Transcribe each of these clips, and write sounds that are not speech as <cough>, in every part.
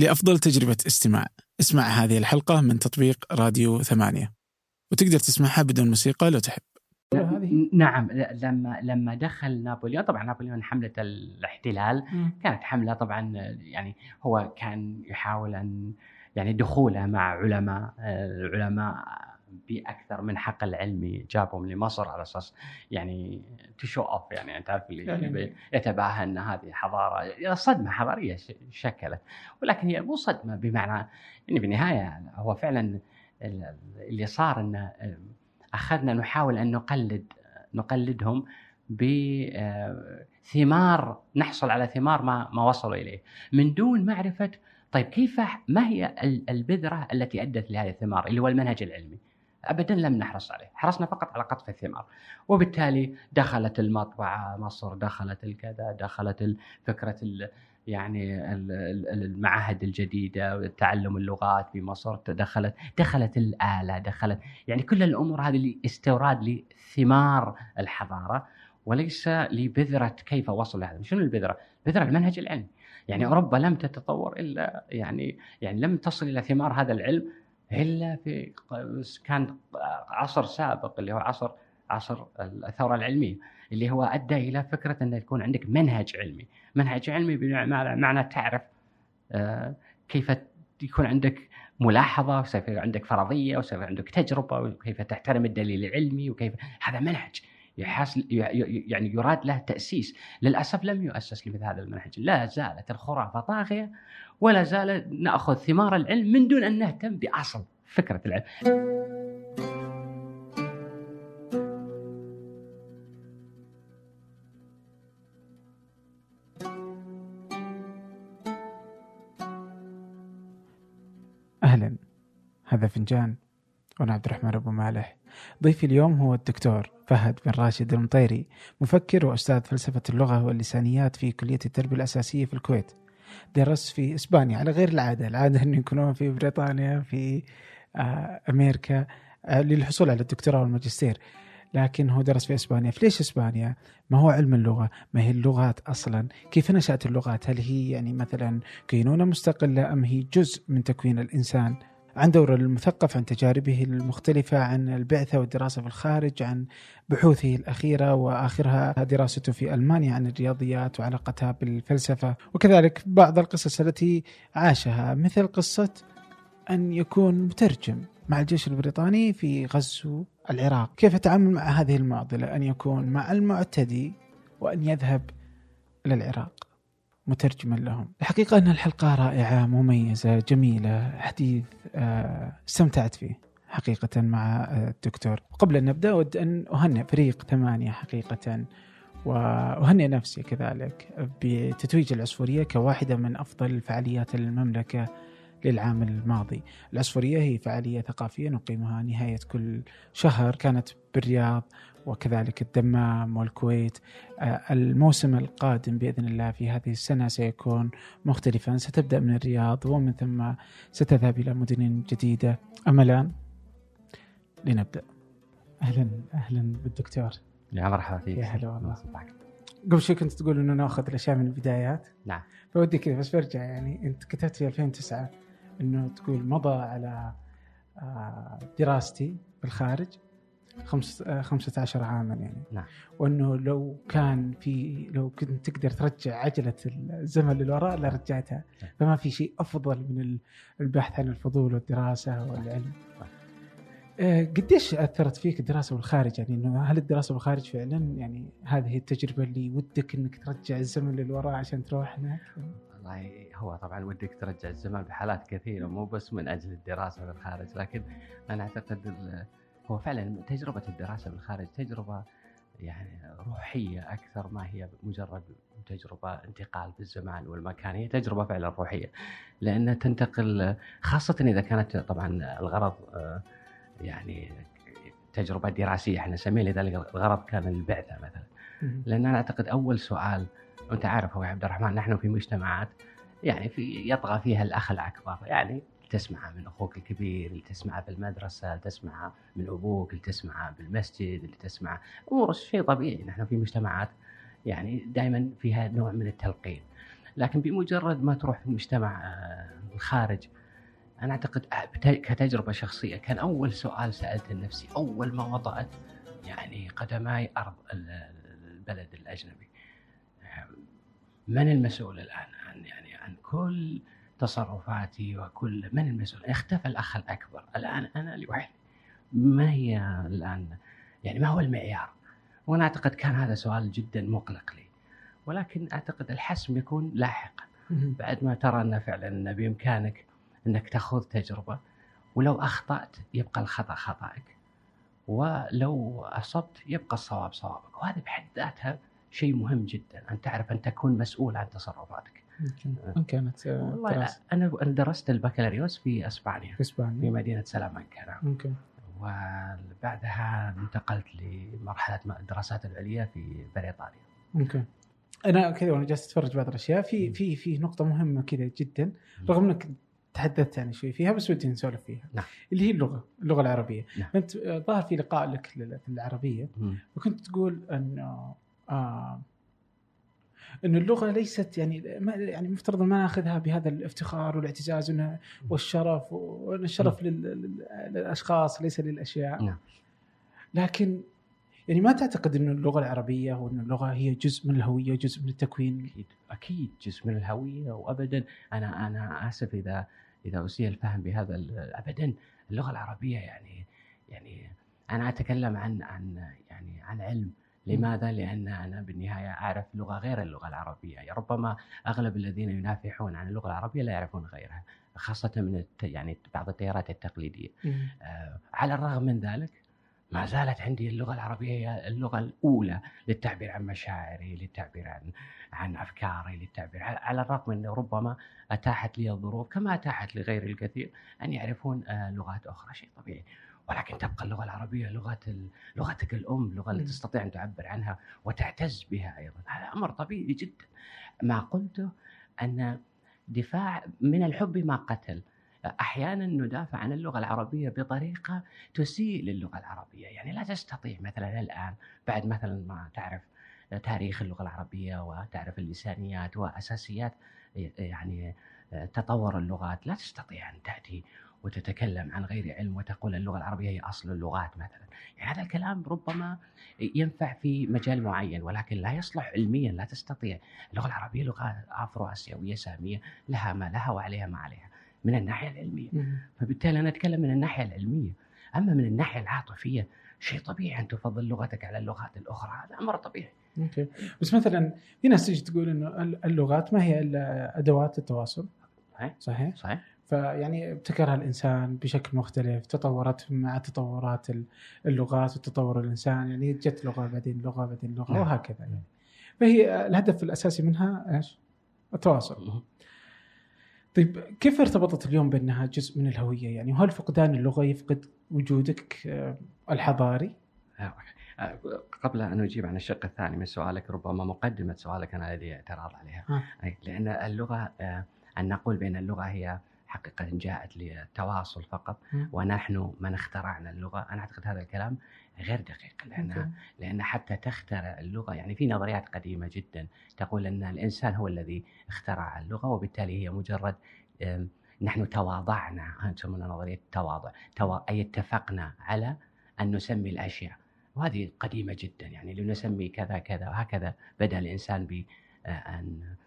لأفضل تجربة استماع. اسمع هذه الحلقة من تطبيق راديو ثمانية. وتقدر تسمعها بدون موسيقى لو تحب. نعم لما لما دخل نابليون طبعا نابليون حملة الاحتلال. كانت حملة طبعا يعني هو كان يحاول أن يعني دخوله مع علماء العلماء بأكثر من حقل علمي جابهم لمصر على أساس يعني show off يعني أنت عارف اللي يعني يتباهى إن هذه حضارة صدمة حضارية شكلت. ولكن هي مو صدمة بمعنى يعني بالنهاية هو فعلا اللي صار انه أخذنا نحاول أن نقلد نقلدهم بثمار نحصل على ثمار ما ما وصلوا إليه. من دون معرفة طيب كيف ما هي البذرة التي أدت لهذه الثمار؟ اللي هو المنهج العلمي. ابدا لم نحرص عليه، حرصنا فقط على قطف الثمار، وبالتالي دخلت المطبعة مصر، دخلت الكذا، دخلت فكرة يعني المعاهد الجديدة تعلم اللغات في مصر دخلت دخلت الآلة دخلت يعني كل الأمور هذه استوراد لثمار الحضارة وليس لبذرة كيف وصل لهذا. شنو البذرة؟ بذرة المنهج العلمي. يعني اوروبا لم تتطور إلا يعني يعني لم تصل إلى ثمار هذا العلم إلا في كان عصر سابق اللي هو عصر عصر الثورة العلمية اللي هو أدى إلى فكرة أن يكون عندك منهج علمي، منهج علمي بمعنى تعرف آه، كيف يكون عندك ملاحظة وسيف عندك فرضية وسيف عندك تجربة وكيف تحترم الدليل العلمي وكيف هذا منهج. يعني يراد له تأسيس، للأسف لم يؤسس لمثل هذا المنهج، لا زالت الخرافة طاغية ولا زال نأخذ ثمار العلم من دون أن نهتم بأصل فكرة العلم. أهلا. هذا فنجان. وأنا عبد الرحمن أبو مالح ضيفي اليوم هو الدكتور فهد بن راشد المطيري مفكر وأستاذ فلسفة اللغة واللسانيات في كلية التربية الأساسية في الكويت درس في إسبانيا على غير العادة العادة أن يكونون في بريطانيا في آه، أمريكا آه، للحصول على الدكتوراه والماجستير لكن هو درس في إسبانيا، فليش إسبانيا؟ ما هو علم اللغة؟ ما هي اللغات أصلا؟ كيف نشأت اللغات؟ هل هي يعني مثلا كينونة مستقلة أم هي جزء من تكوين الإنسان؟ عن دور المثقف عن تجاربه المختلفة عن البعثة والدراسة في الخارج عن بحوثه الأخيرة وآخرها دراسته في ألمانيا عن الرياضيات وعلاقتها بالفلسفة. وكذلك بعض القصص التي عاشها مثل قصة أن يكون مترجم مع الجيش البريطاني في غزو العراق. كيف يتعامل مع هذه المعضلة؟ أن يكون مع المعتدي وأن يذهب إلى العراق. مترجما لهم. الحقيقة أن الحلقة رائعة مميزة جميلة. حديث آه، استمتعت فيه حقيقة مع الدكتور. قبل أن نبدأ أود أن أهنئ فريق ثمانية حقيقة وأهنئ نفسي كذلك بتتويج العصفورية كواحدة من أفضل فعاليات المملكة للعام الماضي. العصفورية هي فعالية ثقافية نقيمها نهاية كل شهر. كانت بالرياض وكذلك الدمام والكويت. آه، الموسم القادم بإذن الله في هذه السنة سيكون مختلفا. ستبدأ من الرياض ومن ثم ستذهب إلى مدن جديدة. أما الآن لنبدأ. أهلا أهلا بالدكتور. يا مرحبا فيك. يا هلا والله. قبل شوي كنت تقول إنه نأخذ الأشياء من البدايات. نعم. فودي كذا بس برجع يعني. أنت كتبت في 2009 إنه تقول مضى على آه، دراستي بالخارج. 15 آه، عاما يعني نعم وأنه لو كان في لو كنت تقدر ترجع عجلة الزمن للوراء لرجعتها نعم. فما في شيء أفضل من البحث عن الفضول والدراسة والعلم نعم. آه، قديش أثرت فيك الدراسة بالخارج يعني إنه هل الدراسة بالخارج فعلا يعني هذه التجربة اللي ودك إنك ترجع الزمن للوراء عشان تروح هناك؟ والله هو طبعا ودك ترجع الزمن بحالات كثيرة مو بس من أجل الدراسة بالخارج لكن أنا أعتقد هو فعلا تجربة الدراسة بالخارج تجربة يعني روحية أكثر ما هي مجرد تجربة انتقال بالزمان والمكان هي تجربة فعلا روحية. لانها تنتقل خاصة إذا كانت طبعا الغرض آه، يعني تجربة دراسية إحنا نسميها لذلك الغرض كان البعثة مثلا. لأن أنا أعتقد أول سؤال وانت عارف هو عبد الرحمن نحن في مجتمعات يعني في يطغى فيها الأخ الأكبر يعني تسمعها من أخوك الكبير اللي تسمعها بالمدرسة اللي تسمعها من أبوك اللي تسمعها بالمسجد اللي تسمعها أمور شيء طبيعي. نحن في مجتمعات يعني دائما فيها نوع من التلقين. لكن بمجرد ما تروح في مجتمع آه، الخارج أنا أعتقد كتجربة شخصية كان أول سؤال سألته لنفسي أول ما وضعت يعني قدماي أرض البلد الأجنبي. من المسؤول الآن عن يعني عن كل تصرفاتي وكل من المسؤول. اختفى الأخ الأكبر. الآن أنا لوحدي. ما هي الآن؟ يعني ما هو المعيار؟ وأنا أعتقد كان هذا سؤال جدا مقلق لي. ولكن أعتقد الحسم يكون لاحقا. بعد ما ترى أن فعلا أن بإمكانك أنك تأخذ تجربة ولو أخطأت يبقى الخطأ خطأك. ولو أصبت يبقى الصواب صوابك. وهذه بحد ذاتها شيء مهم جدا. أن تعرف أن تكون مسؤول عن تصرفاتك. وين كانت والله أنا درست البكالوريوس في إسبانيا في إسبانيا في مدينة سلامانكا نعم. ممكن وبعدها انتقلت لمرحلة الدراسات العليا في بريطانيا. ممكن. أنا كذا وأنا جالس أتفرج بعض الأشياء في في في نقطة مهمة كذا جدا رغم إنك تحدثت يعني شوي فيها بس ودي نسولف فيها نعم. اللي هي اللغة اللغة العربية نعم. أنت ظهر في لقاء لك في العربية مم. وكنت تقول إنه آه إنه اللغة ليست يعني ما يعني مفترض ما ناخذها بهذا الافتخار والاعتزاز وإنها والشرف وإن الشرف لل- للأشخاص ليس للأشياء. نعم. لكن يعني ما تعتقد إنه اللغة العربية وإن اللغة هي جزء من الهوية جزء من التكوين؟ أكيد أكيد جزء من الهوية وابدا. أنا أنا آسف إذا إذا أسيء الفهم بهذا ابدا. اللغة العربية يعني يعني أنا أتكلم عن عن يعني عن علم. لماذا؟ لأن أنا بالنهاية أعرف لغة غير اللغة العربية، يعني ربما أغلب الذين ينافحون عن اللغة العربية لا يعرفون غيرها، خاصة من الت... يعني بعض التيارات التقليدية. آه، على الرغم من ذلك ما زالت عندي اللغة العربية هي اللغة الأولى للتعبير عن مشاعري، للتعبير عن عن أفكاري، للتعبير على- الرغم أنه ربما أتاحت لي الظروف كما أتاحت لغير الكثير أن يعرفون آه، لغات أخرى شيء طبيعي. ولكن تبقى اللغة العربية لغة لغتك الأم، اللغة اللي. تستطيع أن تعبر عنها وتعتز بها أيضا، هذا أمر طبيعي جدا. ما قلته أن دفاع من الحب ما قتل. أحيانا ندافع عن اللغة العربية بطريقة تسيء للغة العربية، يعني لا تستطيع مثلا الآن بعد مثلا ما تعرف تاريخ اللغة العربية وتعرف اللسانيات وأساسيات يعني تطور اللغات، لا تستطيع أن تأتي وتتكلم عن غير علم وتقول اللغة العربية هي أصل اللغات مثلا، يعني هذا الكلام ربما ينفع في مجال معين ولكن لا يصلح علميا لا تستطيع، اللغة العربية لغة آفرو آسيوية سامية لها ما لها وعليها ما عليها من الناحية العلمية. فبالتالي أنا أتكلم من الناحية العلمية. أما من الناحية العاطفية شيء طبيعي أن تفضل لغتك على اللغات الأخرى هذا أمر طبيعي. أوكي. بس مثلا في ناس تيجي تقول إنه ال- اللغات ما هي إلا أدوات التواصل. صحيح؟ صحيح؟ فيعني ابتكرها الإنسان بشكل مختلف تطورت مع تطورات ال- اللغات وتطور الإنسان يعني جت لغة بعدين لغة بعدين لغة نعم. وهكذا يعني فهي الهدف الأساسي منها إيش؟ التواصل طيب كيف ارتبطت اليوم بأنها جزء من الهوية يعني وهل فقدان اللغة يفقد وجودك آه، الحضاري؟ قبل أن أجيب عن الشق الثاني من سؤالك ربما مقدمة سؤالك أنا لدي اعتراض عليها ها. أي لأن اللغة آه، أن نقول بأن اللغة هي حقيقة جاءت للتواصل فقط مم. ونحن من اخترعنا اللغة أنا أعتقد هذا الكلام غير دقيق لأن أوكي. لأن حتى تخترع اللغة يعني في نظريات قديمة جدا تقول أن الإنسان هو الذي اخترع اللغة وبالتالي هي مجرد نحن تواضعنا ها يسمونها نظرية التواضع توا... أي اتفقنا على أن نسمي الأشياء وهذه قديمة جدا يعني لنسمي كذا كذا وهكذا بدأ الإنسان ب آه، ان آه،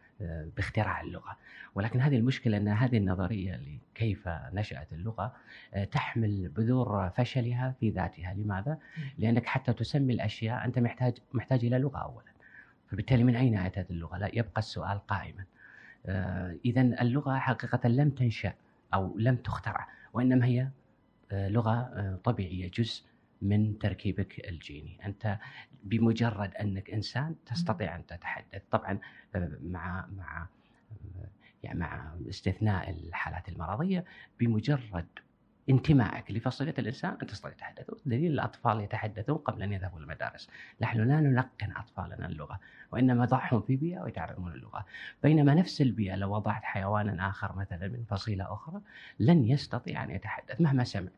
باختراع اللغة. ولكن هذه المشكلة أن هذه النظرية اللي كيف نشأت اللغة آه، تحمل بذور فشلها في ذاتها. لماذا؟ لأنك حتى تسمي الأشياء أنت محتاج محتاج إلى لغة اولا. فبالتالي من أين أتت اللغة؟ لا يبقى السؤال قائما. اذا اللغة حقيقة لم تنشأ أو لم تخترع وإنما هي آه، لغة آه، طبيعية جزء من تركيبك الجيني. أنت بمجرد أنك إنسان تستطيع أن تتحدث. طبعا آه، مع مع آه، يعني مع استثناء الحالات المرضية بمجرد انتمائك لفصيلة الإنسان انت تستطيع التحدث دليل الأطفال يتحدثون قبل أن يذهبوا المدارس. نحن لا نلقن أطفالنا اللغة وإنما ضعهم في بيئة ويتعلمون اللغة. بينما نفس البيئة لو وضعت حيوانا آخر مثلا من فصيلة أخرى لن يستطيع أن يتحدث مهما سمع.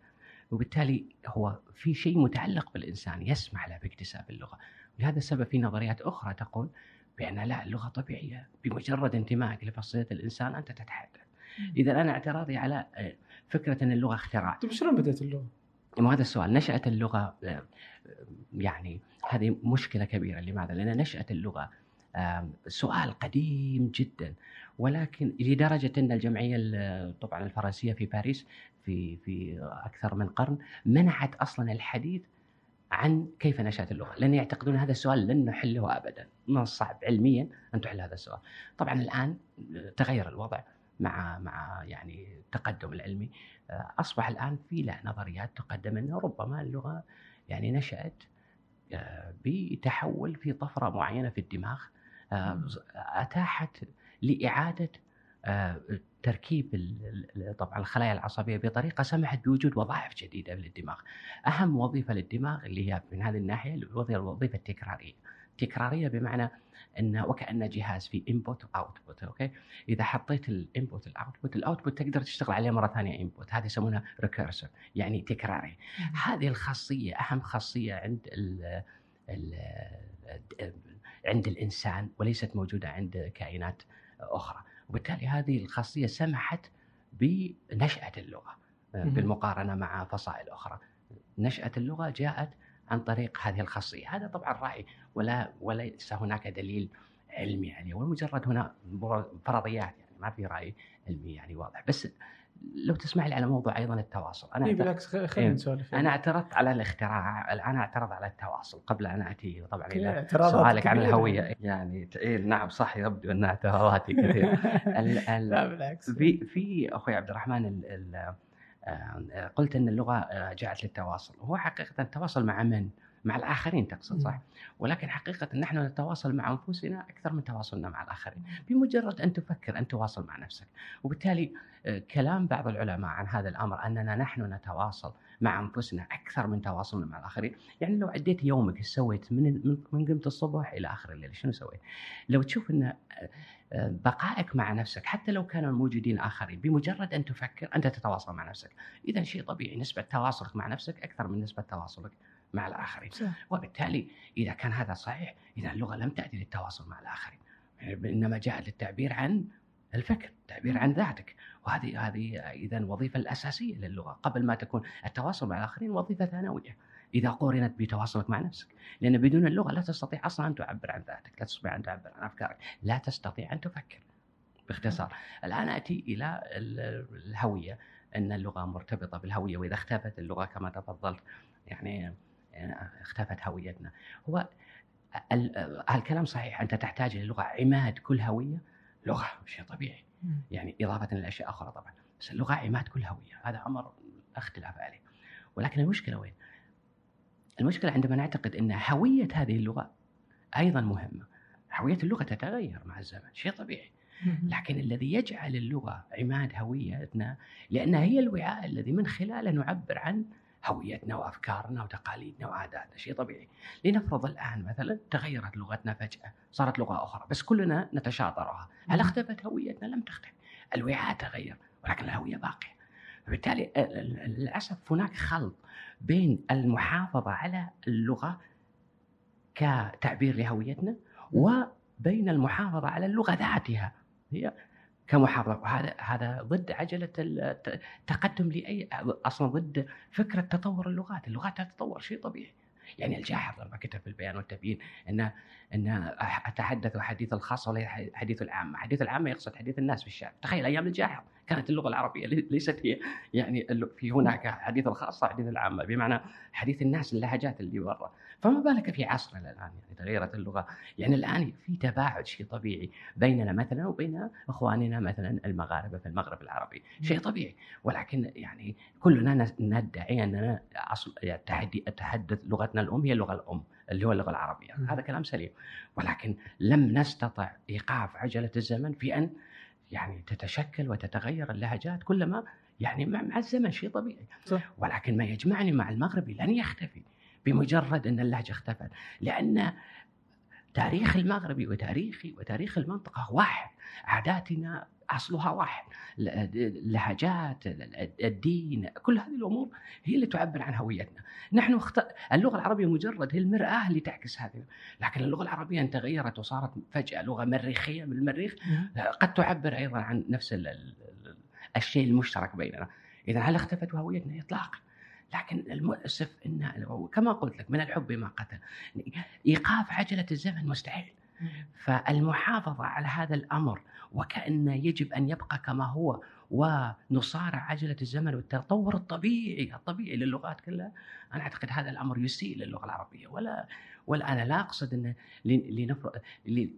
وبالتالي هو في شيء متعلق بالإنسان يسمح له باكتساب اللغة. لهذا السبب في نظريات أخرى تقول بأن لا اللغة طبيعية بمجرد انتمائك لفصيلة الإنسان أنت تتحدث. اذا أنا اعتراضي على آه، فكرة أن اللغة اختراع. طيب شلون بدأت اللغة؟ ما هذا السؤال نشأت اللغة آه، يعني هذه مشكلة كبيرة. لماذا؟ لأن نشأت اللغة سؤال قديم جدا. ولكن لدرجة أن الجمعية ال- طبعا الفرنسية في باريس في في أكثر من قرن منعت أصلا الحديث عن كيف نشأت اللغة. لأن يعتقدون هذا السؤال لن نحله أبدا. من الصعب علميا أن تحل هذا السؤال. طبعا الآن تغير الوضع مع مع يعني التقدم العلمي. آه، أصبح الآن في لا نظريات تقدم انه ربما اللغة يعني نشأت آه، بتحول في طفرة معينة في الدماغ. آه، أتاحت لإعادة آه، تركيب طبعا الخلايا العصبية بطريقة سمحت بوجود وظائف جديدة للدماغ. أهم وظيفة للدماغ اللي هي من هذه الناحية الوظيفة الوظيفة التكرارية. تكرارية بمعنى إن وكأن جهاز في input و output okay؟ إذا حطيت ال input ال output ال output تقدر تشتغل عليه مرة ثانية input هذه يسمونها recursive يعني تكراري. هذه الخاصية أهم خاصية عند ال ال عند الإنسان وليست موجودة عند كائنات أخرى. وبالتالي هذه الخاصية سمحت بنشأة اللغة مهم. بالمقارنة مع فصائل أخرى. نشأة اللغة جاءت عن طريق هذه الخاصية. هذا طبعا راي ولا وليس هناك دليل علمي عليه ومجرد هنا فرضيات يعني ما في رأي علمي يعني واضح. بس لو تسمح لي على موضوع أيضا التواصل. أنا أعتقد- بالعكس خلينا إيه. نسولف أنا اعترضت على الاختراع أنا اعترض على التواصل قبل أن أتي طبعا إلى سؤالك عن. الهوية. يعني إيه نعم صح يبدو ان اعتراضاتي <laughs> ال- ال- لا بالعكس. في في أخوي عبد الرحمن ال ال آه، قلت أن اللغة آه، جاءت للتواصل. هو حقيقة التواصل مع من؟ مع الآخرين تقصد صح؟ ولكن حقيقة نحن نتواصل مع أنفسنا أكثر من تواصلنا مع الآخرين. بمجرد أن تفكر أن تواصل مع نفسك. وبالتالي آه، كلام بعض العلماء عن هذا الأمر أننا نحن نتواصل مع أنفسنا أكثر من تواصلنا مع الآخرين. يعني لو عديت يومك إيش سويت؟ من من من قمت الصبح إلى آخر الليل شنو سويت؟ لو تشوف إن آه، آه، بقائك مع نفسك حتى لو كانوا موجودين آخرين بمجرد أن تفكر أنت تتواصل مع نفسك. إذا شيء طبيعي نسبة تواصلك مع نفسك أكثر من نسبة تواصلك مع الآخرين. صح. وبالتالي إذا كان هذا صحيح إذا اللغة لم تأتي للتواصل مع الآخرين. يعني إنما جاءت للتعبير عن الفكر التعبير عن ذاتك. وهذه هذه اذا الوظيفه الأساسية للغة. قبل ما تكون التواصل مع الآخرين وظيفة ثانوية. إذا قورنت بتواصلك مع نفسك. لأن بدون اللغة لا تستطيع أصلا أن تعبر عن ذاتك لا تستطيع أن تعبر عن أفكارك. لا تستطيع أن تفكر. باختصار. الآن أتي إلى ال- الهوية. أن اللغة مرتبطة بالهوية وإذا اختفت اللغة كما تفضلت. يعني اختفت هويتنا. هو ال- الكلام صحيح أنت تحتاج للغة عماد كل هوية لغة شيء طبيعي. يعني إضافة لاشياء أخرى طبعا. بس اللغة عماد كل هوية هذا أمر لا اختلاف عليه. ولكن المشكلة وين؟ المشكلة عندما نعتقد إن هوية هذه اللغة أيضا مهمة. هوية اللغة تتغير مع الزمن شيء طبيعي. لكن الذي يجعل اللغة عماد هويتنا لأنها هي الوعاء الذي من خلاله نعبر عن هويتنا وأفكارنا وتقاليدنا وعاداتنا شيء طبيعي. لنفرض الآن مثلا تغيرت لغتنا فجأة صارت لغة أخرى بس كلنا نتشاطرها. هل اختفت هويتنا؟ لم تختفي. الوعاء تغير ولكن الهوية باقية. فبالتالي ال- ال- للأسف هناك خلط بين المحافظة على اللغة كتعبير لهويتنا وبين المحافظة على اللغة ذاتها. هي كمحافظه وهذا هذا ضد عجلة الت- التقدم لأي أصلا ضد فكرة تطور اللغات، اللغات تتطور شيء طبيعي. يعني الجاحظ لما كتب في البيان والتبيين أن أن أتحدث حديث الخاصه وليس حديث العامة، حديث العامة يقصد حديث الناس في الشارع، تخيل أيام الجاحظ. كانت اللغة العربية لي- ليست هي يعني في هناك حديث الخاصة حديث العامة بمعنى حديث الناس اللهجات اللي برا، فما بالك في عصرنا الآن يعني تغيرت اللغة، يعني الآن في تباعد شيء طبيعي بيننا مثلا وبين إخواننا مثلا المغاربة في المغرب العربي، شيء طبيعي. ولكن يعني كلنا ندعي أننا اصل يعني التحدي التحدث لغتنا الأم هي اللغة الأم اللي هو اللغة العربية،. هذا كلام سليم. ولكن لم نستطع إيقاف عجلة الزمن في أن يعني تتشكل وتتغير اللهجات كلما يعني مع الزمن شيء طبيعي صح. ولكن ما يجمعني مع المغربي لن يختفي بمجرد أن اللهجة اختفت لأن تاريخ المغربي وتاريخي وتاريخ المنطقة واحد عاداتنا أصلها واحد ل- لهجات الدين كل هذه الأمور هي اللي تعبر عن هويتنا. نحن اخت... اللغة العربية مجرد هي المرآة اللي تعكس هذه. لكن اللغة العربية ان تغيرت وصارت فجأة لغة مريخية من المريخ قد تعبر أيضا عن نفس ال- ال- ال- الشيء المشترك بيننا. اذا هل اختفت هويتنا؟ اطلاقا. لكن المؤسف إن كما قلت لك من الحب ما قتل. إيقاف عجلة الزمن مستحيل. فالمحافظة على هذا الأمر وكانه يجب أن يبقى كما هو ونصارع عجلة الزمن والتطور الطبيعي الطبيعي للغات كلها أنا أعتقد هذا الأمر يسيء للغة العربية. ولا ولا أنا لا أقصد إن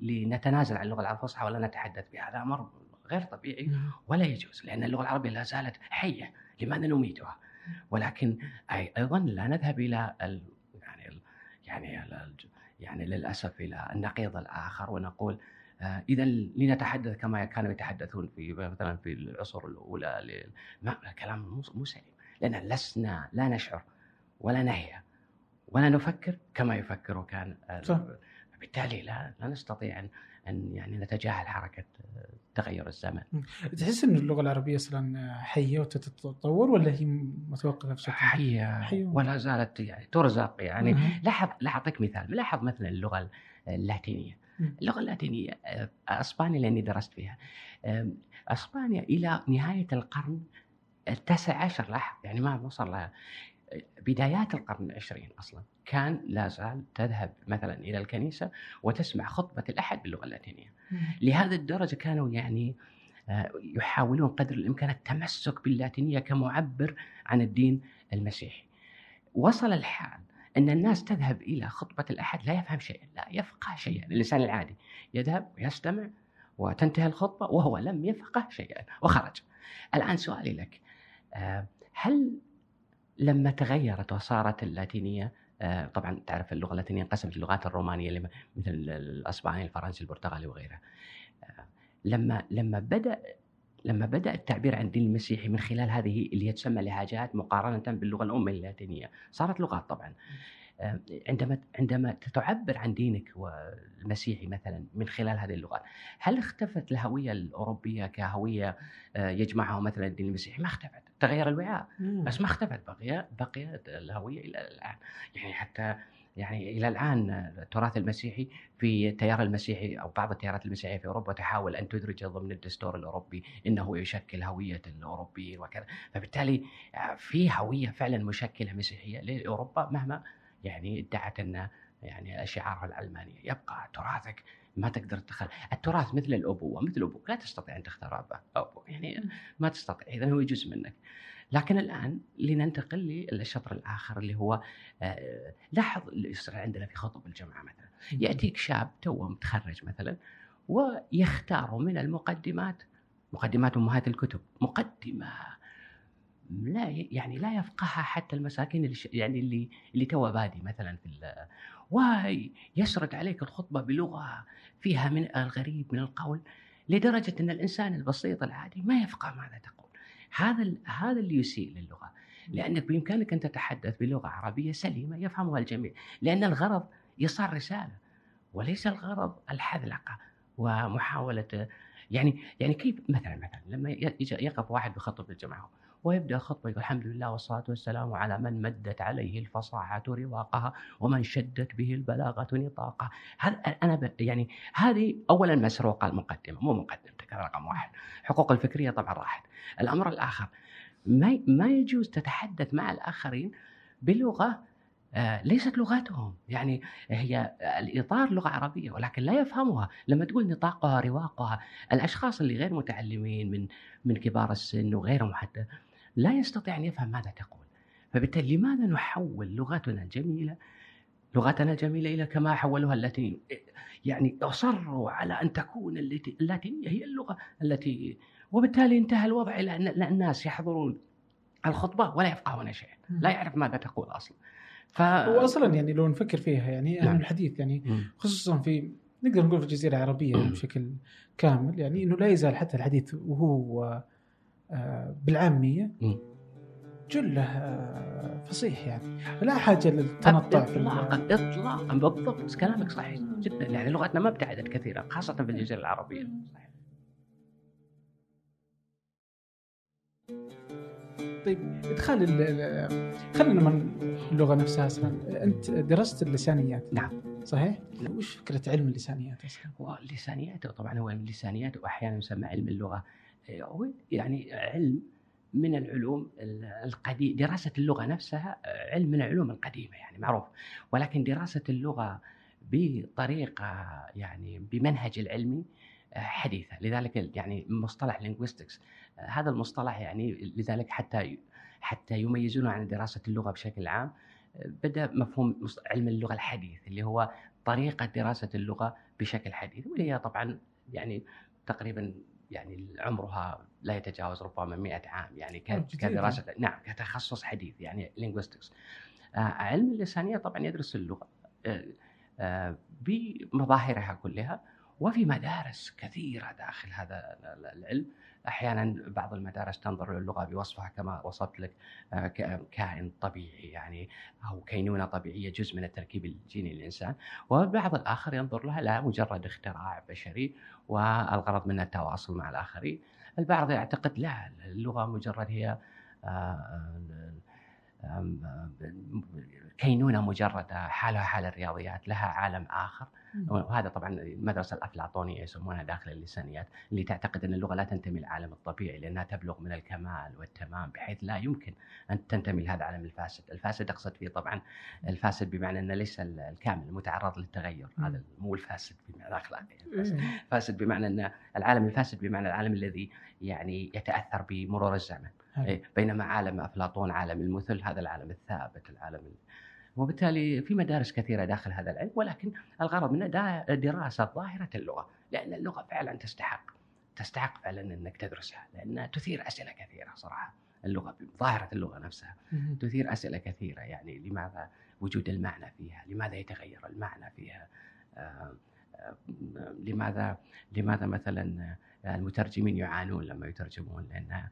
لنتنازل عن اللغة العربية. الفصحى ولا نتحدث بها هذا أمر غير طبيعي ولا يجوز لأن اللغة العربية لا زالت حية لماذا نميتها؟ ولكن أيضا لا نذهب إلى ال يعني يعني يعني للأسف إلى النقيض الآخر ونقول آه، اذا لنتحدث كما كانوا يتحدثون في مثلا في العصور الأولى ما كلام مو سليم لأن لسنا لا نشعر ولا نهيا ولا نفكر كما يفكر كان صح. بالتالي لا لا نستطيع أن أن يعني نتجاهل حركة تغير الزمن. تحس إن اللغة العربية أصلا حية وتتطور ولا هي متوقفة بشكل حية, حية. ولا زالت يعني ترزق يعني. لاحظ لاحظ اعطيك مثال. لاحظ مثلا اللغة اللاتينية. اللغة اللاتينية آه، أسبانيا لأني درست فيها. أسبانيا إلى نهاية القرن التاسع عشر لاحظ يعني ما وصل لها بدايات القرن العشرين أصلا. كان لا زال تذهب مثلا إلى الكنيسة وتسمع خطبة الأحد باللغة اللاتينية. لهذا الدرجة كانوا يعني آه، يحاولون قدر الإمكان التمسك باللاتينية كمعبر عن الدين المسيحي. وصل الحال أن الناس تذهب إلى خطبة الأحد لا يفهم شيئا، لا يفقه شيئا، الإنسان العادي يذهب ويستمع وتنتهي الخطبة وهو لم يفقه شيئا وخرج. الآن سؤالي لك آه، هل لما تغيرت وصارت اللاتينية طبعا تعرف اللغة اللاتينيه انقسمت اللغات الرومانية مثل الأسباني الفرنسي البرتغالي وغيرها. آه، لما لما بدا لما بدأ التعبير عن الدين المسيحي من خلال هذه اللي هي تسمى لهجات مقارنة باللغة الأم اللاتينية صارت لغات طبعا. آه، عندما عندما تعبر عن دينك والمسيحي مثلا من خلال هذه اللغات هل اختفت الهوية الأوروبية كهوية يجمعها مثلا الدين المسيحي؟ ما اختفت تغير الوعاء. بس ما اختفت بقي بقيت الهوية إلى الآن. يعني حتى يعني إلى الآن التراث المسيحي في التيار المسيحي أو بعض التيارات المسيحية في أوروبا تحاول أن تدرج ضمن الدستور الأوروبي إنه يشكل هوية الأوروبيين وكذا. فبالتالي في هوية فعلا مشكلة مسيحية لأوروبا مهما يعني ادعت أن يعني شعارها العلمانيه يبقى تراثك ما تقدر تدخل. التراث مثل الأبوة مثل أبوك لا تستطيع أن تختار أو يعني ما تستطيع. اذا هو جزء منك. لكن الآن لننتقل للشطر الآخر اللي هو آه، لاحظ اللي يصير عندنا في خطب الجامعة مثلا. يأتيك شاب توه متخرج مثلا ويختار من المقدمات مقدمات أمهات الكتب مقدمة لا يعني لا يفقهها حتى المساكين اللي يعني اللي اللي تو بادي مثلا في ويسرد عليك الخطبة بلغة فيها من الغريب من القول لدرجة أن الإنسان البسيط العادي ما يفقه ماذا تقول. هذا هذا اللي يسيء للغة. لأنك بإمكانك أن تتحدث بلغة عربية سليمة يفهمها الجميع. لأن الغرض ايصال رسالة وليس الغرض الحذلقة ومحاولة يعني يعني كيف مثلا مثلا لما يقف واحد بخطب الجماعة ويبدأ الخطبه يقول الحمد لله والصلاة والسلام على من مدت عليه الفصاحة رواقها ومن شدت به البلاغة نطاقها. هذا أنا يعني هذه اولا مسروقة المقدمة مو مقدمتك رقم واحد. حقوق الفكرية طبعا راحت. الأمر الآخر ما ما يجوز تتحدث مع الآخرين بلغة آه، ليست لغتهم. يعني هي الإطار لغة عربية ولكن لا يفهمها. لما تقول نطاقها رواقها الأشخاص اللي غير متعلمين من من كبار السن وغيرهم حتى لا يستطيع أن يفهم ماذا تقول. فبالتالي لماذا نحول لغتنا الجميلة لغتنا الجميلة إلى كما حولوها اللاتينيين يعني أصروا على أن تكون اللاتينية هي اللغة التي وبالتالي انتهى الوضع إلى أن الناس يحضرون الخطبة ولا يفقهون شيئا لا يعرف ماذا تقول أصلا. ف... واصلا يعني لو نفكر فيها يعني نعم. الحديث يعني خصوصا في نقدر نقول في الجزيرة العربية بشكل كامل يعني إنه لا يزال حتى الحديث وهو بالعامية. جلة آه، فصيح يعني. لا حاجة للتنطع اطلاقا اطلاقا بالضبط. كلامك صحيح جدا. يعني لغتنا ما ابتعدت كثيرا خاصة في الجزيرة العربية. صحيح. طيب ادخال خلينا من اللغة نفسها أصلا. أنت درست اللسانيات. نعم. صحيح؟ وش فكرة علم اللسانيات أصلا؟ هو اللسانيات طبعا هو علم اللسانيات واحيانا يسمى علم اللغة. يعني علم من العلوم القديم دراسة اللغة نفسها علم من العلوم القديمة يعني معروف. ولكن دراسة اللغة بطريقة يعني بمنهج العلمي حديثة. لذلك يعني مصطلح linguistics هذا المصطلح يعني لذلك حتى حتى يميزونه عن دراسة اللغة بشكل عام. بدأ مفهوم علم اللغة الحديث اللي هو طريقة دراسة اللغة بشكل حديث واللي هي طبعا يعني تقريبا يعني عمرها لا يتجاوز ربما 100 عام يعني كدراسة نعم كتخصص حديث يعني linguistics. آه علم اللسانية طبعا يدرس اللغة آه آه بمظاهرها كلها وفي مدارس كثيرة داخل هذا العلم. أحيانا بعض المدارس تنظر للغه بوصفها كما وصفت لك آه، كائن طبيعي يعني أو كينونة طبيعية جزء من التركيب الجيني للإنسان. والبعض الآخر ينظر لها لا مجرد اختراع بشري والغرض منها التواصل مع الآخرين. البعض يعتقد لا اللغة مجرد هي آه، كينونه مجرده حالها حال الرياضيات لها عالم آخر. وهذا طبعا المدرسة الأفلاطونية يسمونها داخل اللسانيات اللي تعتقد أن اللغة لا تنتمي للعالم الطبيعي لأنها تبلغ من الكمال والتمام بحيث لا يمكن أن تنتمي لهذا العالم الفاسد، الفاسد أقصد فيه طبعا الفاسد بمعنى أنه ليس الكامل المتعرض للتغير، هذا مو الفاسد بمعنى الاخلاقي، الفاسد. فاسد بمعنى أن العالم الفاسد بمعنى العالم الذي يعني يتأثر بمرور الزمن. إيه، بينما عالم أفلاطون عالم المثل هذا العالم الثابت العالم وبالتالي في مدارس كثيرة داخل هذا العلم ولكن الغرض منه دراسة ظاهرة اللغة لأن اللغة فعلا تستحق تستحق فعلا إنك تدرسها لانها تثير أسئلة كثيرة صراحة اللغة ظاهرة اللغة نفسها تثير أسئلة كثيرة يعني لماذا وجود المعنى فيها؟ لماذا يتغير المعنى فيها؟ آه، آه، لماذا لماذا مثلا المترجمين يعانون لما يترجمون لأن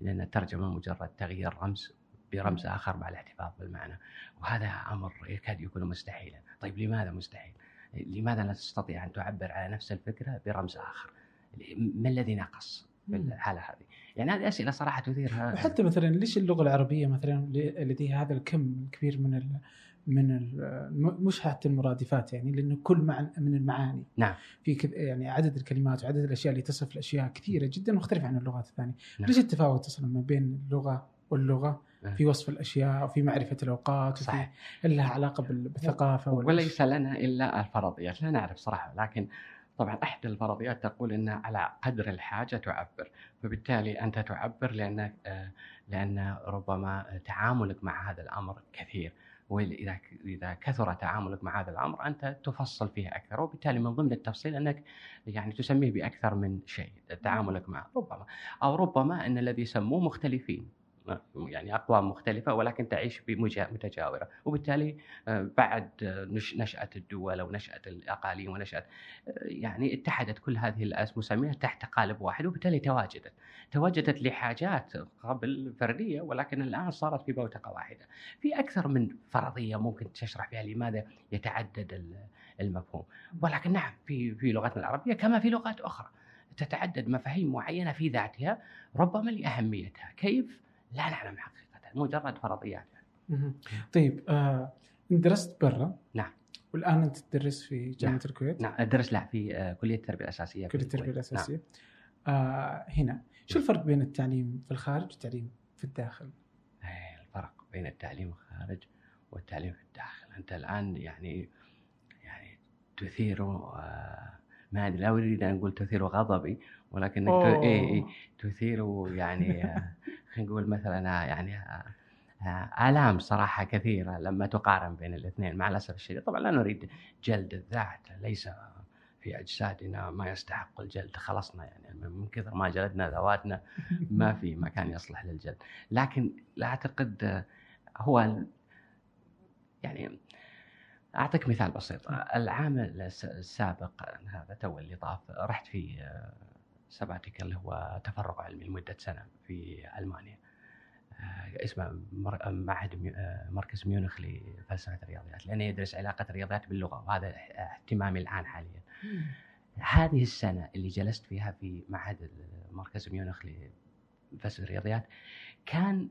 لأن الترجمة مجرد تغيير رمز برمز آخر مع الاحتفاظ بالمعنى. وهذا أمر يكاد يكون مستحيلا. طيب لماذا مستحيل؟ لماذا لا تستطيع أن تعبر على نفس الفكرة برمز آخر؟ ما الذي نقص في الحالة هذه؟ يعني هذه أسئلة صراحة تثير وحتى مثلا ليش اللغة العربية مثلا لديها هذا الكم الكبير من ال من مش حتى المرادفات يعني لأنه كل معنى من المعاني. نعم. في يعني عدد الكلمات وعدد الأشياء اللي تصف الأشياء كثيرة جدا مختلفة عن اللغات الثانية. نعم. ليش التفاوت أصلا ما بين اللغة واللغة. في وصف الأشياء وفي معرفة الأوقات صحيح. لها علاقة بالثقافة وليس لنا إلا الفرضيات لا نعرف صراحة لكن طبعا إحدى الفرضيات تقول إن على قدر الحاجة تعبر فبالتالي أنت تعبر لأن آه، لأن ربما تعاملك مع هذا الأمر كثير وإذا إذا كثر تعاملك مع هذا الأمر أنت تفصل فيه أكثر وبالتالي من ضمن التفصيل أنك يعني تسميه بأكثر من شيء تعاملك معه ربما أو ربما إن الذي يسموه مختلفين. يعني أقوام مختلفة ولكن تعيش متجاورة. وبالتالي آه، بعد نشأة الدول أو نشأة الأقاليم ونشأة آه، يعني اتحدت كل هذه المسميات تحت قالب واحد وبالتالي تواجدت. تواجدت لحاجات قبل فردية ولكن الآن صارت في بوتقة واحدة. في أكثر من فرضية ممكن تشرح فيها لماذا يتعدد المفهوم. ولكن نعم في في لغتنا العربية كما في لغات أخرى تتعدد مفاهيم معينة في ذاتها ربما لأهميتها. كيف لا نعلم حقيقة مجرد فرضيات يعني. طيب آه درست برا. نعم. والآن انت تدرس في جامعة نعم. الكويت. نعم ادرس لا في آه كلية التربية الأساسية كلية التربية الأساسية. نعم. آه هنا شو الفرق بين التعليم في الخارج والتعليم في الداخل؟ إيه، الفرق بين التعليم الخارج والتعليم في الداخل. أنت الآن يعني يعني تثير آه ما أدري لا أريد أن أقول تثير غضبي ولكن إيه إيه تثير يعني آه، خلينا نقول مثلا يعني آه، آه، آلام صراحة كثيرة لما تقارن بين الاثنين مع الأسف الشديد. طبعا لا نريد جلد الذات ليس في أجسادنا ما يستحق الجلد. خلصنا يعني من كثر ما جلدنا ذواتنا ما <laughs> في مكان يصلح للجلد. لكن لا أعتقد هو يعني أعطيك مثال بسيط. العام السابق هذا تو اللي طاف رحت في sabbatical اللي هو تفرغ علمي لمدة سنة في ألمانيا آه، اسمه معهد آه، مركز ميونخ لفلسفة الرياضيات لأنه يدرس علاقة الرياضيات باللغة وهذا اهتمامي الآن حاليا. هذه السنة اللي جلست فيها في معهد مركز ميونخ لفلسفة الرياضيات كان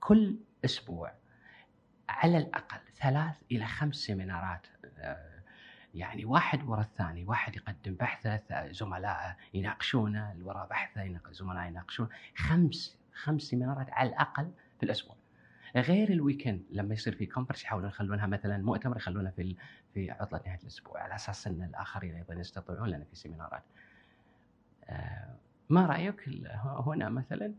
كل أسبوع على الأقل ثلاث إلى خمس seminar ات آه، يعني واحد ورا الثاني واحد يقدم بحثه زملائه يناقشونه اللي وراه بحثه زملائه يناقشون. خمس خمس seminar ات على الأقل في الأسبوع. غير ال weekend لما يصير في conference يحاولون يخلونها مثلا مؤتمر يخلونها في في عطلة نهاية الأسبوع. على أساس إن الآخرين أيضا يستطيعون لنا في سيمينارات. آه، ما رأيك هنا مثلا؟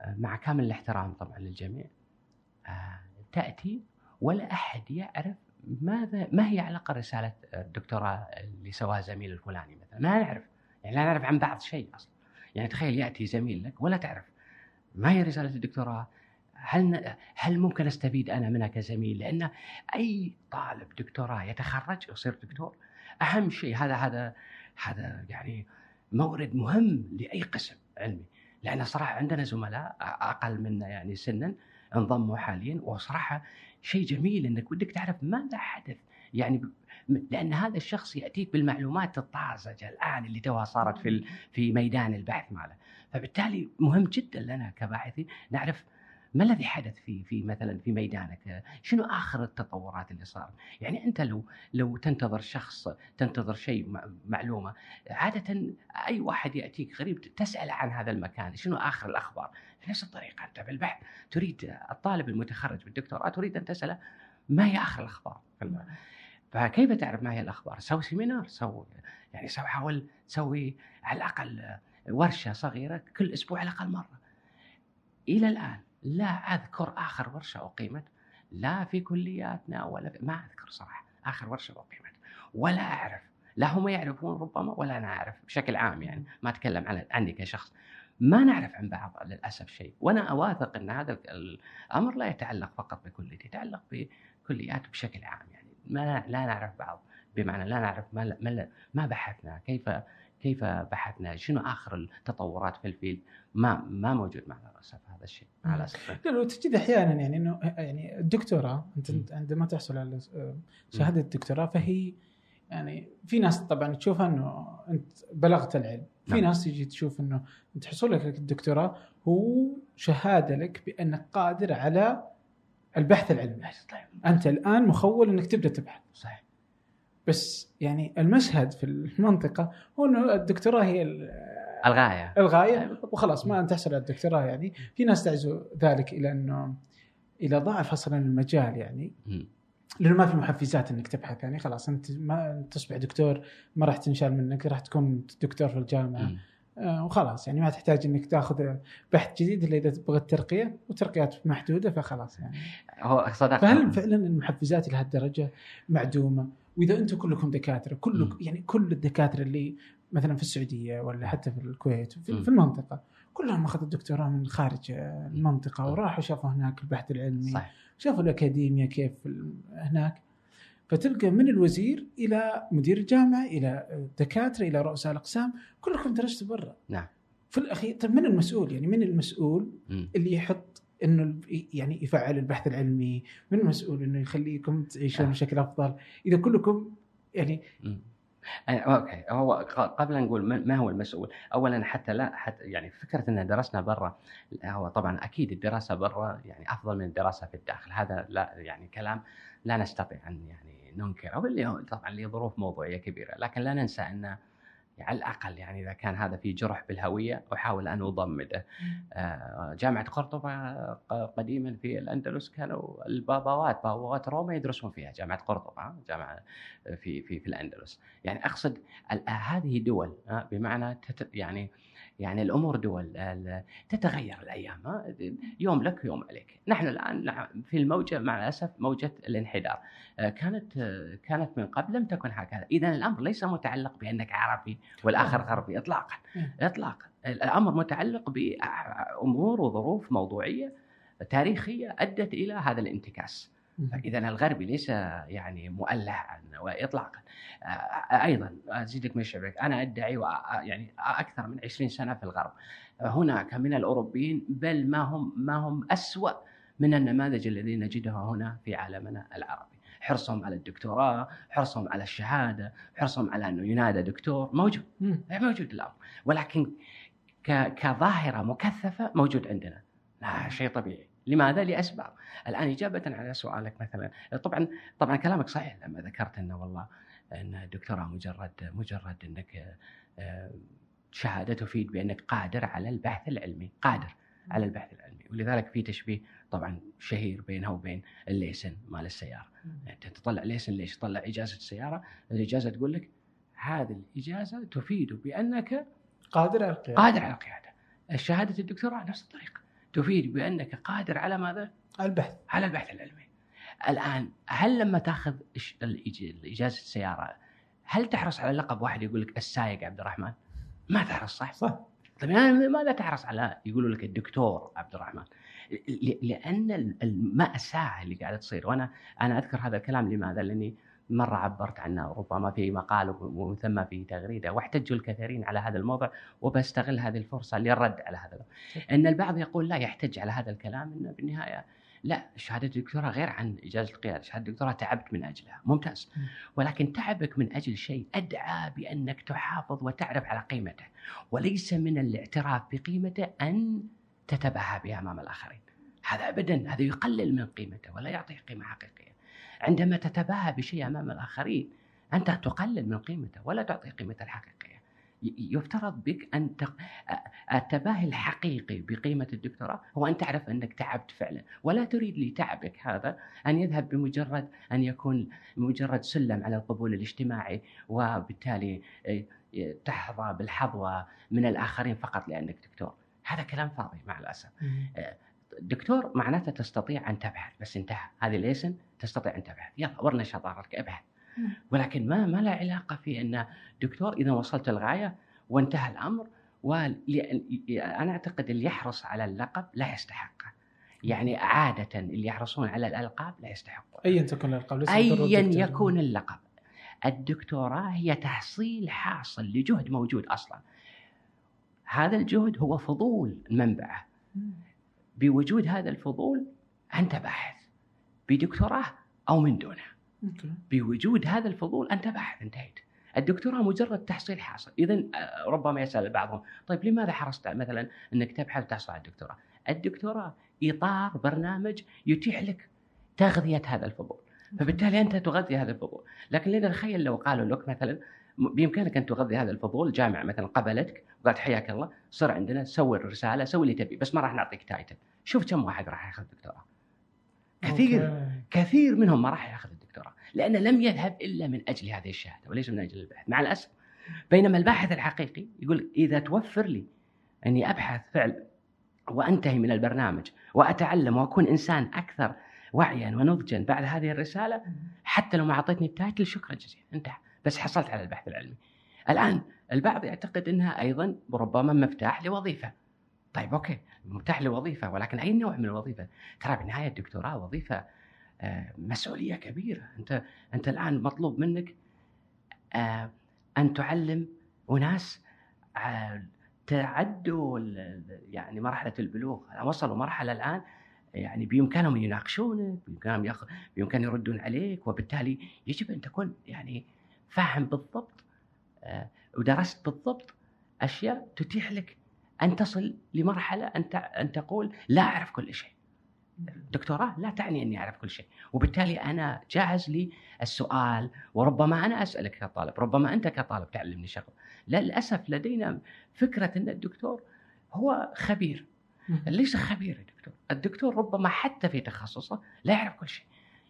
آه، مع كامل الاحترام طبعا للجميع. آه، تأتي ولا أحد يعرف ماذا ما هي علاقة رسالة الدكتوراه اللي سواها زميل الفلاني مثلا؟ ما نعرف. يعني لا نعرف عن بعض شيء أصلا. يعني تخيل يأتي زميل لك ولا تعرف. ما هي رسالة الدكتوراه؟ هل هل ممكن أستفيد أنا منها كزميل؟ لأن أي طالب دكتوراه يتخرج يصير دكتور. أهم شيء هذا هذا هذا يعني مورد مهم لأي قسم علمي. لأن صراحة عندنا زملاء أقل منا يعني سنا انضموا حاليا وصراحة شيء جميل إنك ودك تعرف ماذا حدث. يعني لأن هذا الشخص يأتيك بالمعلومات الطازجة الآن اللي توها صارت في في ميدان البحث ماله. فبالتالي مهم جدا لنا كباحثين نعرف ما الذي حدث في في مثلا في ميدانك؟ شنو آخر التطورات اللي صار؟ يعني أنت لو لو تنتظر شخص تنتظر شيء معلومة عادة أي واحد يأتيك غريب تسأل عن هذا المكان، شنو آخر الأخبار؟ بنفس الطريقة أنت بالبحث تريد الطالب المتخرج بالدكتوراه تريد أن تسأله ما هي آخر الأخبار؟ فكيف تعرف ما هي الأخبار؟ سوي seminar، سوي يعني سوي حاول تسوي على الأقل ورشة صغيرة كل أسبوع على الأقل مرة. إلى الآن لا أذكر آخر ورشة أقيمت لا في كلياتنا ولا في ما أذكر صراحة آخر ورشة أقيمت. ولا أعرف. لا هم يعرفون ربما ولا أنا أعرف بشكل عام يعني ما أتكلم عن عني كشخص. ما نعرف عن بعض للأسف شيء. وأنا أواثق أن هذا الأمر لا يتعلق فقط بكليتي يتعلق بكليات بشكل عام يعني. ما لا نعرف بعض. بمعنى لا نعرف ما ما, ما بحثنا كيف كيف بحثنا؟ شنو آخر التطورات في الفيلد ما ما موجود معنا للاسف هذا الشيء. على اسف لا تجد أحيانا يعني إنه يعني الدكتوراه أنت عندما تحصل على شهادة الدكتوراه فهي يعني في ناس طبعا تشوفها إنه أنت بلغت العلم. في نعم. ناس تجي تشوف إنه أنت حصولك الدكتوراه هو شهادة لك بأنك قادر على البحث العلمي. أنت الآن مخول إنك تبدأ تبحث. صحيح. بس يعني المشهد في المنطقة هو إنه الدكتوراه هي الغاية. الغاية. وخلاص ما ان تحصل على الدكتوراه يعني. في ناس تعزو ذلك إلى إنه إلى ضعف أصلا المجال يعني. لأنه ما في محفزات إنك تبحث يعني. خلاص أنت ما تصبح دكتور ما راح تنشال منك راح تكون دكتور في الجامعة. آه وخلاص يعني ما تحتاج إنك تأخذ بحث جديد إلا إذا تبغى الترقية. وترقيات محدودة فخلاص يعني. هو صدق فهل فعلا المحفزات لهالدرجة معدومة؟ وإذا أنتم كلكم دكاترة كل يعني كل الدكاترة اللي مثلا في السعودية ولا حتى في الكويت في, في المنطقة كلهم أخذوا الدكتوراه من خارج المنطقة وراحوا شافوا هناك البحث العلمي صح. شافوا الاكاديميا كيف هناك. فتلقى من الوزير إلى مدير الجامعة إلى دكاترة إلى رؤساء الأقسام كلكم درستوا برا. نعم. في الأخير طيب من المسؤول؟ يعني من المسؤول م. اللي يحط إنه يعني يفعل البحث العلمي من المسؤول إنه يخليكم تعيشون آه. بشكل أفضل؟ إذا كلكم يعني أوكي. هو قبل نقول ما هو المسؤول اولا حتى لا حتى يعني فكرة إن درسنا برا هو طبعا أكيد الدراسة برا يعني أفضل من الدراسة في الداخل. هذا لا يعني كلام لا نستطيع أن يعني ننكر أو اللي طبعا لظروف موضوعية كبيرة لكن لا ننسى أن على الأقل يعني إذا كان هذا في جرح بالهوية أحاول أن أضمده. آه، جامعة قرطبة قديما في الأندلس كانوا الباباوات باباوات روما يدرسون فيها جامعة قرطبة جامعة في في في الأندلس. يعني أقصد هذه دول بمعنى يعني يعني الأمور دول تتغير الأيام يوم لك ويوم عليك. نحن الآن في الموجة مع الأسف موجة الانحدار. آه، كانت كانت من قبل لم تكن هكذا. اذا الأمر ليس متعلق بأنك عربي والآخر غربي اطلاقا. اطلاقا. الأمر متعلق بامور وظروف موضوعية تاريخية أدت إلى هذا الانتكاس. فإذا الغربي ليس يعني مؤلها اطلاقا. أيضا أزيدك من الشبك أنا أدعي يعني أكثر من 20 سنة في الغرب. هناك من الأوروبيين بل ما هم ما هم أسوأ من النماذج الذي نجدها هنا في عالمنا العربي. حرصهم على الدكتوراه حرصهم على الشهادة حرصهم على انه ينادى دكتور موجود. موجود الأمر. ولكن كظاهرة مكثفة موجود عندنا. لا شيء طبيعي. لماذا؟ لأسباب. الآن إجابة على سؤالك مثلا طبعا طبعا كلامك صحيح لما ذكرت إنه والله إن الدكتوراه مجرد مجرد إنك آه، شهاده تفيد بأنك قادر على البحث العلمي، قادر على البحث العلمي، ولذلك في تشبيه طبعا شهير بينها وبين الليسن مال السيارة. يعني أنت تطلع ليسن ليش؟ تطلع إجازة السيارة، الإجازة تقول لك هذه الإجازة تفيد بأنك قادر على القيادة قادر على القيادة. شهاده الدكتوراه نفس الطريقة، تفيد بأنك قادر على ماذا؟ البحث على البحث العلمي. الآن هل لما تأخذ اجازه السيارة هل تحرص على لقب واحد يقول لك السايق عبد الرحمن؟ ما تحرص صح؟ صح طيب يعني ماذا تحرص على يقولوا لك الدكتور عبد الرحمن؟ لأن ال- المأساة اللي قاعدة تصير وأنا أنا أذكر هذا الكلام لماذا؟ لأني مرة عبرت عنه ربما في مقال ومن ثم في تغريدة. واحتجوا الكثيرين على هذا الموضوع وبستغل هذه الفرصة للرد على هذا إن البعض يقول لا يحتج على هذا الكلام إنه بالنهاية لا شهادة الدكتوراه غير عن إجازة القيادة، شهادة الدكتوراه تعبت من أجلها، ممتاز. ولكن تعبك من أجل شيء أدعى بأنك تحافظ وتعرف على قيمته، وليس من الاعتراف بقيمته أن تتباهى بها امام الآخرين. هذا ابدا هذا يقلل من قيمته ولا يعطيه قيمة حقيقية. عندما تتباهى بشيء أمام الآخرين أنت تقلل من قيمته ولا تعطيه قيمته الحقيقية. يفترض بك أن. التباهي الحقيقي بقيمة الدكتوراه هو أن تعرف أنك تعبت فعلا ولا تريد لتعبك هذا أن يذهب بمجرد أن يكون مجرد سلم على القبول الاجتماعي وبالتالي آه، تحظى بالحظوة من الآخرين فقط لأنك دكتور. هذا كلام فاضي مع الأسف. دكتور معناته تستطيع أن تبحث بس انتهى. هذه ليسن تستطيع أن تبحث. يلا ورنا شطارتك ابحث. مم. ولكن ما ما له علاقة في أن دكتور إذا وصلت الغاية وانتهى الأمر وأنا أعتقد اللي يحرص على اللقب لا يستحقه يعني عادة اللي يحرصون على الألقاب لا يستحقون ايا تكن الألقاب؟ ايا. يكون اللقب. الدكتوراه هي تحصيل حاصل لجهد موجود أصلا. هذا الجهد هو فضول منبعه. مم. بوجود هذا الفضول أنت باحث بدكتوراه أو من okay. بوجود هذا الفضول أنت باحث انتهيت. الدكتوراه مجرد تحصيل حاصل. اذا ربما يسأل بعضهم طيب لماذا حرصت؟ مثلا أنك تبحث وتحصل على الدكتوراه. الدكتوراه إطار برنامج يتيح لك تغذية هذا الفضول. فبالتالي أنت تغذي هذا الفضول. لكن لنتخيل لو قالوا لك مثلا بإمكانك أن تغذي هذا الفضول جامعه مثلا قبلتك وقالت حياك الله سر عندنا سوي الرسالة سوي اللي تبي بس ما راح نعطيك title. شوف كم واحد راح يأخذ دكتوراه كثير okay. كثير منهم ما راح يأخذ الدكتوراه لأنه لم يذهب إلا من أجل هذه الشهادة وليس من أجل البحث. مع الأسف بينما الباحث الحقيقي يقول إذا توفر لي أني أبحث فعلا وأنتهي من البرنامج وأتعلم وأكون إنسان أكثر وعيا ونضجا بعد هذه الرسالة حتى لو ما أعطيتني ال title شكرا جزيلا. انتهى. بس حصلت على البحث العلمي. الآن البعض يعتقد إنها أيضا ربما مفتاح لوظيفة. طيب أوكي مفتاح لوظيفة ولكن أي نوع من الوظيفة؟ ترى بالنهايه الدكتوراه وظيفة آه، مسؤولية كبيرة. أنت أنت الآن مطلوب منك آه، أن تعلم أناس آه، تعدوا يعني مرحلة البلوغ. وصلوا مرحلة الآن يعني بإمكانهم يناقشونك بإمكانهم يأخذ بإمكانهم يردون عليك وبالتالي يجب أن تكون يعني فاهم بالضبط آه، ودرست بالضبط أشياء تتيح لك أن تصل لمرحلة أن أن تقول لا أعرف كل شيء. دكتوراه لا تعني أني أعرف كل شيء، وبالتالي أنا جاهز للسؤال وربما أنا أسألك كطالب، ربما أنت كطالب تعلمني شغله. للأسف لدينا فكرة أن الدكتور هو خبير،. ليس خبير الدكتور، الدكتور ربما حتى في تخصصه لا يعرف كل شيء.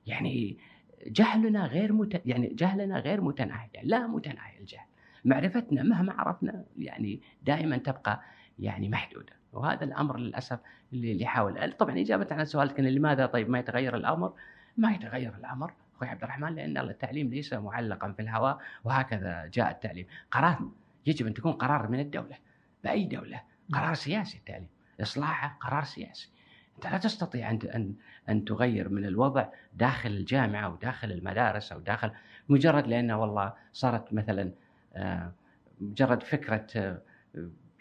يعني جهلنا غير مت... يعني جهلنا غير متناهي، يعني لا متناهي الجهل. معرفتنا مهما عرفنا يعني دائما تبقى يعني محدودة، وهذا الأمر للأسف اللي اللي يحاول طبعا إجابة على سؤالك إن لماذا طيب ما يتغير الأمر؟ ما يتغير الأمر أخوي عبد الرحمن لأن التعليم ليس معلقا في الهواء وهكذا جاء التعليم، قرار يجب أن تكون قرار من الدولة بأي دولة، قرار سياسي التعليم، إصلاحه قرار سياسي. أنت لا تستطيع أن أن أن تغير من الوضع داخل الجامعة وداخل المدارس أو داخل مجرد لأنه والله صارت مثلا آه، مجرد فكرة آه،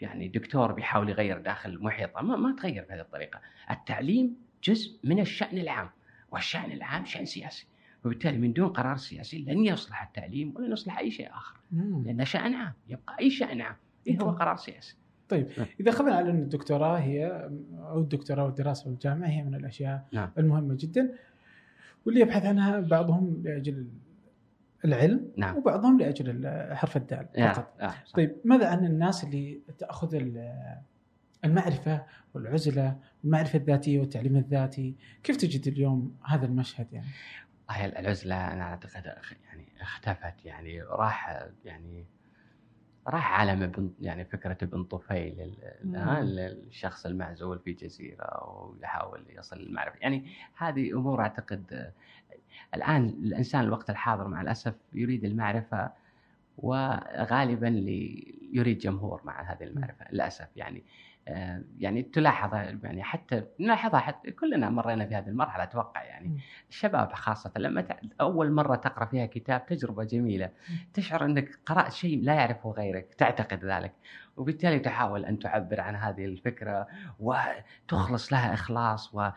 يعني دكتور بيحاول يغير داخل محيطه ما, ما تغير بهذه الطريقة. التعليم جزء من الشأن العام والشأن العام شأن سياسي. وبالتالي من دون قرار سياسي لن يصلح التعليم ولن يصلح أي شيء آخر. لأنه شأن عام يبقى أي شأن عام. إيه هو أوكي. قرار سياسي؟ طيب نعم. إذا اخذنا على إن الدكتوراه هي أو الدكتوراه والدراسه في الجامعة هي من الأشياء نعم. المهمة جدا واللي يبحث عنها بعضهم لأجل العلم نعم وبعضهم لأجل حرف الدال فقط صح. طيب ماذا عن الناس اللي تأخذ ال- المعرفة والعزلة والمعرفه الذاتية والتعليم الذاتي كيف تجد اليوم هذا المشهد يعني هاي العزلة أنا أعتقد أخ- يعني اختفت يعني راح يعني راح عالم ابن يعني فكرة ابن طفيل الشخص المعزول في جزيرة ويحاول يصل للمعرفة. يعني هذه أمور أعتقد آه، الآن الإنسان الوقت الحاضر مع الأسف يريد المعرفة وغالبا يريد جمهور مع هذه المعرفة للأسف يعني. يعني تلاحظ يعني حتى نلاحظها حتى كلنا مرينا في هذه المرحلة أتوقع يعني. الشباب خاصة لما ت- أول مرة تقرأ فيها كتاب تجربة جميلة تشعر أنك قرأت شيء لا يعرفه غيرك تعتقد ذلك. وبالتالي تحاول أن تعبر عن هذه الفكرة وتخلص لها إخلاص و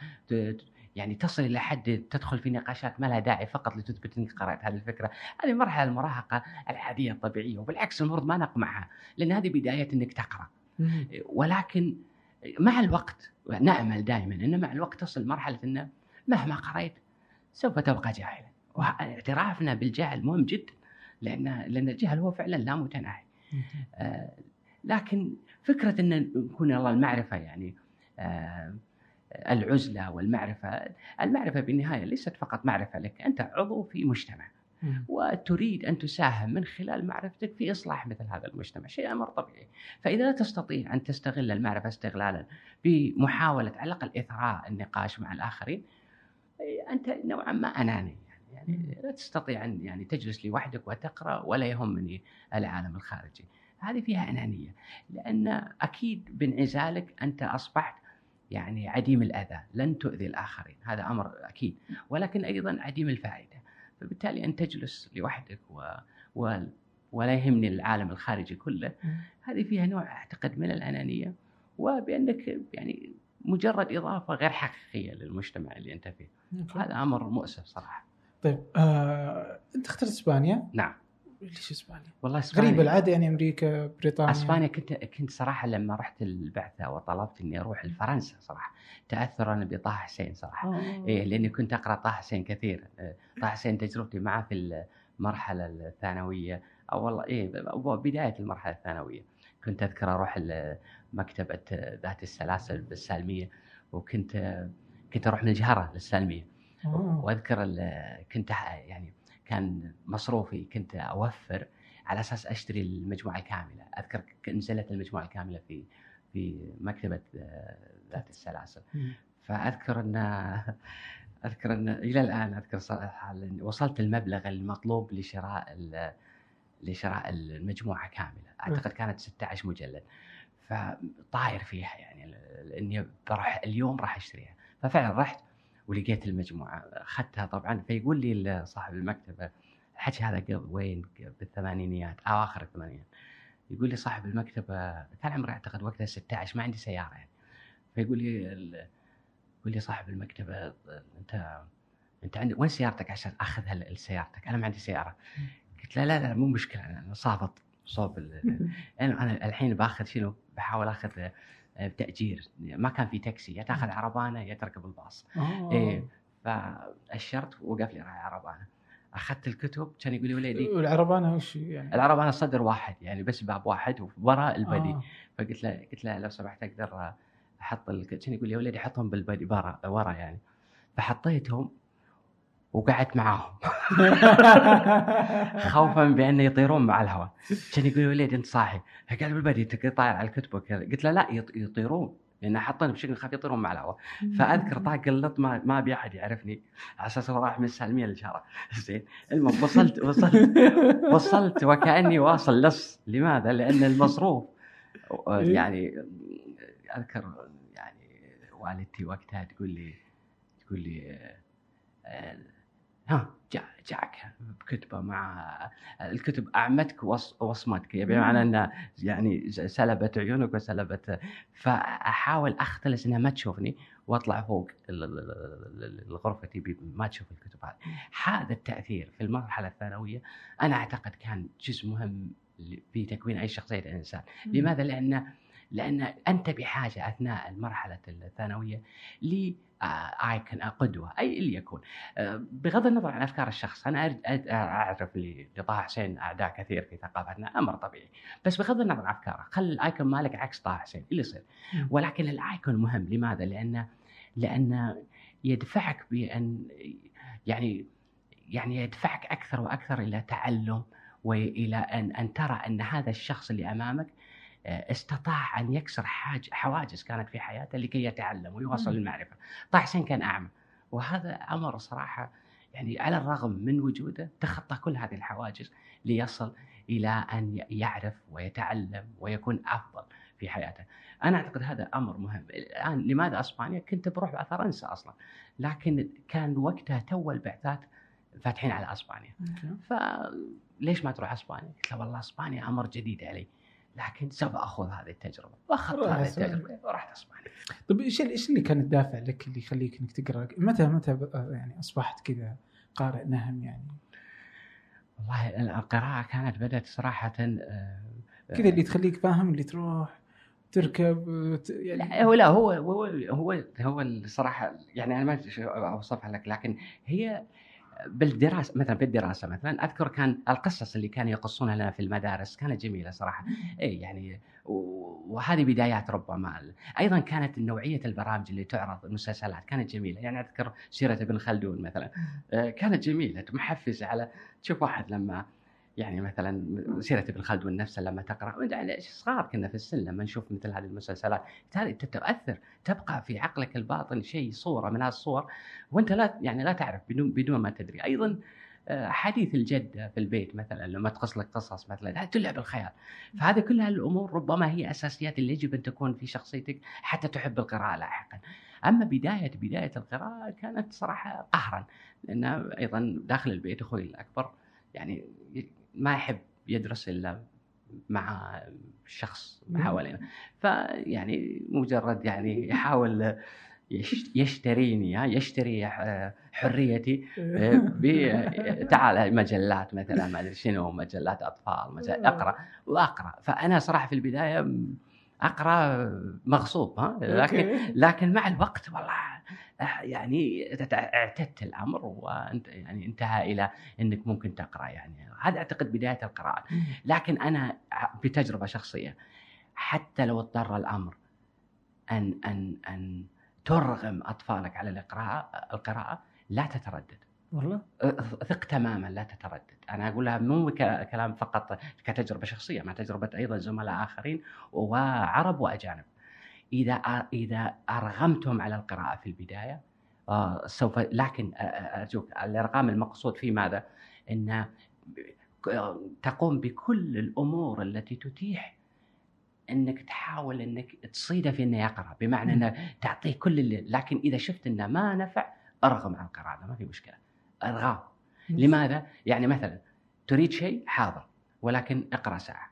يعني تصل إلى حد تدخل في نقاشات ما لها داعي فقط لتثبت أنك قرأت هذه الفكرة. هذه مرحلة المراهقة العادية الطبيعية وبالعكس المفروض ما نقمعها لأن هذه بداية أنك تقرأ. ولكن مع الوقت نأمل دائما إن مع الوقت تصل مرحلة انه مهما قريت سوف تبقى جاهلا. واعترافنا بالجهل مهم جدا لأن لأن الجهل هو فعلا لا متناهي. آه، لكن فكرة إن يكون الله المعرفة يعني آه، العزلة والمعرفة المعرفة بالنهاية ليست فقط معرفة لك أنت عضو في مجتمع. وتريد أن تساهم من خلال معرفتك في إصلاح مثل هذا المجتمع، شيء أمر طبيعي. فإذا لا تستطيع أن تستغل المعرفة استغلالا بمحاولة على الأقل إثراء النقاش مع الآخرين أنت نوعا ما أناني يعني, يعني لا تستطيع أن يعني تجلس لوحدك وتقرأ ولا يهمني العالم الخارجي. هذه فيها أنانية لأن أكيد بانعزالك أنت أصبحت يعني عديم الأذى، لن تؤذي الآخرين، هذا أمر أكيد، ولكن أيضا عديم الفائدة. فبالتالي ان تجلس لوحدك و... و... ولا يهمني العالم الخارجي كله. هذه فيها نوع أعتقد من الأنانية. وبأنك يعني مجرد إضافة غير حقيقية للمجتمع اللي أنت فيه. هذا أمر مؤسف صراحة. طيب آه، أنت اخترت إسبانيا. نعم. ليش إسبانيا؟ والله إسبانيا غريبه العادة يعني أمريكا بريطانيا إسبانيا كنت كنت صراحة لما رحت البعثة وطلبت إني أروح لفرنسا صراحة تاثرا بطه حسين صراحة آه. إيه لأني كنت أقرأ طه حسين كثير إيه، طه حسين تجربتي معه في المرحلة الثانوية أو والله إيه بداية المرحلة الثانوية كنت أذكر أروح مكتبه ذات السلاسل بالسالمية وكنت كنت أروح من الجهره للسالمية آه. وأذكر كنت كان مصروفي كنت أوفر على أساس أشتري المجموعة الكامله أذكر نزلت المجموعة الكامله في في مكتبة آه، ذات السلاسل. فأذكر أن <laughs> أذكر أن إلى الآن أذكر صراحة وصلت المبلغ المطلوب لشراء لشراء المجموعة كاملة. أعتقد كانت 16 مجلد. فطاير فيها يعني اني بروح اليوم راح أشتريها. ففعلا رحت ولقيت المجموعة أخذتها طبعا فيقول لي صاحب المكتبة الحكي هذا قبل وين بالثمانينيات اواخر الثمانينات يقول لي صاحب المكتبة كان عمري أعتقد وقتها 16 ما عندي سيارة يعني فيقول لي يقول لي صاحب المكتبة أنت أنت عندي وين سيارتك عشان اخذها لسيارتك؟ أنا ما عندي سيارة. قلت له لا لا مو مشكلة أنا صابط صوب ال- أنا أنا الحين باخذ شنو؟ بحاول أخذ آه، تاجير ما كان في تاكسي يا تاخذ عربانة يا تركب الباص. آه. إيه فأشرت وقف لي راعي عربانة. أخذت الكتب كان يقول لي وليدي والعربانه وش يعني؟ العربانة صدر واحد يعني بس باب واحد وورا البدي. آه. فقلت له قلت له لو سمحت أقدر أحط كان يقول لي يا ولدي حطهم بالبدي برا ورا يعني فحطيتهم وقعدت معاهم. <laughs> خوفا بأن يطيرون مع الهواء. كان يقول لي أنت صاحي. فقال بالبدي أنت طاير على الكتب. وكذا قلت له لا يط- يطيرون. لأن حاطين بشكل خفيف يطيرون مع الهواء. فأذكر <laughs> طاق اللط ما ما أبي أحد يعرفني. على أساس هو رايح من السالميه للشارع <laughs> زين. المهم وصلت وصلت وصلت وكأني واصل لص. لماذا؟ لأن المصروف يعني أذكر يعني والدتي وقتها تقول لي تقول لي آه، ها جاء جاك بكتبه مع الكتب أعمتك وص- وصمتك. يعني بمعنى أن يعني سلبت عيونك وسلبت فأحاول أختلس إنها ما تشوفني وأطلع فوق ال- ال- ال- ال- الغرفة تبي ما تشوف الكتب هذه. هذا التأثير في المرحلة الثانوية أنا أعتقد كان جزء مهم في تكوين أي شخصية الانسان لماذا؟ لأن لأن أنت بحاجة أثناء المرحلة الثانوية لايكون قدوة أي اللي يكون. آه، بغض النظر عن أفكار الشخص أنا أعرف لطه حسين أعداء كثير في ثقافتنا أمر طبيعي. بس بغض النظر عن أفكاره خل الأيكون مالك عكس طه حسين اللي يصير. ولكن الأيكون مهم. لماذا؟ لأنه لأنه يدفعك بأن يعني يعني يدفعك أكثر وأكثر إلى تعلم والى أن أن ترى أن هذا الشخص اللي أمامك آه، استطاع أن يكسر حاج حواجز كانت في حياته لكي يتعلم ويوصل للمعرفة. طه حسين كان أعمى وهذا أمر صراحة يعني على الرغم من وجوده تخطى كل هذه الحواجز ليصل إلى أن يعرف ويتعلم ويكون أفضل في حياته. أنا أعتقد هذا أمر مهم، الآن لماذا أسبانيا؟ كنت بروح فرنسا أصلا، لكن كان وقتها تو البعثات فاتحين على أسبانيا. فليش ما تروح أسبانيا؟ قلت له والله أسبانيا أمر جديد علي. لكن سوف أخذ هذه التجربة. وأخذت هذه التجربة ورحت اسبانيا طيب إيش إيش اللي كان الدافع لك اللي يخليك إنك تقرأ؟ متى متى يعني أصبحت كذا قارئ نهم يعني؟ والله القراءة كانت بدأت صراحة آه، كذا اللي تخليك فاهم اللي تروح تركب يعني لا هو لا هو هو هو هو الصراحه يعني أنا ما أوصفها لك لكن هي بالدراسة مثلا في الدراسة مثلا أذكر كان القصص اللي كانوا يقصونها لنا في المدارس كانت جميلة صراحة. اي يعني وهذه بدايات ربما أيضا كانت نوعية البرامج اللي تعرض المسلسلات كانت جميلة. يعني أذكر سيرة ابن خلدون مثلا. آه، كانت جميلة محفزه على تشوف واحد لما يعني مثلا سيرة ابن خلدون نفسه لما تقرأ يعني صغار كنا في السن لما نشوف مثل هذه المسلسلات. تتاثر تبقى في عقلك الباطن شيء صورة من هالصور وأنت لا يعني لا تعرف بدون بدون ما تدري. أيضا آه، حديث الجده في البيت مثلا لما تقص لك قصص مثلا تلعب الخيال. فهذه كلها الأمور ربما هي أساسيات اللي يجب أن تكون في شخصيتك حتى تحب القراءة لاحقا. أما بداية بداية القراءة كانت صراحة قهرا لأن أيضا داخل البيت أخوي الأكبر يعني ما يحب يدرس إلا مع شخص حوالينا. فيعني مجرد يعني يحاول يشتريني يشتري حريتي تعال مجلات مثلا ما أدري شنو مجلات أطفال مجلات أقرأ وأقرأ. فأنا صراحة في البداية أقرأ مغصوب ها؟ لكن لكن مع الوقت والله يعني اعتدت الأمر وأنت يعني انتهى إلى إنك ممكن تقرأ يعني. هذا أعتقد بداية القراءة. لكن أنا بتجربة شخصية حتى لو اضطر الأمر أن أن أن ترغم أطفالك على القراءة القراءة لا تتردد. والله؟ ثق تماما لا تتردد. أنا اقولها مو كلام فقط كتجربة شخصية مع تجربة أيضا زملاء آخرين وعرب وأجانب. إذا إذا أرغمتهم على القراءة في البداية آه، سوف لكن ارجوك الإرغام المقصود في ماذا؟ إن تقوم بكل الأمور التي تتيح إنك تحاول إنك تصيده في انه يقرأ بمعنى انه تعطيه كل اللي لكن إذا شفت انه ما نفع أرغم عن القراءة ما في مشكلة. ارغام لماذا؟ يعني مثلا تريد شيء حاضر ولكن اقرأ ساعة.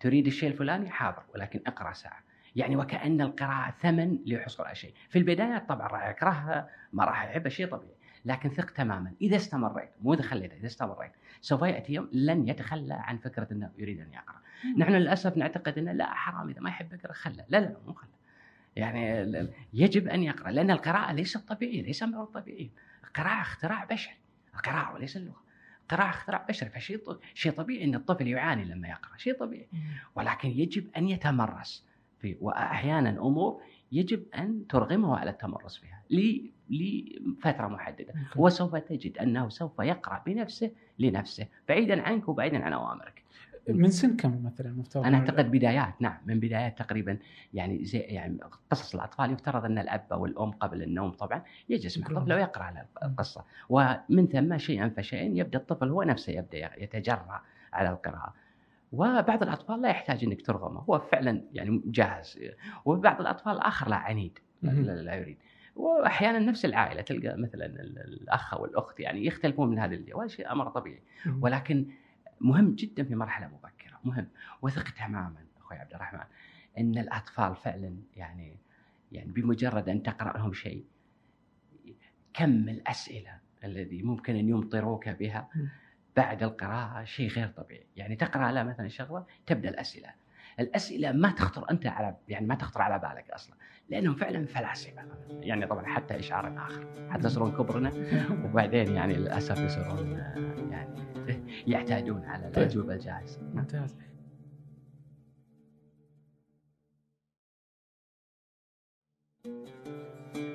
تريد الشيء الفلاني حاضر ولكن اقرأ ساعة. يعني وكأن القراءة ثمن للحصول على شيء. في البداية طبعا راح يكرهها ما راح يحبها شيء طبيعي. لكن ثق تماما. إذا استمريت مو إذا خليته إذا استمريت سوف يأتي يوم لن يتخلى عن فكرة أنه يريد أن يقرأ. نحن للأسف نعتقد أنه لا حرام إذا ما يحب يقرأ خله لا لا مو خله يعني يجب أن يقرأ لأن القراءة ليست طبيعية ليس أمر طبيعي. القراءة اختراع بشري. القراءة وليس اللغة. قراءة اختراع بشري فشيء شيء طبيعي إن الطفل يعاني لما يقرأ شيء طبيعي. ولكن يجب أن يتمرس في واحيانا أمور يجب أن ترغمه على التمرس فيها. لفتره محددة. وسوف تجد أنه سوف يقرأ بنفسه لنفسه بعيدا عنك وبعيدا عن أوامرك. من سن كم مثلا مفترض؟ أنا أعتقد بدايات نعم من بدايات تقريبا يعني زي يعني قصص الأطفال يفترض أن الأب أو الأم قبل النوم طبعا يجلس مع الطفل ويقرأ القصة. ومن ثم شيئا فشيئا يبدأ الطفل هو نفسه يبدأ يتجرأ على القراءة. وبعض الأطفال لا يحتاج إنك ترغمه هو فعلا يعني جاهز. وبعض الأطفال آخر لا عنيد لا يريد. واحيانا نفس العائلة تلقى مثلا الأخ أو الاخت يعني يختلفون من هذا الجو شيء أمر طبيعي. ولكن مهم جدا في مرحلة مبكرة مهم. وثق تماما أخوي عبد الرحمن إن الأطفال فعلا يعني يعني بمجرد أن تقرأ لهم شيء كم الأسئلة الذي ممكن أن يمطروك بها بعد القراءة شيء غير طبيعي. يعني تقرأ له مثلا شغلة تبدأ الأسئلة. الأسئلة ما تخطر أنت على يعني ما تخطر على بالك أصلا لأنهم فعلا فلاسفة. يعني طبعا حتى إشعار آخر حتى يصيرون كبرنا وبعدين يعني للأسف يصيرون يعني يعتادون على طيب. الاجوبه الجاهزه ممتاز.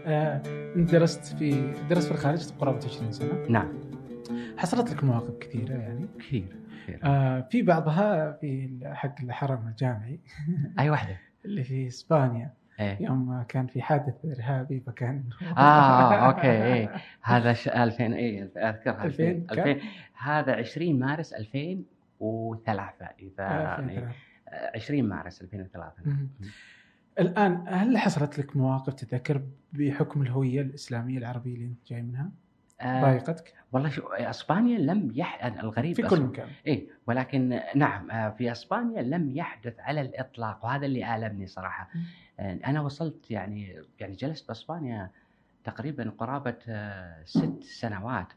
آه، انت درست في درست في الخارج قرابة 20 سنة. نعم. حصلت لك مواقف كثيرة يعني؟ كثير كثير. آه في بعضها في حق الحرم الجامعي. أي واحدة؟ <laughs> اللي في إسبانيا. إيه يوم كان في حادث إرهابي فكان آه أوكي إيه هذا ش... 2000 إيه اذكرها 2000 كم؟ 2000 هذا 20 مارس 2003 إذا يعني 2003. 20 مارس 2003 مم. الآن هل حصلت لك مواقف تتذكر بحكم الهوية الإسلامية العربية اللي أنت جاي منها؟ آه ضايقتك؟ والله شو أسبانيا لم يح الغريب في كل مكان إيه ولكن نعم آه، في أسبانيا لم يحدث على الإطلاق وهذا اللي آلمني صراحة. آه، أنا وصلت يعني يعني جلست بأسبانيا تقريبا قرابة آه، ست سنوات.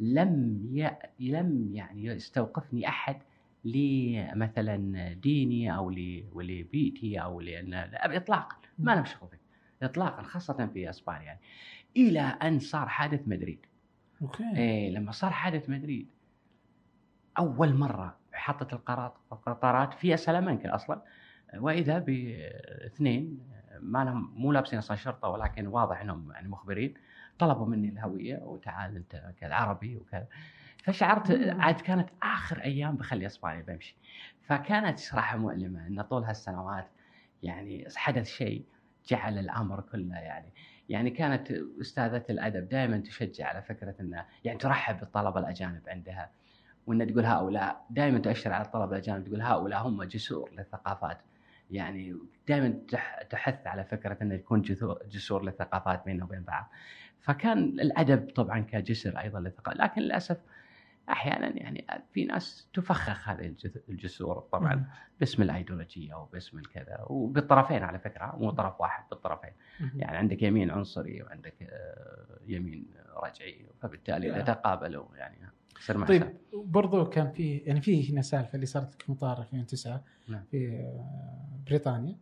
لم ي... لم يعني يستوقفني أحد لمثلا ديني أو ل... ولبيئتي أو لأن لا، اطلاقا. ما شغل فيه. اطلاقا خاصة في أسبانيا يعني. إلى أن صار حادث مدريد. أوكي. إيه لما صار حادث مدريد أول مرة حطت القرار- القطارات في سلامانكا أصلا. وإذا باثنين ما لهم مو لابسين أصلا شرطة ولكن واضح إنهم يعني مخبرين طلبوا مني الهوية وتعال أنت كذا عربي وكذا. فشعرت. عاد كانت آخر أيام بخلي اسبانيا بمشي. فكانت صراحة مؤلمة إن طول هالسنوات يعني حدث شيء جعل الأمر كله يعني يعني كانت أستاذة الأدب دائما تشجع على فكرة إنه يعني ترحب بالطلبة الأجانب عندها وان تقول هؤلاء دائما تؤشر على الطلبه الأجانب تقول هؤلاء هم جسور للثقافات. يعني دائما تح- تحث على فكرة انه يكون جسور للثقافات بيننا وبين بعض فكان الأدب طبعا كجسر أيضا للثقافه لكن للأسف أحيانا يعني في ناس تفخخ هذه الجسور طبعا. باسم الأيديولوجية وباسم الكذا وبالطرفين على فكرة مو طرف واحد بالطرفين. يعني عندك يمين عنصري وعندك آه، يمين رجعي فبالتالي لا. يتقابلوا يعني يصير. طيب برضو كان في يعني في هنا سالفة اللي صارت لك مطار 2009 نعم. في آه، بريطانيا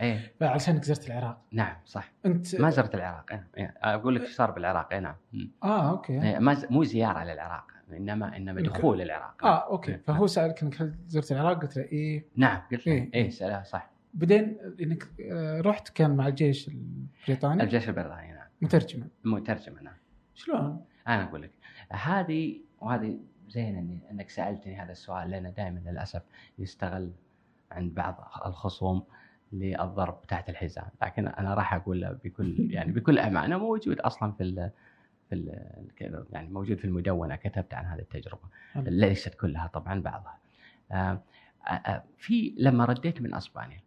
إيه فعشان إنك زرت العراق نعم صح أنت ما زرت العراق إيه. إيه. أقول لك إيش صار بالعراق اي نعم. آه okay إيه. ما ز... مو زيارة للعراق إنما إنما دخول العراق آه okay إيه. فهو سألك إنك هل زرت العراق قلت له إيه نعم قلت إيه. إيه, إيه. سألها صح بعدين إنك آه، رحت كان مع الجيش البريطاني الجيش البريطاني نعم مترجما مترجمة نعم شلون؟ أنا أقول لك هذه وهذه زين إنك سألتني هذا السؤال لأنه دائما للأسف يستغل عند بعض الخصوم للضرب تحت الحزام، لكن أنا راح أقول له بكل <laughs> يعني بكل أمانة موجود أصلا في ال في ال يعني موجود في المدونة. كتبت عن هذه التجربة. ليست كلها طبعا بعضها. آه، آه، آه، في لما رديت من أسبانيا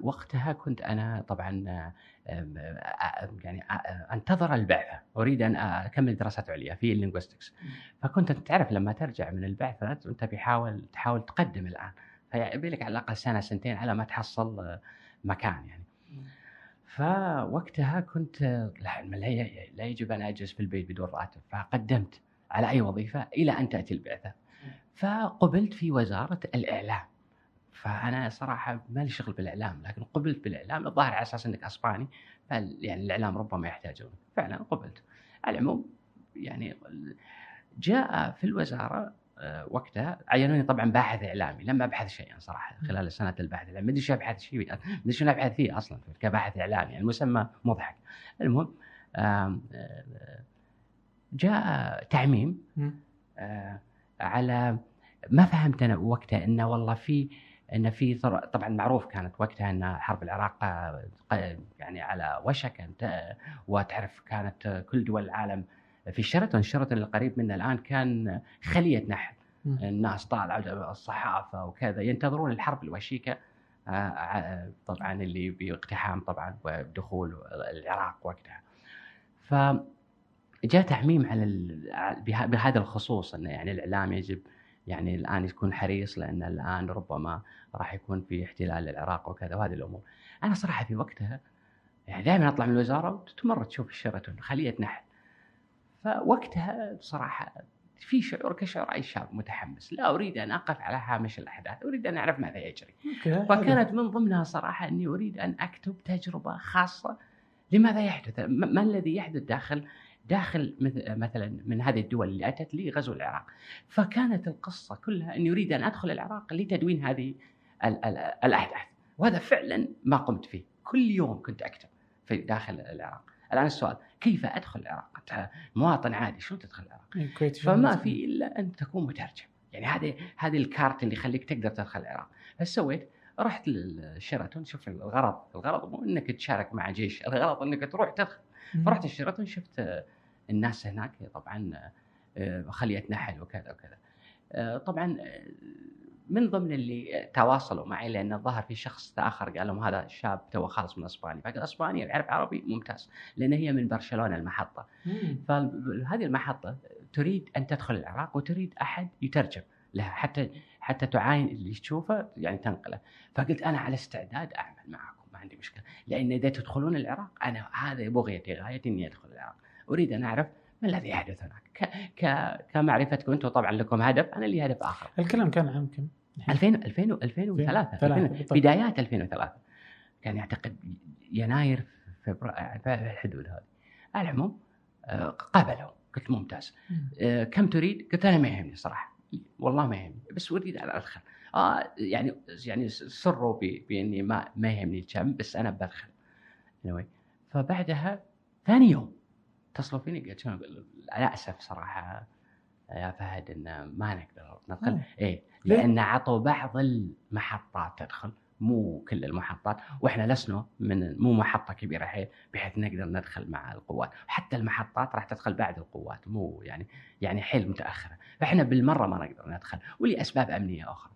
وقتها كنت أنا طبعا يعني أنتظر البعثة. أريد أن أكمل دراسات عليا في اللينغويستكس. فكنت تعرف لما ترجع من البعثة أنت بيحاول تحاول تقدم الآن. فيبي لك على الأقل سنة سنتين على ما تحصل آه، مكان يعني. فوقتها كنت لا لا يجب أن أجلس في البيت بدون راتب. فقدمت على أي وظيفة إلى أن تأتي البعثة. فقبلت في وزارة الإعلام. فأنا صراحة ما لي شغل بالإعلام لكن قبلت بالإعلام. الظاهر على أساس إنك أسباني يعني الإعلام ربما يحتاجون فعلا قبلت. على العموم يعني جاء في الوزارة وقتها عينوني طبعا باحث إعلامي لم أبحث شيئا صراحة خلال سنة البحث الإعلامي. ما أدري شو أبحث شيء ما أدري شو ابحث فيه أصلا كباحث إعلامي يعني المسمى مضحك. المهم آه، جاء تعميم. آه، على ما فهمت أنا وقتها انه والله في إن في طبعا معروف كانت وقتها إن حرب العراق آه، يعني على وشك وتعرف كانت آه، كل دول العالم في شيراتون شيراتون القريب منا الآن كان خلية نحل. الناس طالعة الصحافة وكذا ينتظرون الحرب الوشيكة آه، آه، طبعا اللي باقتحام طبعا ودخول العراق وقتها ف جاء تعميم على ال- بهذا الخصوص انه يعني الإعلام يجب يعني الآن يكون حريص لأن الآن ربما راح يكون في احتلال للعراق وكذا وهذه الأمور. أنا صراحة في وقتها يعني دائما أطلع من الوزارة وتمر تشوف الشيراتون خلية نحل. فوقتها بصراحة في شعور كشعور اي شاب متحمس. لا أريد أن أقف على هامش الأحداث أريد أن أعرف ماذا يجري. فكانت من ضمنها صراحة أني أريد أن أكتب تجربة خاصة لماذا يحدث ما الذي يحدث داخل داخل مث- مثلا من هذه الدول اللي أتت لغزو العراق. فكانت القصة كلها أني أريد أن أدخل العراق لتدوين هذه ال- ال- الأحداث. وهذا فعلا ما قمت فيه. كل يوم كنت أكتب في داخل العراق. الآن السؤال كيف أدخل العراق؟ مواطن عادي شلون تدخل العراق؟ الكويت فما في إلا أن تكون مترجم. يعني هذه هذه الكارت اللي يخليك تقدر تدخل العراق. إيش سويت؟ رحت للشيراتون شوف الغرض. الغرض مو إنك تشارك مع جيش الغرض إنك تروح تدخل. فرحت الشيراتون شفت الناس هناك طبعا آه، خليه نحل وكذا وكذا. آه، طبعا آه، من ضمن اللي تواصلوا معي لأن الظاهر في شخص اخر قال لهم هذا شاب تو خالص من اسبانيا فقال اسبانيا يعرف عربي ممتاز لأن هي من برشلونة المحطة. فهذه المحطة تريد أن تدخل العراق وتريد أحد يترجم لها حتى حتى تعاين اللي تشوفه يعني تنقله. فقلت أنا على استعداد أعمل معكم ما عندي مشكلة. لأن إذا تدخلون العراق أنا هذا بغيتي غايتي إني أدخل العراق. أريد أن أعرف ما الذي يحدث هناك؟ ك... ك... كمعرفتكم أنتم طبعا لكم هدف أنا لي هدف آخر. الكلام كان عام كم؟ 2000 2000 2003 ثلاثة، 2000 بالضبط. بدايات 2003 كان يعتقد يناير فبراير في الحدود هذه. على العموم آه، قبلوا قلت ممتاز. مم. آه، كم تريد؟ قلت أنا ما يهمني صراحة. والله ما يهمني. بس أريد ان ادخل آه يعني يعني سروا بأني ما ما يهمني الكم بس أنا بدخل. Anyway. فبعدها ثاني يوم. اتصلوا فيني قلت شنو أنا أسف صراحة يا فهد ان ما نقدر ندخل. إيه. ليه؟ لأن عطوا بعض المحطات تدخل مو كل المحطات وإحنا لسنا من مو محطة كبيرة حيل بحيث نقدر ندخل مع القوات. حتى المحطات راح تدخل بعد القوات مو يعني يعني حيل متأخرة. فإحنا بالمرة ما نقدر ندخل ولأسباب أمنية أخرى.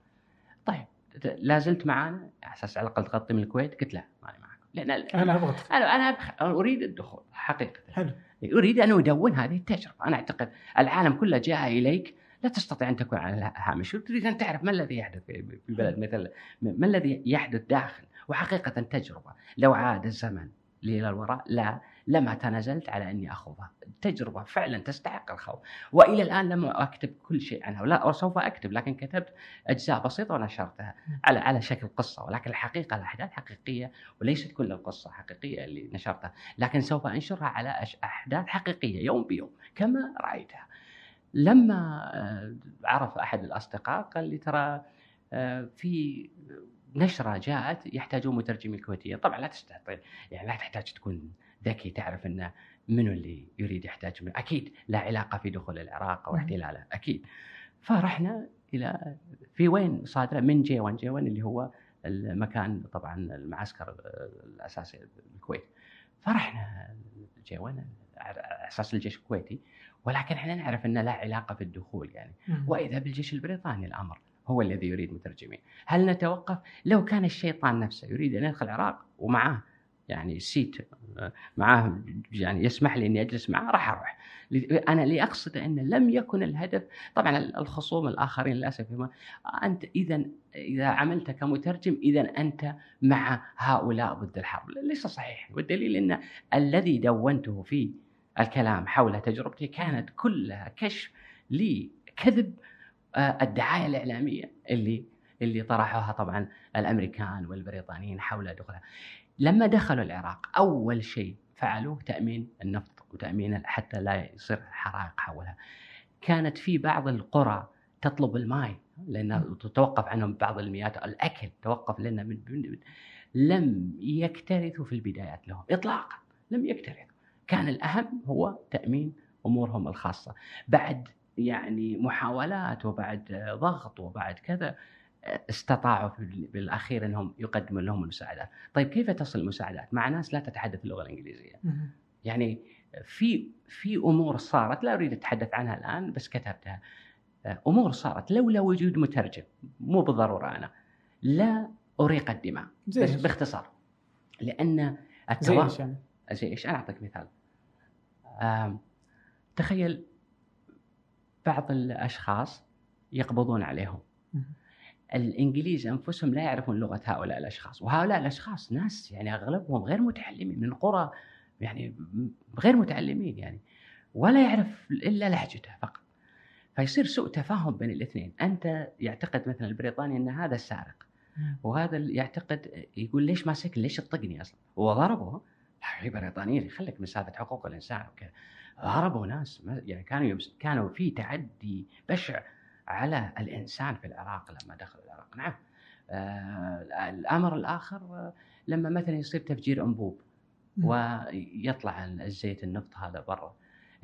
طيب لا زلت معانا؟ على أساس على الأقل تغطي من الكويت؟ قلت لا ماني معكم لأن أنا أبغى. أنا أنا أريد الدخول حقيقة. حلو. أريد أن أدون هذه التجربة، أنا أعتقد العالم كله جاء إليك. لا تستطيع أن تكون على الهامش، تريد أن تعرف ما الذي يحدث في في بلد مثل ما الذي يحدث داخل، وحقيقة تجربة، لو عاد الزمن إلى الوراء لا. لما تنازلت على أني اخوضها، تجربة فعلا تستحق الخوض، وإلى الآن لم أكتب كل شيء عنها، ولا وسوف أكتب لكن كتبت أجزاء بسيطة ونشرتها على على شكل قصة، ولكن الحقيقة الأحداث حقيقية وليست كل القصة حقيقية اللي نشرتها. لكن سوف أنشرها على أحداث حقيقية يوم بيوم كما رأيتها. لما آه، عرف أحد الأصدقاء قال لي ترى آه، في نشرة جاءت يحتاجون مترجمين كويتيين، طبعا لا تستطيع يعني لا تحتاج تكون ذكي تعرف ان منو اللي يريد يحتاج منه، أكيد لا علاقة في دخول العراق أو مم. احتلاله، أكيد. فرحنا إلى في وين صادرة من G 1 G 1 اللي هو المكان طبعا المعسكر الأساسي بالكويت فرحنا G 1 على أساس الجيش الكويتي ولكن إحنا نعرف إنه لا علاقة في الدخول يعني مم. وإذا بالجيش البريطاني الأمر هو الذي يريد مترجمين هل نتوقف لو كان الشيطان نفسه يريد أن يدخل العراق ومعاه يعني seat معاه يعني يسمح لي إني أجلس معاه راح أروح. أنا اللي أقصد أن لم يكن الهدف طبعا الخصوم الآخرين للأسف أنت اذا إذا عملت كمترجم اذا أنت مع هؤلاء ضد الحرب. ليس صحيح. والدليل إن الذي دونته في الكلام حول تجربتي كانت كلها كشف لكذب آه، الدعاية الإعلامية اللي اللي طرحوها طبعا الأمريكان والبريطانيين حول دخولها. لما دخلوا العراق أول شيء فعلوه تأمين النفط وتأمين حتى لا يصير حرائق حولها. كانت في بعض القرى تطلب الماء لأن تتوقف عنهم بعض المياه الأكل توقف لنا من, من, من لم يكترثوا في البدايات لهم اطلاقا لم يكترثوا. كان الأهم هو تأمين أمورهم الخاصة. بعد يعني محاولات وبعد ضغط وبعد كذا استطاعوا في بالاخير إنهم يقدموا لهم المساعدات، طيب كيف تصل المساعدات مع ناس لا تتحدث اللغة الإنجليزية؟ يعني في في أمور صارت لا أريد أتحدث عنها الآن بس كتبتها أمور صارت لولا وجود مترجم مو بالضرورة أنا لا أريق الدماء زي بس؟ باختصار لأن زي التوا... إيش يعني؟ زي إيش؟ أنا أعطيك مثال. تخيل بعض الأشخاص يقبضون عليهم. الإنجليز أنفسهم لا يعرفون لغة هؤلاء الأشخاص، وهؤلاء الأشخاص ناس يعني أغلبهم غير متعلمين من قرى يعني غير متعلمين يعني ولا يعرف إلا لهجته فقط. فيصير سوء تفاهم بين الاثنين. أنت يعتقد مثلا البريطاني أن هذا السارق وهذا اللي يعتقد يقول ليش ماسك ليش تطقني أصلا؟ وضربه في بريطانيين خليك من سالفة حقوق الإنسان وكذا. ضربوا ناس يعني كانوا كانوا في تعدي بشع على الإنسان في العراق لما دخلوا العراق نعم آه الأمر الآخر آه لما مثلا يصير تفجير أنبوب ويطلع الزيت النفط هذا برا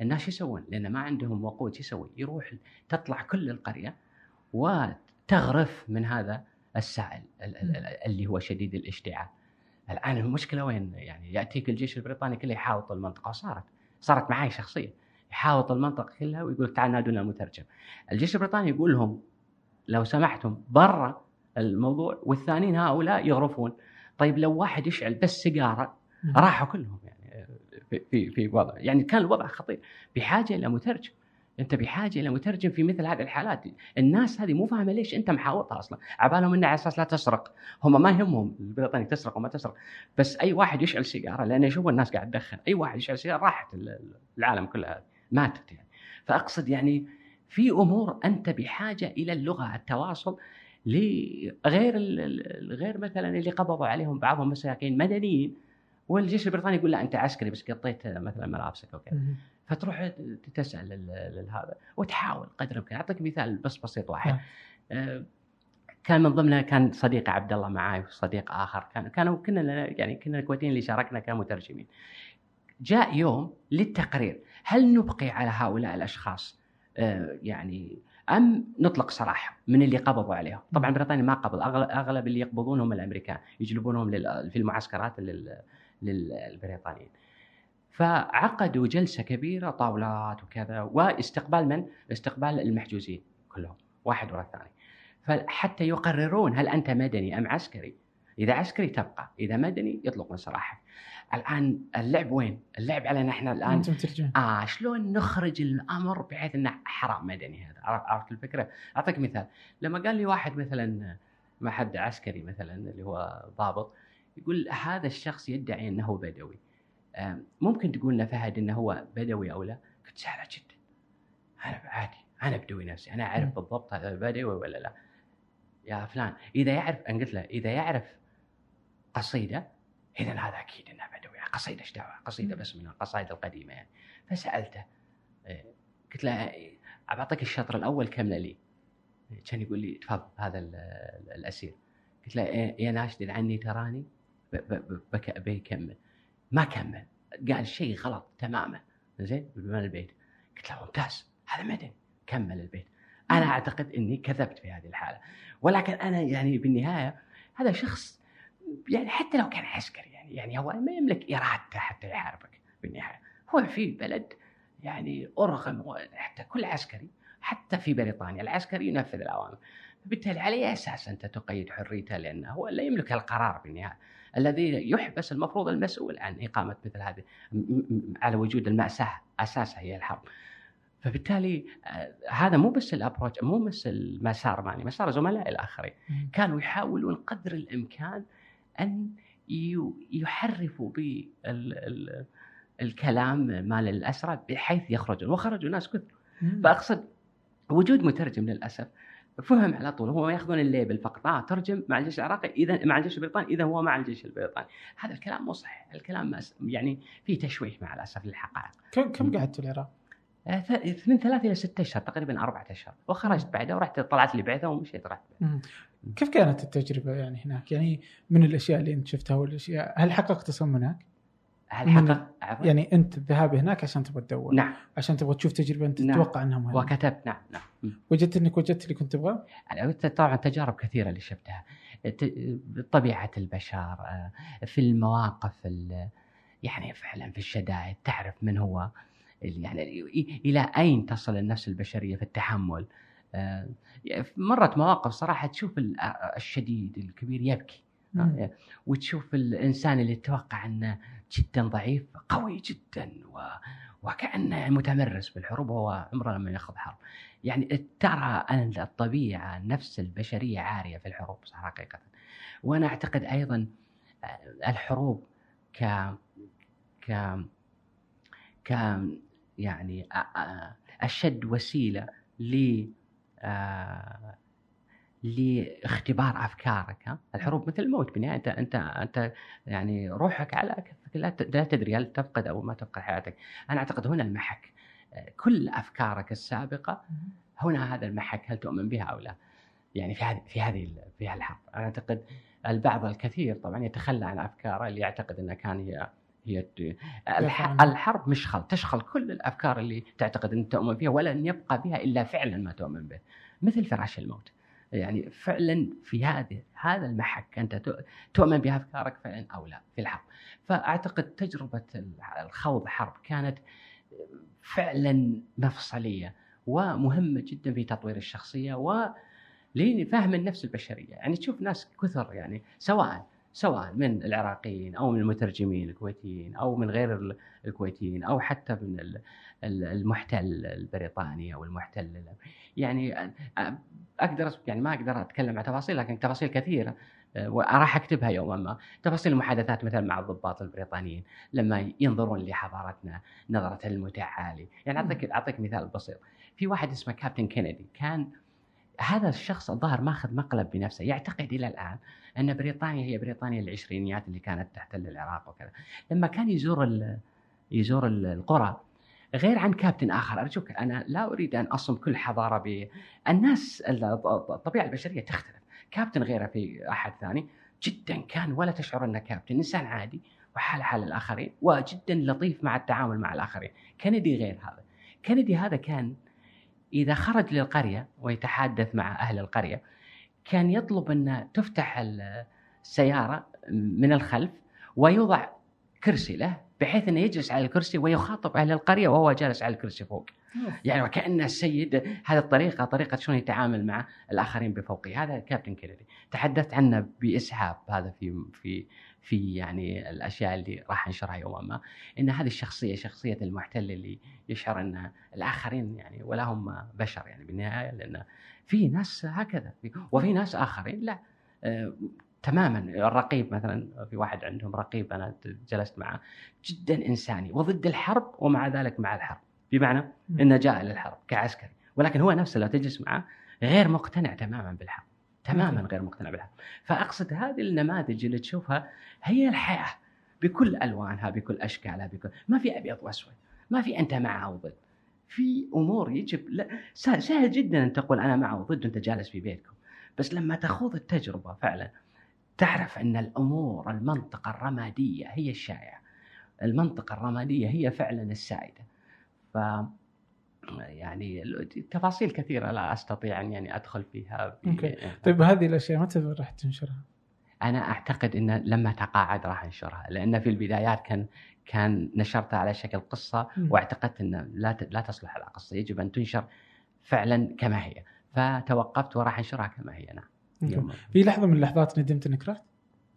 الناس شو يسوون؟ لأن ما عندهم وقود شو يسوي؟ يروح تطلع كل القرية وتغرف من هذا السائل اللي هو شديد الاشتعال. الآن المشكلة وين؟ يعني يأتيك الجيش البريطاني كله يحاوط المنطقة وصارت صارت معي شخصيا يحاوط المنطقة كلها ويقول تعال نادونا المترجم. الجيش البريطاني يقول لهم لو سمحتم برا الموضوع والثانيين هؤلاء يغرفون. طيب لو واحد يشعل بس سيجارة راحوا كلهم يعني في في في وضع. يعني كان الوضع خطير. بحاجة إلى مترجم. أنت بحاجة إلى مترجم في مثل هذه الحالات. الناس هذه مو فاهمة ليش أنت محاوطها أصلا. عبالهم انه على أساس لا تسرق. هم ما يهمهم البريطاني تسرق وما تسرق. بس أي واحد يشعل سيجارة لأنه يشوف الناس قاعد تدخن. أي واحد يشعل سيجارة راحت العالم كلها ماتت يعني. فأقصد يعني في أمور أنت بحاجة إلى اللغة التواصل لغير غير مثلا اللي قبضوا عليهم بعضهم مساكين مدنيين والجيش البريطاني يقول لا أنت عسكري بس قطيت مثلا ملابسك أو كذا. فتروح تسأل هذا وتحاول قدر الإمكان. أعطيك مثال بس بسيط واحد. آه كان من ضمنها كان صديق عبد الله معاي وصديق آخر. كان كانوا كنا يعني كنا الكويتيين اللي شاركنا كمترجمين. جاء يوم للتقرير. هل نبقي على هؤلاء الأشخاص آه يعني أم نطلق سراح من اللي قبضوا عليهم طبعا بريطانيا ما قبض أغلب اللي يقبضونهم الأمريكان يجلبونهم في المعسكرات للبريطانيين فعقدوا جلسة كبيرة طاولات وكذا واستقبال من؟ استقبال المحجوزين كلهم واحد ورا الثاني فحتى يقررون هل أنت مدني أم عسكري؟ إذا عسكري تبقى، إذا مدني يطلقون سراحك. الآن اللعب وين؟ اللعب علينا إحنا الآن. أنتم ترجعون. آه شلون نخرج الأمر بحيث إنه حرام مدني هذا؟ عرفت الفكرة؟ أعطيك مثال. لما قال لي واحد مثلا ما حد عسكري مثلا اللي هو ضابط يقول هذا الشخص يدعي إنه بدوي. ممكن تقول لنا فهد إنه هو بدوي أو لا؟ قلت سهلة جدا. أنا عادي. أنا بدوي نفسي. أنا أعرف بالضبط هذا بدوي ولا لا. يا فلان إذا يعرف أنا قلت له إذا يعرف قصيدة إذا هذا أكيد إنه قصيدة إيش دعوة؟ قصيدة بس من القصائد القديمة يعني. فسألته إيه، قلت له بعطيك الشطر الأول كمله لي كان يقول لي تفضل هذا الأسير. قلت له يا ناشد عني تراني؟ بيكمل. ما كمل. قال شيء غلط تماما. زين؟ من البيت؟ قلت له ممتاز. هذا مدني. كمل البيت. أنا أعتقد إني كذبت في هذه الحالة. ولكن أنا يعني بالنهاية هذا شخص يعني حتى لو كان عسكري يعني يعني هو ما يملك ارادته حتى يحاربك بالنهاية. هو في بلد يعني أرغم حتى كل عسكري حتى في بريطانيا العسكري ينفذ الاوامر فبالتالي على أي أساس أنت تقيد حريته؟ لأنه هو لا يملك القرار بالنهاية. الذي يحبس المفروض المسؤول عن إقامة مثل هذه على وجود المأساة أساسها هي الحرب. فبالتالي آه، هذا مو بس ال approach مو بس المسار مالي مسار زملائي الآخرين. كانوا يحاولون قدر الإمكان أن يحرفوا بالكلام مال الاسرى بحيث يخرجون وخرجوا ناس كثر. فأقصد وجود مترجم للأسف فهم على طول هم يأخذون ال label فقط. آه ترجم مع الجيش العراقي إذا مع الجيش البريطاني إذا هو مع الجيش البريطاني. هذا الكلام مو صحيح. الكلام يعني فيه تشويه مع الأسف للحقائق. كم كم قعدت في العراق؟ آه، من ثلاث إلى ستة أشهر تقريبا أربعة أشهر. وخرجت بعدها ورحت طلعت لي بعثة ومشيت رحت. كيف كانت التجربة يعني هناك؟ يعني من الأشياء اللي أنت شفتها والأشياء هل حققت تصمم هناك؟ هل حقق يعني أنت الذهاب هناك عشان تبغى تدور. نعم. عشان تبغى تشوف تجربة أنت نعم. تتوقع أنها مهمة. وكتبت. نعم نعم. وجدت إنك وجدت اللي كنت تبغاه؟ طبعا تجارب كثيرة اللي شفتها. طبيعة البشر آه، في المواقف يعني فعلا في الشدائد تعرف من هو يعني إلى أين تصل النفس البشرية في التحمل. مرت مواقف صراحة تشوف الشديد الكبير يبكي مم. وتشوف الإنسان اللي تتوقع أنه جدا ضعيف قوي جدا و... وكأنه متمرس بالحروب وهو عمره لما يأخذ حرب. يعني ترى أن الطبيعة نفس البشرية عارية في الحروب حقيقة. وأنا أعتقد أيضا آه، الحروب ك ك ك يعني أشد وسيلة ل آه لاختبار أفكارك ها؟ الحروب مثل الموت بالنهاية أنت أنت أنت يعني روحك على كفك لا تدري هل تفقد أو ما تفقد حياتك. أنا أعتقد هنا المحك. كل أفكارك السابقة هنا هذا المحك هل تؤمن بها أو لا؟ يعني في هذه في هذه في الحرب أنا أعتقد البعض الكثير طبعا يتخلى عن أفكاره اللي يعتقد أنها كان هي هي الحرب مشخل تشخل كل الأفكار اللي تعتقد أن تؤمن فيها ولن يبقى بها إلا فعلا ما تؤمن به. مثل فراش الموت. يعني فعلا في هذه هذا المحك أنت تؤمن بأفكارك فعلا أو لا في الحرب. فأعتقد تجربة الخوض حرب كانت فعلا مفصلية ومهمة جدا في تطوير الشخصية و لفهم النفس البشرية. يعني تشوف ناس كثر يعني سواء سواء من العراقيين أو من المترجمين الكويتيين أو من غير الكويتيين أو حتى من المحتل البريطاني أو المحتل يعني أقدر يعني ما أقدر أتكلم عن تفاصيل لكن تفاصيل كثيرة وراح أكتبها يوما ما. تفاصيل المحادثات مثلا مع الضباط البريطانيين لما ينظرون لحضارتنا نظرة المتعالي. يعني اعطيك أعطيك مثال بسيط. في واحد اسمه كابتن كينيدي كان هذا الشخص الظاهر ماخذ مقلب بنفسه يعتقد إلى الآن أن بريطانيا هي بريطانيا العشرينيات اللي كانت تحتل العراق وكذا. لما كان يزور يزور القرى غير عن كابتن آخر أرجوك أنا لا أريد أن أصم كل حضارة ب الناس الطبيعة البشرية تختلف. كابتن غيره في أحد ثاني جدا كان ولا تشعر أنه كابتن إنسان عادي وحال حال الآخرين وجدا لطيف مع التعامل مع الآخرين. كندي غير هذا. كندي هذا كان إذا خرج للقرية ويتحدث مع أهل القرية كان يطلب أن تفتح السيارة من الخلف ويوضع كرسي له بحيث أنه يجلس على الكرسي ويخاطب أهل القرية وهو جالس على الكرسي فوق. يعني وكأن السيد هذه الطريقة طريقة شلون يتعامل مع الآخرين بفوقه، هذا كابتن كينيدي، تحدثت عنه بإسهاب هذا في في في يعني الأشياء اللي راح أنشرها يوما ما. إن هذه الشخصية شخصية المحتل اللي يشعر إن الآخرين يعني ولا هم بشر يعني بالنهاية لأن في ناس هكذا وفي ناس آخرين لا. آه، تماما الرقيب مثلا في واحد عندهم رقيب أنا جلست معه جدا إنساني وضد الحرب ومع ذلك مع الحرب. بمعنى إنه جاء للحرب كعسكري ولكن هو نفسه لو تجلس معه غير مقتنع تماما بالحرب. تماما غير مقتنع بالحرب فأقصد هذه النماذج اللي تشوفها هي الحياة بكل ألوانها بكل أشكالها بكل ما في أبيض وأسود ما في أنت مع أو ضد في أمور يجب لا سهل جدا أن تقول أنا مع وضد وأنت جالس في بيتكم. بس لما تخوض التجربة فعلا تعرف أن الأمور المنطقة الرمادية هي الشائعة. المنطقة الرمادية هي فعلا السائدة. ف يعني تفاصيل كثيرة لا أستطيع أن يعني أدخل فيها أوكي. طيب هذه الأشياء متى راح تنشرها؟ أنا أعتقد إن لما تقاعد راح أنشرها لأن في البدايات كان كان نشرتها على شكل قصة واعتقدت إن لا لا تصلح على قصة يجب أن تنشر فعلا كما هي فتوقفت وراح أنشرها كما هي نعم. في لحظة من اللحظات ندمت إنك رحت؟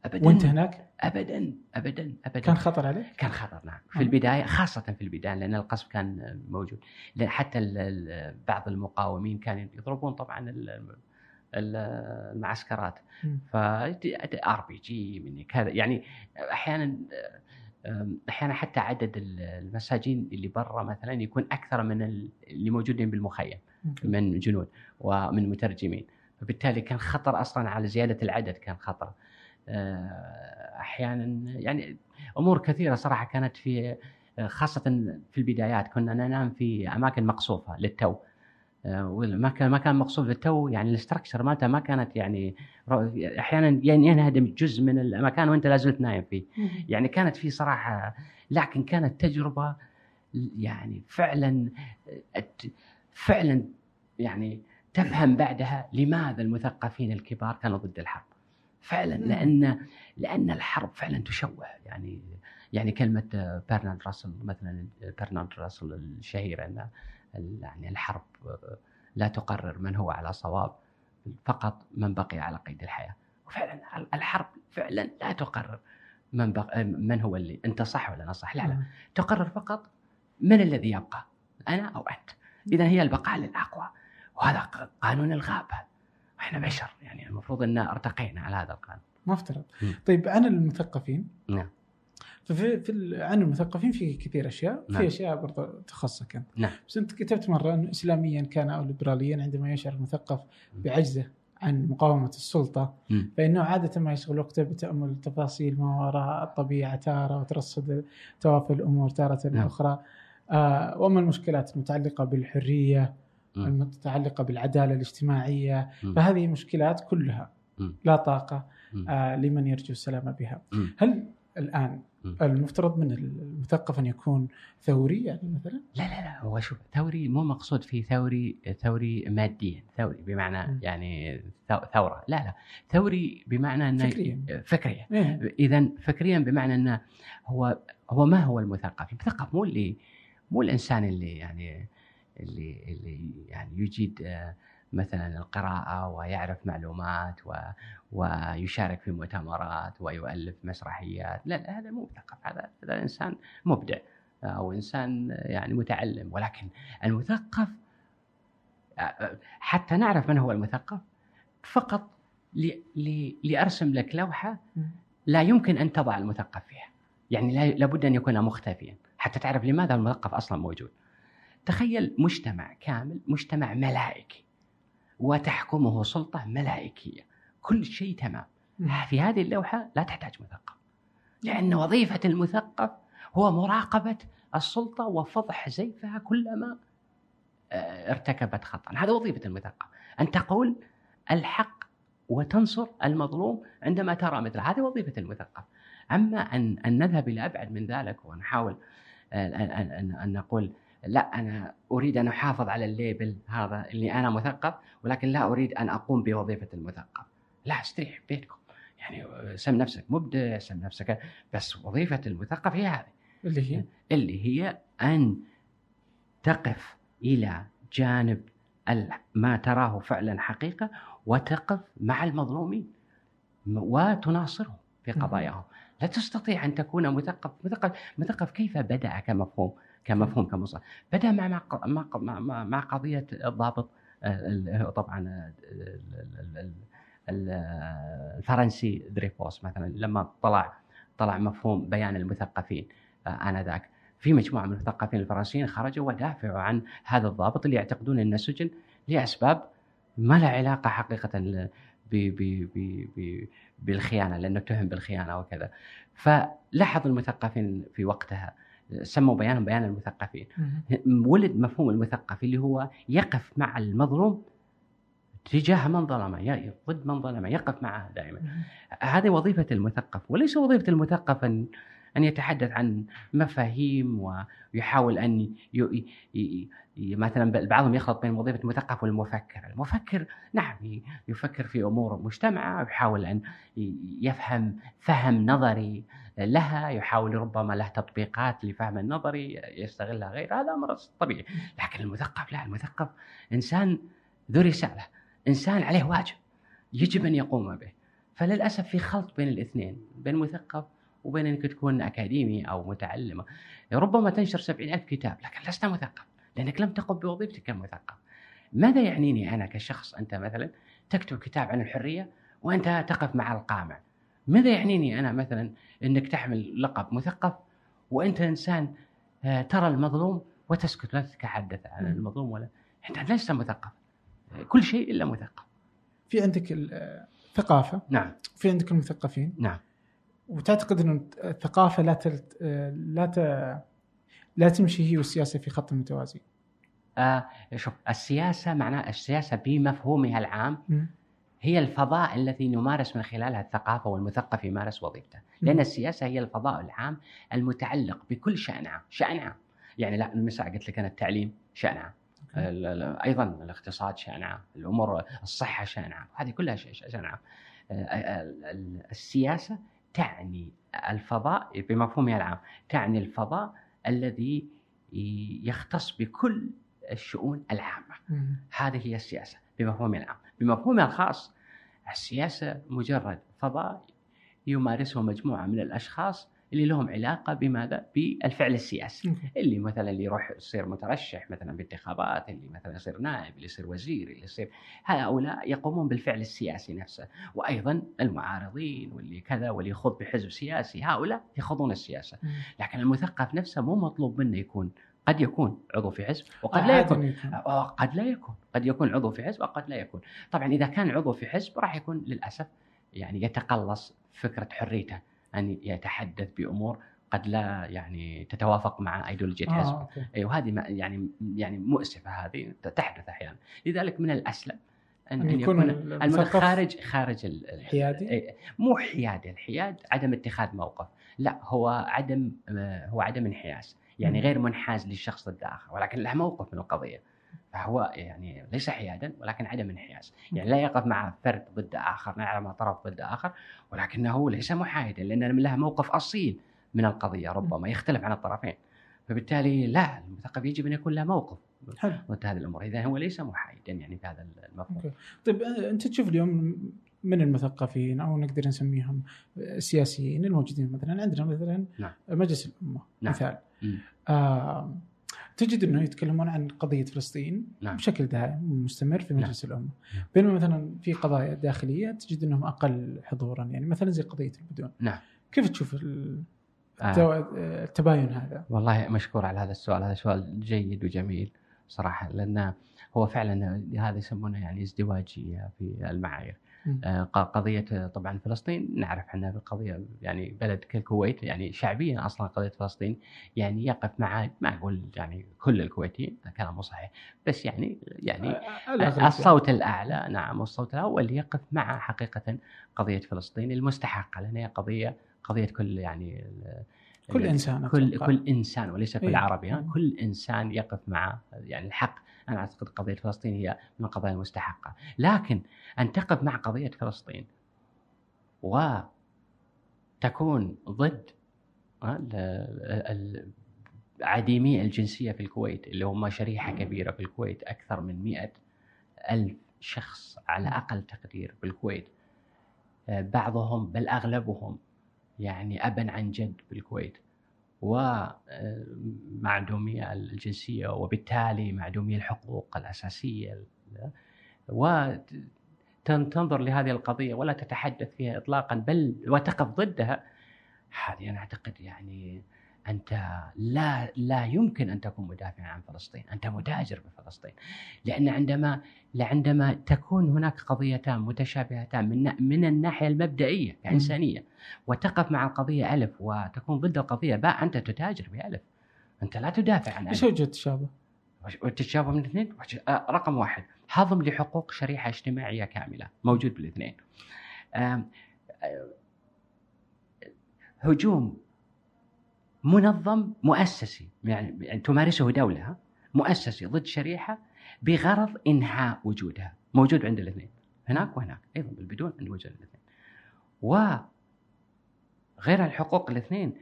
ابدا. وأنت هناك؟ ابدا ابدا ابدا. كان خطر عليك؟ كان خطر نعم. في البداية خاصة في البداية لأن القصف كان موجود. لأن حتى بعض المقاومين كانوا يضربون طبعا المعسكرات. ف RPG مني كذا. يعني أحيانا أحيانا حتى عدد المساجين اللي برا مثلا يكون أكثر من اللي موجودين بالمخيم من جنود ومن مترجمين. فبالتالي كان خطر أصلا على زيادة العدد كان خطر. أحيانا يعني أمور كثيرة صراحة كانت في خاصة في البدايات. كنا ننام في أماكن مقصوفة للتو. آه، ما كان ما كان مقصوف للتو يعني ال structure مالته ما كانت يعني أحيانا ينهدم جزء من المكان وأنت لا زلت نايم فيه. يعني كانت في صراحة لكن كانت تجربة يعني فعلا فعلا يعني تفهم بعدها لماذا المثقفين الكبار كانوا ضد الحرب. فعلا لأن لأن الحرب فعلا تشوه. يعني يعني كلمة برنارد راسل مثلا برنارد راسل الشهيره أن يعني الحرب لا تقرر من هو على صواب فقط من بقي على قيد الحياة. وفعلا الحرب فعلا لا تقرر من بق... من هو اللي أنت صح ولا أنا صح؟ لا لا. تقرر فقط من الذي يبقى أنا أو أنت. اذا هي البقاء للأقوى. وهذا قانون الغابة. إحنا بشر يعني المفروض إن ارتقينا على هذا القانون مفترض طيب عن المثقفين نعم ففي في عن المثقفين في كثير أشياء نعم. في أشياء برضه تخصك أنت نعم. بس أنت كتبت مرة إنه اسلاميا كان أو ليبراليا عندما يشعر المثقف بعجزه عن مقاومة السلطة مم. فإنه عادة ما يشغل وقته بتأمل تفاصيل ما وراء الطبيعة تارة وترصد توافي الأمور تارة نعم. أخرى آه وأما المشكلات المتعلقة بالحرية مم. المتعلقه بالعدالة الاجتماعية. فهذه مشكلات كلها. لا طاقة. آه لمن يرجو السلام بها. هل الآن. المفترض من المثقف أن يكون ثوري يعني مثلا؟ لا لا لا هو شوف ثوري مو مقصود فيه ثوري ثوري ماديا ثوري م. بمعنى يعني ثو- ثورة لا لا ثوري بمعنى أنه فكريا. فكريا إيه. اذا فكريا بمعنى أنه هو هو ما هو المثقف؟ المثقف مو اللي مو الإنسان اللي يعني اللي اللي يعني يجيد آه، مثلا القراءة ويعرف معلومات و ويشارك في مؤتمرات ويؤلف مسرحيات، لا لا هذا مو مثقف هذا هذا إنسان مبدع أو إنسان يعني متعلم. ولكن المثقف آه، حتى نعرف من هو المثقف فقط ل- ل- لأرسم لك لوحة لا يمكن أن تضع المثقف فيها. يعني لا- لابد أن يكون مختفيا. حتى تعرف لماذا المثقف أصلا موجود. تخيل مجتمع كامل مجتمع ملائكي وتحكمه سلطة ملائكية. كل شيء تمام. في هذه اللوحة لا تحتاج مثقف. لأن وظيفة المثقف هو مراقبة السلطة وفضح زيفها كلما آه، ارتكبت خطأ. هذا وظيفة المثقف. أن تقول الحق وتنصر المظلوم عندما ترى مثله. هذه وظيفة المثقف. أما أن أن نذهب إلى أبعد من ذلك ونحاول آه، أن أن أن, أن نقول لا أنا أريد أن أحافظ على الليبل هذا اللي أنا مثقف ولكن لا أريد أن أقوم بوظيفة المثقف. لا استريح بيتكم. يعني سم نفسك مبدع سم نفسك بس وظيفة المثقف هي هذه. اللي هي؟ اللي هي أن تقف إلى جانب ما تراه فعلا حقيقة وتقف مع المظلومين وتناصرهم في. قضاياهم. لا تستطيع أن تكون مثقف. مثقف مثقف كيف بدا كمفهوم كمفهوم كمصطلح بدأ مع مع مع, مع, قضية الضابط آه، طبعا آه، ال- ال- ال- ال- الفرنسي دريفوس مثلا لما طلع طلع مفهوم بيان المثقفين آه، آنذاك. في مجموعة من المثقفين الفرنسيين خرجوا ودافعوا عن هذا الضابط اللي يعتقدون إنه سجن لأسباب ما لها علاقة حقيقة ب ب ب بالخيانة لأنه اتهم بالخيانة وكذا. فلاحظ المثقفين في وقتها سموا بيانهم بيان المثقفين. ولد مفهوم المثقف اللي هو يقف مع المظلوم تجاه من ظلمه ضد من ظلمه يقف معه دائما. هذه وظيفة المثقف. وليس وظيفة المثقف أن أن يتحدث عن مفاهيم ويحاول أن ي... ي... ي... مثلا بعضهم يخلط بين وظيفة المثقف والمفكر. المفكر نعم يفكر في أمور مجتمعة ويحاول أن يفهم فهم نظري لها يحاول ربما له تطبيقات لفهم النظري يستغلها غير. هذا أمر طبيعي. لكن المثقف لا المثقف إنسان ذو رسالة. إنسان عليه واجب. يجب أن يقوم به. فللأسف في خلط بين الاثنين بين مثقف وبين انك تكون أكاديمي أو متعلم ربما تنشر سبعين ألف كتاب لكن لست مثقف لأنك لم تقم بوظيفتك كمثقف. ماذا يعنيني أنا كشخص؟ أنت مثلا تكتب كتاب عن الحرية وأنت تقف مع القامع. ماذا يعنيني أنا مثلا أنك تحمل لقب مثقف وأنت إنسان آه، ترى المظلوم وتسكت لا تتحدث عن. المظلوم ولا أنت لست مثقف. كل شيء إلا مثقف. في عندك الثقافه نعم. وفي عندك المثقفين. نعم. وتعتقد إن الثقافة لا تلت... لا ت... لا تمشي هي والسياسة في خط متوازي آه شوف السياسة معناها السياسة بمفهومها العام هي الفضاء الذي نمارس من خلالها الثقافة والمثقف يمارس وظيفته. لأن. السياسة هي الفضاء العام المتعلق بكل شأن عام شأن عام. يعني لا المساء قلت لك أنا التعليم شأن عام. أيضا الاقتصاد شأن عام الأمور الصحة شأن عام. هذه كلها شأن عام. آه، ال- السياسة تعني الفضاء بمفهومها العام تعني الفضاء الذي يختص بكل الشؤون العامة مم. هذه هي السياسة بمفهومها العام بمفهومها الخاص السياسة مجرد فضاء يمارسه مجموعة من الأشخاص اللي لهم علاقة بماذا؟ بالفعل السياسي. اللي مثلا اللي يروح يصير مترشح مثلا بالانتخابات اللي مثلا يصير نائب اللي يصير وزير اللي يصير هؤلاء يقومون بالفعل السياسي نفسه وأيضا المعارضين واللي كذا واللي يخوض بحزب سياسي هؤلاء يخوضون السياسة. لكن المثقف نفسه مو مطلوب منه يكون قد يكون عضو في حزب وقد لا يكون يكون. آه، قد لا يكون قد يكون عضو في حزب وقد لا يكون طبعا إذا كان عضو في حزب راح يكون للأسف يعني يتقلص فكرة حريته أن يتحدث بأمور قد لا يعني تتوافق مع ايديولوجيه آه، حزبه أوكي. وهذه يعني يعني مؤسفة هذه تحدث أحيانا لذلك من الأسلم ان, أن أن يكون يكون خارج خارج ال- ال- حيادي؟ إيه، مو حيادي الحياد عدم اتخاذ موقف لا هو عدم آه، هو عدم انحياز يعني. غير منحاز للشخص اخر ولكن له موقف من القضية فهو يعني ليس حيادا ولكن عدم انحياز. يعني لا يقف مع فرد ضد آخر لا مع طرف ضد آخر ولكنه ليس محايدا لأن له موقف أصيل من القضية ربما يختلف عن الطرفين. فبالتالي لا المثقف يجب أن يكون له موقف حلو. ضد هذه الأمور. اذا هو ليس محايدا يعني بهذا المفهوم. أوكي. طيب آه، أنت تشوف اليوم من المثقفين أو نقدر نسميهم السياسيين الموجودين مثلا؟ عندنا مثلا نعم. مجلس الأمة نعم. مثال. آه تجد إنه يتكلمون عن قضية فلسطين نعم. بشكل دائم ومستمر في مجلس الأمة نعم. بينما مثلا في قضايا داخلية تجد إنهم أقل حضورا يعني مثلا زي قضية البدون نعم. كيف تشوف آه. التباين هذا؟ والله مشكور على هذا السؤال هذا سؤال جيد وجميل صراحة لأن هو فعلا هذا يسمونه يعني ازدواجية في المعايير قضية طبعا فلسطين نعرف عنها القضية يعني بلد كالكويت يعني شعبيا أصلا قضية فلسطين يعني يقف مع ما أقول يعني كل الكويتيين كلام مو صحيح بس يعني يعني آه، الأغلب الصوت الأعلى نعم والصوت الأول اللي يقف مع حقيقة قضية فلسطين المستحقة لأن هي قضية قضية كل يعني كل إنسان كل. كل إنسان وليس كل إيه. عربي. كل إنسان يقف مع يعني الحق أنا أعتقد قضية فلسطين هي من القضايا المستحقة. لكن ان تقف مع قضية فلسطين وتكون ضد ال- عديمي الجنسية في الكويت اللي هم شريحة كبيرة في الكويت أكثر من مئة ألف شخص على أقل تقدير بالكويت آه، بعضهم بل أغلبهم يعني أبا عن جد بالكويت ومعدومية الجنسية وبالتالي معدومية الحقوق الأساسية وتنظر لهذه القضية ولا تتحدث فيها إطلاقا بل وتقف ضدها. هذه أنا أعتقد يعني أنت لا لا يمكن أن تكون مدافعا عن فلسطين. أنت متاجر بفلسطين. لأن عندما عندما تكون هناك قضيتان متشابهتان من من الناحية المبدئية كإنسانية وتقف مع القضية ألف وتكون ضد القضية باء أنت تتاجر بألف. أنت لا تدافع عن إيش وجه التشابه؟ والتشابه من الاثنين؟ آه، رقم واحد. هضم لحقوق شريحة اجتماعية كاملة موجود بالاثنين. آه، هجوم منظم مؤسسي. يعني يعني تمارسه دولة؟ مؤسسي ضد شريحة بغرض إنهاء وجودها. موجود عند الاثنين. هناك وهناك. أيضا بالبدون عند وجود الاثنين. وغير الحقوق الاثنين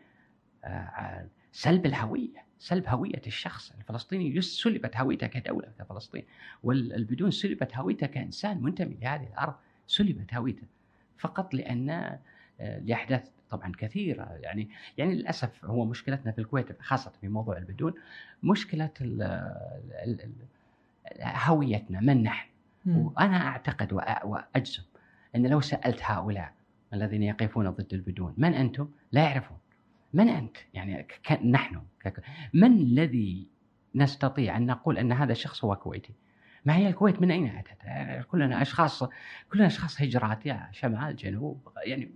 آه، آه، سلب الهوية سلب هوية الشخص الفلسطيني. سلبت هويته كدولة كفلسطين. والبدون سلبت هويته كإنسان منتمي لهذه الأرض. سلبت هويته. فقط لأن آه، لأحداث طبعا كثيرة يعني يعني للأسف هو مشكلتنا في الكويت خاصة في موضوع البدون مشكلة ال- ال- ال- هويتنا من نحن؟ مم. أعتقد وأ- وأجزم أن لو سألت هؤلاء الذين يقفون ضد البدون من أنتم؟ لا يعرفون. من أنت؟ يعني نحن. من الذي نستطيع أن نقول أن هذا الشخص هو كويتي؟ ما هي الكويت؟ من أين أتت؟ كلنا أشخاص كلنا أشخاص هجرات يا شمال جنوب يعني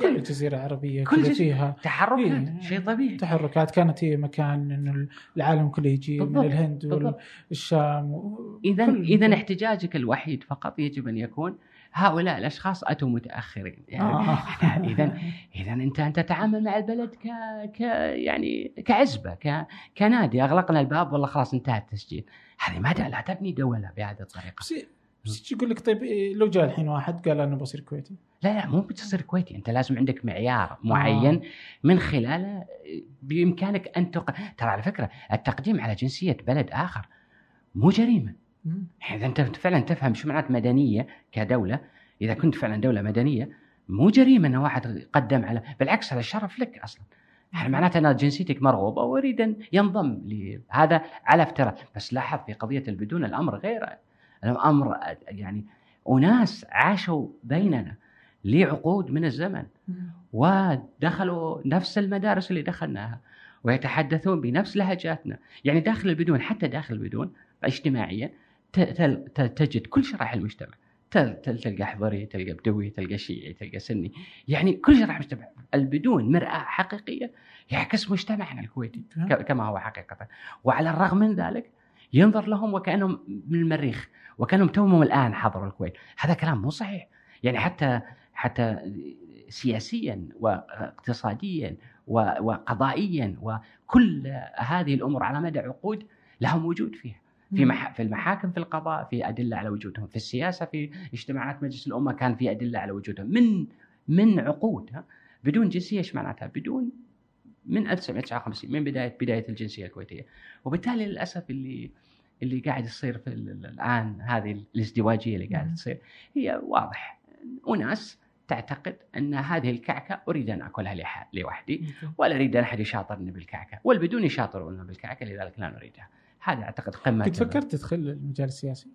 كل جزيرة عربية كل كذا جزيرة. فيها تحركات إيه. شيء طبيعي تحركات كانت هي مكان انه العالم كله يجي من بالضبط، الهند بالضبط. والشام و- اذا كل- اذا احتجاجك الوحيد فقط يجب أن يكون هؤلاء الأشخاص أتوا متأخرين يعني آه. <laughs> اذا اذا أنت أنت تتعامل مع البلد ك ك يعني كعزبة ك كنادي أغلقنا الباب والله خلاص انتهى التسجيل هذه ما لا تبني دولة بهذه الطريقة بس يقول لك طيب إيه، لو جاء الحين واحد قال أنا بصير كويتي. لا لا مو بتصير كويتي. أنت لازم عندك معيار معين من خلاله بإمكانك أن تق... ترى على فكرة التقديم على جنسية بلد آخر مو جريمة. إذا أنت فعلا تفهم شو معنات مدنية كدولة إذا كنت فعلا دولة مدنية مو جريمة إن واحد يقدم على بالعكس هذا شرف لك أصلا. يعني معناته أن جنسيتك مرغوبة وأريد أن ينضم لهذا على افتراض. بس لاحظ في قضية البدون الأمر غير الامر يعني أناس عاشوا بيننا لعقود من الزمن ودخلوا نفس المدارس اللي دخلناها ويتحدثون بنفس لهجاتنا. يعني داخل البدون حتى داخل البدون اجتماعيا تجد كل شرائح المجتمع. تلقى حضري تلقى بدوي تلقى شيعي تلقى سني. يعني كل شرائح المجتمع البدون مرآة حقيقية يعكس مجتمعنا الكويتي كما هو حقيقة. وعلى الرغم من ذلك ينظر لهم وكأنهم من المريخ وكأنهم توهم الآن حضروا الكويت. هذا كلام مو صحيح. يعني حتى حتى سياسيا واقتصاديا وقضائيا وكل هذه الأمور على مدى عقود لهم وجود فيها. في مح... في المحاكم في القضاء في أدلة على وجودهم. في السياسة في اجتماعات مجلس الأمة كان في أدلة على وجودهم. من من عقود بدون جنسية إيش معناتها؟ بدون من 1959 من بدايه بداية الجنسية الكويتية. وبالتالي للأسف اللي اللي قاعد يصير في الآن هذه الازدواجية اللي قاعدة تصير هي واضح. أناس تعتقد أن هذه الكعكة أريد أن أكلها لوحدي ولا أريد أن أحد يشاطرني بالكعكة والبدون يشاطرون بالكعكة لذلك لا نريدها. هذا أعتقد قمة كنت فكرت تدخل المجال السياسي؟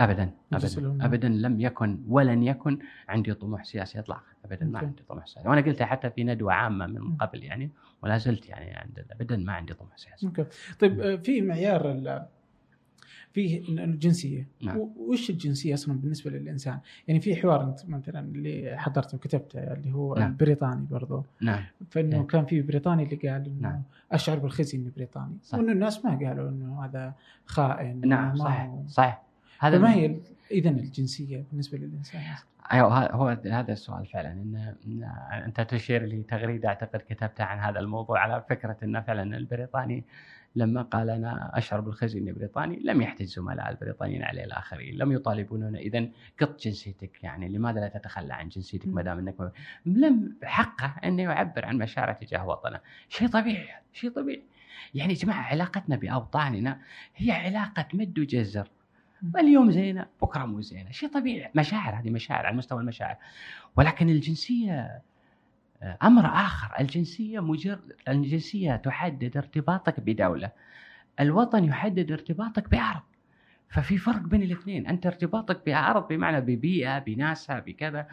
ابدا ابدا ابدا لم يكن ولن يكن عندي طموح سياسي اطلاقا ابدا ما عندي طموح سياسي وأنا قلتها حتى في ندوة عامة من قبل يعني ولا زلت يعني عند ابدا ما عندي طموح سياسي. أوكي طيب آه، في معيار فيه الجنسية نعم. وش الجنسية أصلا بالنسبة للإنسان؟ يعني في حوار أنت مثلا اللي حضرته وكتبته اللي هو نعم. البريطاني برضو نعم فإنه نعم. كان في بريطاني اللي قال إنه نعم. أشعر بالخزي اني بريطاني صح. وإنه الناس ما قالوا إنه هذا خائن نعم صحيح. صحيح هذا ما هي اذا الجنسية بالنسبة للإنسان؟ أيوه هو هذا السؤال فعلا ان أنت تشير لتغريده أعتقد كتبتها عن هذا الموضوع على فكرة انه فعلا البريطاني لما قال أنا أشعر بالخزي إني بريطاني لم يحتج زملاء البريطانيين عليه الآخرين، لم يطالبونه اذا قط جنسيتك يعني لماذا لا تتخلى عن جنسيتك ما دام إنك لم حقه انه يعبر عن مشاعره تجاه وطنه، شيء طبيعي شيء طبيعي. يعني يا جماعة علاقتنا بأوطاننا هي علاقة مد وجزر. اليوم زينة بكرة مو زينة، شيء طبيعي، مشاعر هذه مشاعر على مستوى المشاعر. ولكن الجنسية أمر آخر. الجنسية مجرد الجنسية تحدد ارتباطك بدولة. الوطن يحدد ارتباطك بارض ففي فرق بين الاثنين. أنت ارتباطك بارض بمعنى ببيئة بناسها بكذا.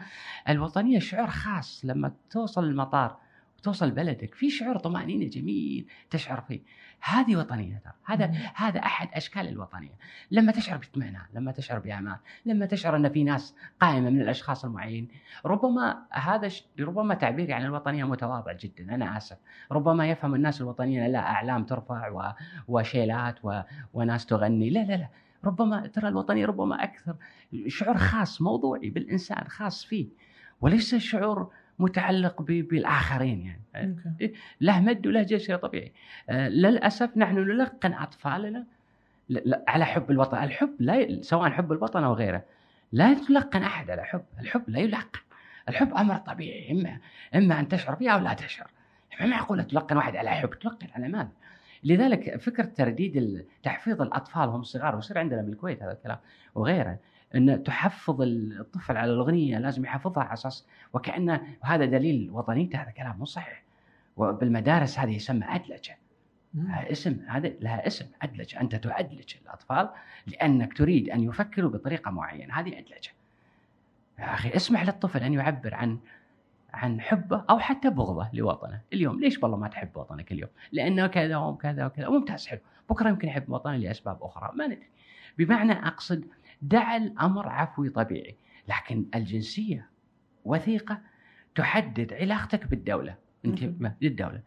الوطنية شعور خاص لما توصل المطار وتوصل بلدك. في شعور طمأنينة جميل تشعر فيه. هذه وطنية ترى. هذا مم. هذا أحد أشكال الوطنية. لما تشعر باطمئنان لما تشعر بأمان لما تشعر أن في ناس قائمة من الأشخاص المعينين ربما هذا ش... ربما تعبيري عن الوطنية متواضع جدا أنا آسف. ربما يفهم الناس الوطنيين لا أعلام ترفع و... وشيلات و... وناس تغني. لا لا لا. ربما ترى الوطنية ربما أكثر شعور خاص موضوعي بالإنسان خاص فيه. وليس شعور متعلق بالآخرين يعني. إيه، له مد وله جزء طبيعي. آه، للأسف نحن نلقن اطفالنا على حب الوطن. الحب لا سواء حب الوطن أو غيره لا تلقن أحد على حب. الحب لا يلقن الحب أمر طبيعي إما إما أن تشعر به أو لا تشعر. ما معقوله تلقن واحد على حب؟ تلقن على ماذا لذلك فكرة ترديد تحفيظ الأطفال وهم صغار ويصير عندنا بالكويت هذا الكلام وغيره. أن تحفظ الطفل على الأغنية لازم يحفظها على أساس وكانه هذا دليل وطنيته هذا كلام مو صحيح. وبالمدارس هذه يسمى ادلجه لها اسم هذا لها اسم ادلجه أنت تؤدلج الأطفال لأنك تريد أن يفكروا بطريقة معينة. هذه ادلجه يا أخي اسمح للطفل أن يعبر عن عن حبه أو حتى بغضه لوطنه. اليوم ليش والله ما تحب وطنك اليوم؟ لأنه كذا وكذا وكذا. ممتاز حلو. بكرة يمكن يحب وطنه لأسباب أخرى. ما ندري. بمعنى أقصد دع الأمر عفوي طبيعي لكن الجنسية وثيقة تحدد علاقتك بالدولة. أنت بالدولة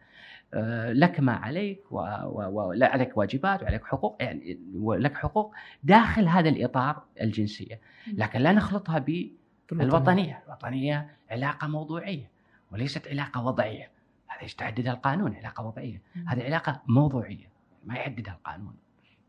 آه، لك ما عليك ولك واجبات وعليك حقوق يعني لك حقوق داخل هذا الإطار الجنسية. لكن لا نخلطها بالوطنية. الوطنية. علاقة موضوعية وليست علاقة وضعية. هذا يحددها القانون؟ علاقة وضعية. هذه علاقة موضوعية ما يحددها القانون.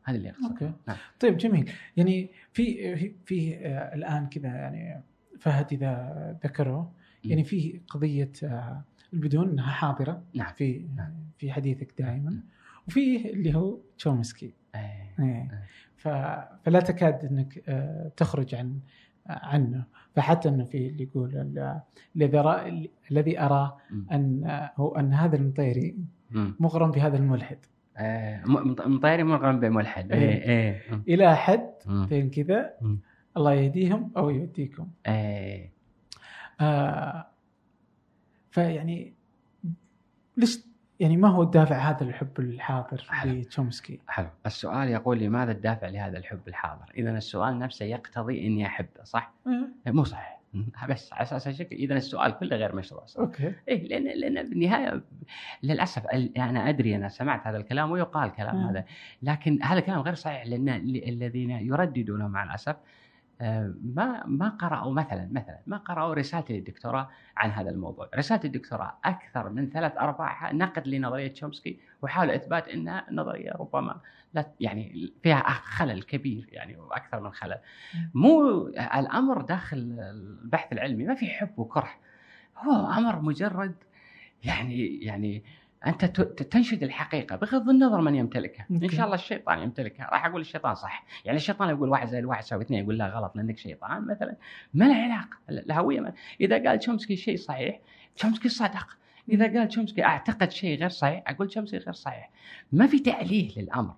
هذا اللي اقصده أوكي نعم. طيب جميل يعني في في, في آه الآن كذا يعني فهد إذا ذكره يعني في قضية آه البدون إنها حاضرة نعم. في نعم. في حديثك دائما وفي اللي هو تشومسكي أيه. أيه. فلا تكاد إنك آه تخرج عن عنه فحتى إنه في اللي يقول ال- الذي الذي اراه. أن هو أن هذا المطيري. مغرم بهذا الملحد آه، مطيري مغرم بملحد إيه. إيه إيه مم. إلى حد. فين كذا. الله يهديهم أو يهديكم إيه آه فيعني ليش يعني ما هو الدافع هذا الحب الحاضر حلو. لتشومسكي؟ حلو السؤال يقول لماذا الدافع لهذا الحب الحاضر اذا السؤال نفسه يقتضي إني أحبه صح آه، مو صحيح <laughs> بس على أساس هالشكل إذا السؤال كله غير مشروع صح؟ أوكي إيه لأن لأن بالنهاية للأسف أنا أدري أنا سمعت هذا الكلام ويقال كلام مم. هذا لكن هذا الكلام غير صحيح لأن ال- الذين يرددونه مع الأسف آه، ما ما قرأوا مثلا مثلا ما قرأوا رسالة الدكتوراه عن هذا الموضوع، رسالة الدكتوراه أكثر من ثلاث أرباعها نقد لنظرية تشومسكي وحاول إثبات أنها نظرية ربما لا يعني فيها خلل كبير يعني وأكثر من خلل. مو الأمر داخل البحث العلمي ما في حب وكره. هو أمر مجرد يعني يعني أنت تنشد الحقيقة بغض النظر من يمتلكها، إن أوكي. شاء الله الشيطان يمتلكها، راح أقول الشيطان صح، يعني الشيطان يقول واحد زائد واحد يساوي اثنين يقول لا غلط لأنك شيطان مثلا، ما له علاقة، الهويه. إذا قال تشومسكي شيء صحيح، تشومسكي صدق، إذا قال تشومسكي أعتقد شيء غير صحيح، أقول تشومسكي غير صحيح. ما في تعليل للأمر.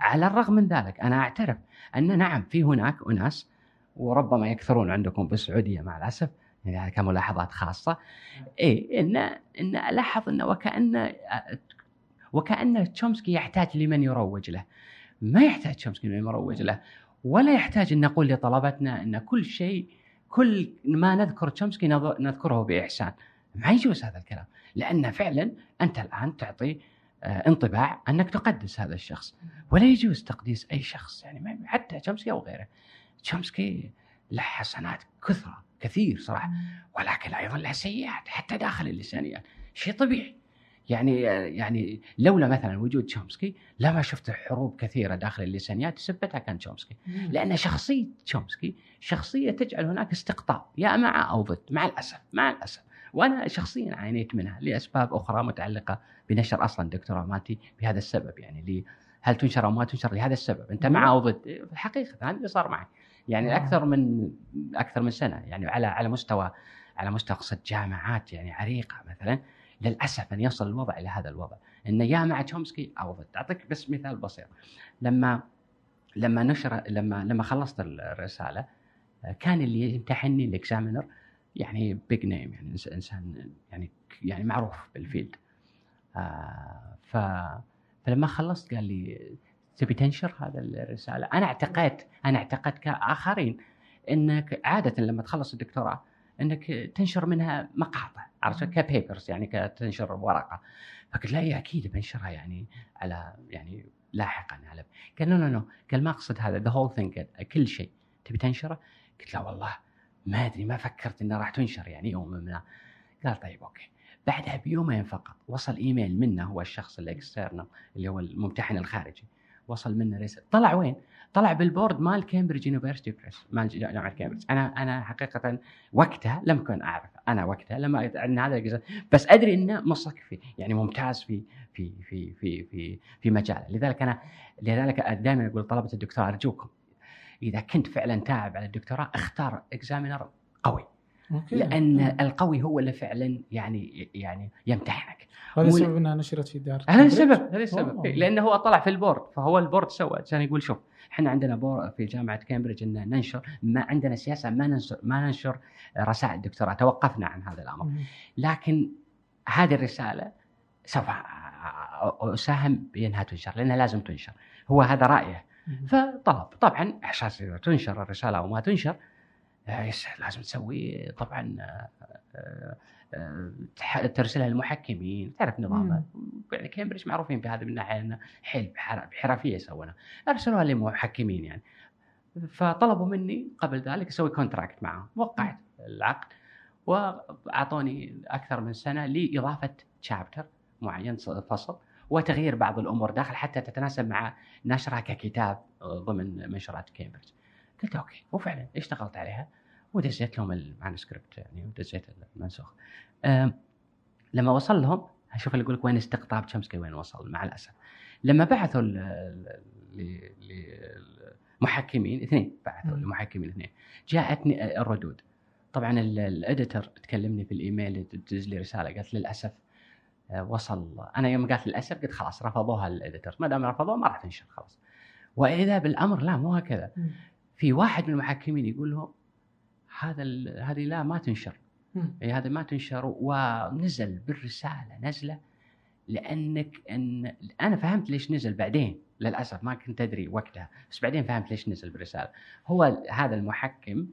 على الرغم من ذلك أنا أعترف أن نعم في هناك أناس وربما يكثرون عندكم بالسعودية مع الأسف كملاحظات خاصة. إيه إن إن ألاحظ إنه وكأن وكأن تشومسكي يحتاج لمن يروج له. ما يحتاج تشومسكي لمن يروج له ولا يحتاج إن نقول لطلبتنا إن كل شيء كل ما نذكر تشومسكي نذكره بإحسان. ما يجوز هذا الكلام لأن فعلا أنت الآن تعطي آه، انطباع أنك تقدس هذا الشخص. ولا يجوز تقديس أي شخص يعني حتى تشومسكي أو غيره. تشومسكي له حسنات كثرة. كثير صراحة. ولكن أيضا له سيئات حتى داخل اللسانيات شيء طبيعي. يعني يعني لولا مثلا وجود تشومسكي لما شفت حروب كثيرة داخل اللسانيات سبتها كان تشومسكي. لأن شخصية تشومسكي شخصية تجعل هناك استقطاب يا مع أو ضد مع الأسف مع الأسف. وأنا شخصيا عانيت منها لأسباب أخرى متعلقة بنشر أصلا دكتوراه مالتي بهذا السبب. يعني لي هل تنشر أو ما تنشر؟ لهذا السبب. أنت مع أو ضد حقيقه هذا اللي صار معي. يعني آه. أكثر من أكثر من سنة يعني على على مستوى على مستوى أقصد جامعات يعني عريقة مثلا للأسف أن يصل الوضع إلى هذا الوضع. انه يا مع تشومسكي أو ضد أعطيك بس مثال بسيط. لما لما نشر لما لما خلصت الرسالة كان اللي يمتحني الإكزامينر يعني بيج نيم يعني إنسان يعني يعني معروف بال field. آه ف فلما خلصت قال لي تبي تنشر هذا الرسالة. أنا اعتقدت أنا اعتقدت كآخرين إنك عادة لما تخلص الدكتوراه إنك تنشر منها مقاطع عرفت؟ ك papers يعني كتنشر ورقة. فقلت لا هي أكيد بنشرها يعني على يعني لاحقا على قال no no no قال ما أقصد هذا the whole thing كل شيء. تبي تنشره؟ قلت لا والله ما أدري ما فكرت انها راح تنشر يعني يوم ما. قال طيب okay. بعدها بيومين فقط وصل إيميل منه هو الشخص ال external اللي هو الممتحن الخارجي. وصل منه رسالة طلع وين؟ طلع بال board مال Cambridge University Press مال جامعة كامبريدج أنا أنا حقيقة وقتها لم اكن أعرف. أنا وقتها لما أن هذا الجزء بس أدري إنه مصك فيه يعني ممتاز في في في في في في مجاله. لذلك أنا لذلك دائما أقول طلبة الدكتوراه أرجوكم إذا كنت فعلا تاعب على الدكتوراه اختار examiner قوي. okay لأن القوي هو اللي فعلا يعني يعني يمتحنك هذا السبب إنها نشرت في دار هذا؟ السبب هذا السبب. إيه، لأنه هو طلع في ال board فهو ال board سوى عشان يقول شوف إحنا عندنا بور في جامعة كامبريدج إن ننشر ما عندنا سياسة ما ننشر ما ننشر رسائل الدكتوراه توقفنا عن هذا الأمر مم. لكن هذه الرسالة سوف أساهم بانها تنشر لأنها لازم تنشر هو هذا رأيه مم. فطلب طبعا إحساس إذا تنشر الرسالة أو ما تنشر لازم تسوي طبعا آه، آه، آه، ترسلها للمحكمين تعرف نظامه يعني كامبريدج معروفين بهذا من الناحيه إنه حيل بحر- بحرفية يسوونها. أرسلوها للمحكمين يعني. فطلبوا مني قبل ذلك أسوي contract معهم وقعت العقد وأعطوني أكثر من سنة لإضافة chapter معين فصل وتغيير بعض الأمور داخل حتى تتناسب مع نشرها ككتاب ضمن منشورات كامبريدج. قلت okay وفعلا اشتغلت عليها. ودزيت لهم ال manuscript يعني ودزيت المنسوخ. لما وصل لهم أشوف اللي يقول لك وين استقطاب تشومسكي وين وصل مع الأسف. لما بعثوا ل- ل- ل- محكمين اثنين بعثوا مم. المحكمين اثنين جاءتني الردود طبعا ال- الاديتور تكلمني في الإيميل تدز لي رسالة قالت للأسف آه، وصل أنا يوم قالت للأسف قلت خلاص رفضوها الاديتور ما دام رفضوها ما راح تنشر خلاص وإذا بالأمر لا مو هكذا. في واحد من المحكمين يقول لهم هذا هذه لا ما تنشر. اي هذا ما تنشر. ونزل بالرسالة نزلة لأنك ان أنا فهمت ليش نزل بعدين. للأسف ما كنت أدري وقتها. بس بعدين فهمت ليش نزل بالرسالة. هو هذا المحكم.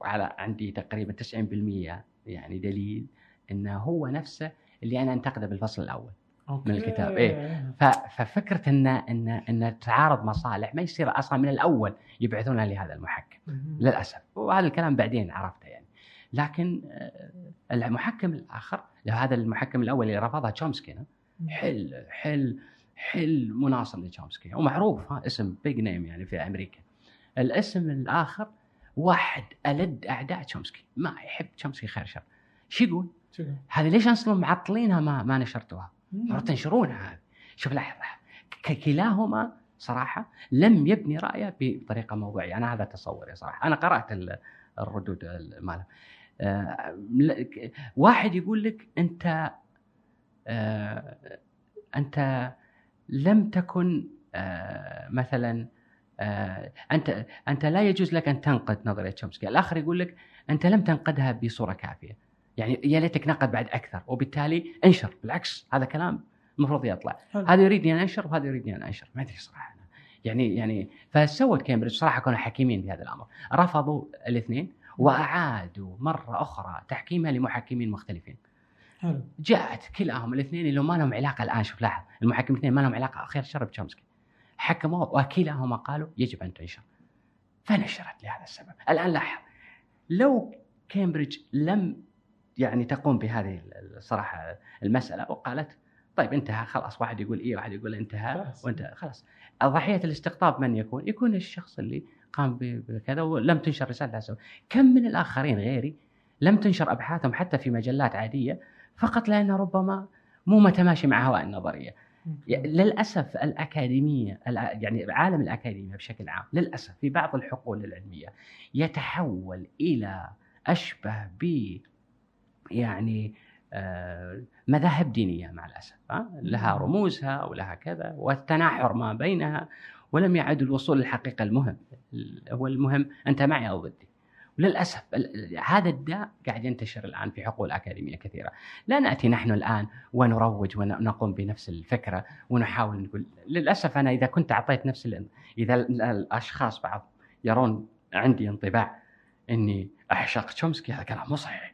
وعلى عندي تقريبا 90% يعني دليل إنه هو نفسه اللي أنا انتقده بالفصل الأول. أوكي. من الكتاب، إيه. ف- ففكرة ان ان إن تعارض مصالح ما يصير أصلا من الأول يبعثونها لهذا المحكم مم. للأسف وهذا الكلام بعدين عرفته يعني لكن آه، المحكم الآخر لو هذا المحكم الأول اللي رفضها تشومسكي. حل حل حل مناصر لتشومسكي ومعروف ها اسم بيج نيم يعني في أمريكا الاسم الآخر واحد ألد أعداء تشومسكي ما يحب تشومسكي خير شر شو يقول؟ هذه ليش أصلا معطلينها ما ما نشرتوها؟ المفروض تنشرونها هذه. شوف ك- كلاهما صراحة لم يبني رأيه بطريقة موضوعية. أنا هذا تصوري صراحة. أنا قرأت ال- الردود ال- ماله. آه، واحد يقول لك أنت آه، أنت لم تكن آه، مثلا أنت أنت لا يجوز لك أن تنقد نظرية تشومسكي، الآخر يقول لك أنت لم تنقدها بصورة كافية. يعني يا ليتك نقد بعد أكثر وبالتالي انشر. بالعكس هذا كلام المفروض يطلع. حلو. هذا يريدني أن أنشر وهذا يريدني أن أنشر، ما أدري صراحة. أنا. يعني يعني فسوت كامبريدج. صراحة كانوا حكيمين في هذا الأمر، رفضوا الاثنين وأعادوا مرة أخرى تحكيمها لمحكمين مختلفين. حلو. جاءت كلاهم الاثنين اللي ما لهم علاقة الآن. شوف لاحظ المحكمين الاثنين ما لهم علاقة. خير شر بتشومسكي حكموا وكلاهما قالوا يجب أن تنشر. فنشرت لهذا السبب. الآن لاحظ لو كامبريدج لم يعني تقوم بهذه الصراحه المسألة وقالت طيب انتهى خلاص واحد يقول إيه واحد يقول انتهى خلاص. وانتهى خلاص ضحيه الاستقطاب من يكون؟ يكون الشخص اللي قام بكذا ولم تنشر سبب. كم من الآخرين غيري لم تنشر أبحاثهم حتى في مجلات عادية فقط لأنه ربما مو متماشي مع هواء النظرية. يعني للأسف الأكاديمية يعني عالم الأكاديمية بشكل عام للأسف في بعض الحقول العلمية يتحول إلى أشبه ب يعني آه، مذاهب دينية مع الأسف ها؟ لها رموزها ولها كذا والتناحر ما بينها ولم يعد الوصول للحقيقة المهم هو المهم أنت معي أو ضدي. وللاسف ال- هذا الداء قاعد ينتشر الآن في حقول أكاديمية كثيرة. لا نأتي نحن الآن ونروج ونقوم بنفس الفكرة ونحاول نقول للأسف أنا إذا كنت أعطيت نفس ال- إذا ال- الأشخاص بعض يرون عندي انطباع إني أعشق تشومسكي هذا كلام مو صحيح.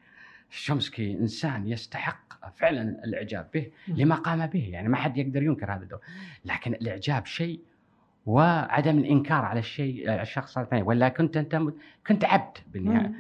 تشومسكي إنسان يستحق فعلا الإعجاب به لما قام به يعني ما حد يقدر ينكر هذا الدور. لكن الإعجاب شيء وعدم الإنكار على الشيء على الشخص الثاني ولا كنت أنت كنت عبد بالنهاية.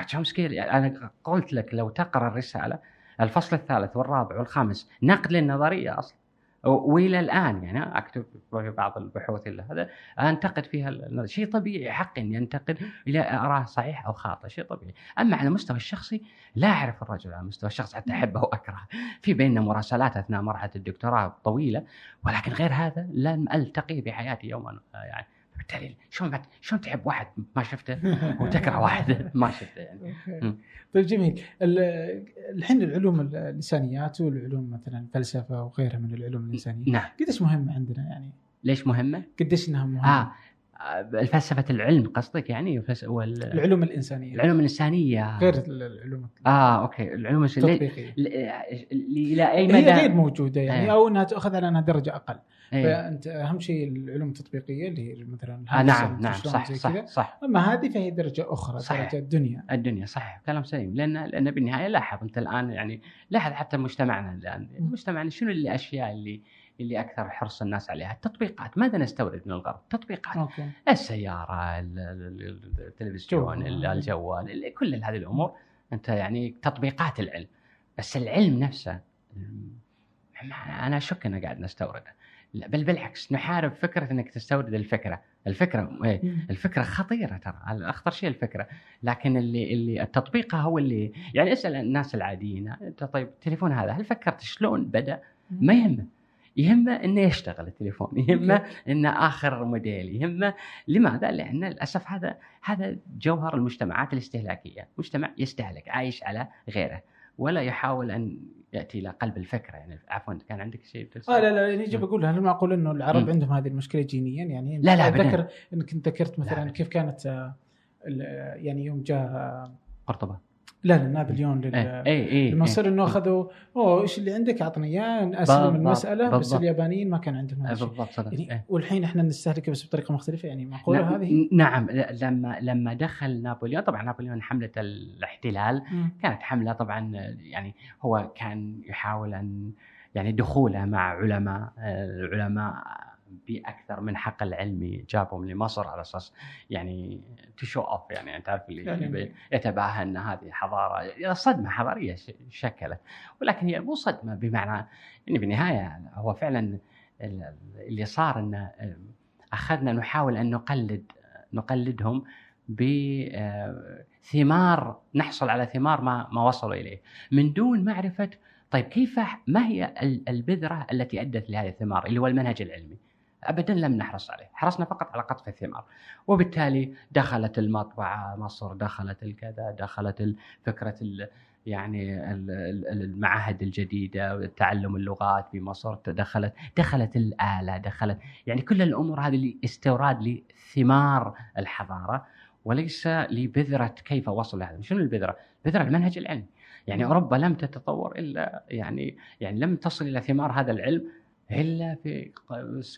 وتشومسكي أنا قلت لك لو تقرأ الرسالة الفصل الثالث والرابع والخامس نقد للنظرية أصلا. وإلى الآن يعني أكتب في بعض البحوث اللي هذا أنتقد فيها شيء طبيعي حق اني انتقد إلى اراه صحيح أو خاطئ شيء طبيعي. أما على المستوى الشخصي لا أعرف الرجل على المستوى الشخصي حتى أحبه وأكرهه. في بيننا مراسلات أثناء مرحلة الدكتوراه طويلة ولكن غير هذا لم ألتقي بحياتي يوما يعني بالتالي شلون بعد- شلون تحب واحد ما شفته؟ <laughs> وتكره واحد ما شفته يعني. أوكي. طيب جميل. ال- الحين العلوم اللسانيات والعلوم مثلا الفلسفة وغيرها من العلوم الإنسانية نعم. قديش مهمة عندنا يعني؟ ليش مهمة؟ قديش إنها مهمة؟ آه. آه، فلسفة العلم قصدك يعني؟ فلس- وال- العلوم الإنسانية. العلوم الإنسانية. غير العلوم آه أوكي. العلوم الانسانيه التطبيقية. ل- ل- إلى أي مدى؟ هي غير موجودة يعني إيه. أو إنها تؤخذ على أنها درجة أقل. إيه. فأنت أهم شيء العلوم التطبيقية اللي هي مثلا آه نعم نعم صح صح. صح. أما هذه فهي درجة أخرى صحيح. درجة دنيا الدنيا. صحيح كلام سليم. لأن لأن بالنهاية لاحظ أنت الآن يعني لاحظ حتى مجتمعنا الآن. مجتمعنا شنو الأشياء اللي اللي أكثر حرص الناس عليها؟ التطبيقات. ماذا نستورد من الغرب تطبيقات أوكي. السيارة ال- ال- ال- التلفزيون جوال. ال- الجوال ال- كل هذه الأمور. أنت يعني تطبيقات العلم. بس العلم نفسه أنا اشك إنه قاعد نستورده. لا، بل بالعكس نحارب فكرة إنك تستورد الفكرة. الفكرة إيه، الفكرة خطيرة ترى أخطر شيء الفكرة. لكن اللي اللي التطبيق هو اللي يعني اسأل الناس العاديين أنت طيب التليفون هذا هل فكرت شلون بدأ؟ ما يهمه. يهمه إنه يشتغل التليفون يهمه إنه آخر موديل يهمه. لماذا؟ لأن للأسف هذا هذا جوهر المجتمعات الاستهلاكية. مجتمع يستهلك عايش على غيره. ولا يحاول أن يأتي إلى قلب الفكرة. يعني عفوا كان عندك شيء آه لا لا يعني أجي بقول هل معقول إنه العرب م. عندهم هذه المشكلة جينيا؟ يعني لا لا أتذكر إنك ذكرت مثلا لا كيف كانت آه، يعني يوم جاء قرطبة. لا لا نابليون لل... اي اي إيه لما صار إنه أخذوا أوه إيش اللي عندك أعطني إياه أسلم المسألة بالضبط. بس اليابانيين ما كان عندهم هذا بالضبط صدق يعني إيه؟ والحين إحنا نستهلكه بس بطريقة مختلفة يعني معقوله نعم هذه؟ نعم لما لما دخل نابليون طبعا نابليون حملة الاحتلال م. كانت حملة طبعا يعني هو كان يحاول أن يعني دخوله مع علماء العلماء بأكثر من حقل علمي جابهم لمصر على أساس يعني تشو اوف يعني أنت عارف اللي يعني يتباهى إن هذه حضارة صدمة حضارية شكلت. ولكن هي مو صدمة بمعنى يعني بالنهايه هو فعلا اللي صار إن أخذنا نحاول أن نقلد نقلدهم بثمار نحصل على ثمار ما ما وصلوا إليه. من دون معرفة طيب كيف ما هي البذرة التي أدت لهذه الثمار اللي هو المنهج العلمي؟ ابدا لم نحرص عليه، حرصنا فقط على قطف الثمار، وبالتالي دخلت المطبعة مصر، دخلت الكذا، دخلت فكرة يعني المعاهد الجديدة وتعلم اللغات في مصر دخلت دخلت الآلة دخلت يعني كل الأمور هذه استوراد لثمار الحضارة وليس لبذرة كيف وصل لهذا، شنو البذرة؟ بذرة المنهج العلمي. يعني أوروبا لم تتطور إلا يعني يعني لم تصل إلى ثمار هذا العلم إلا في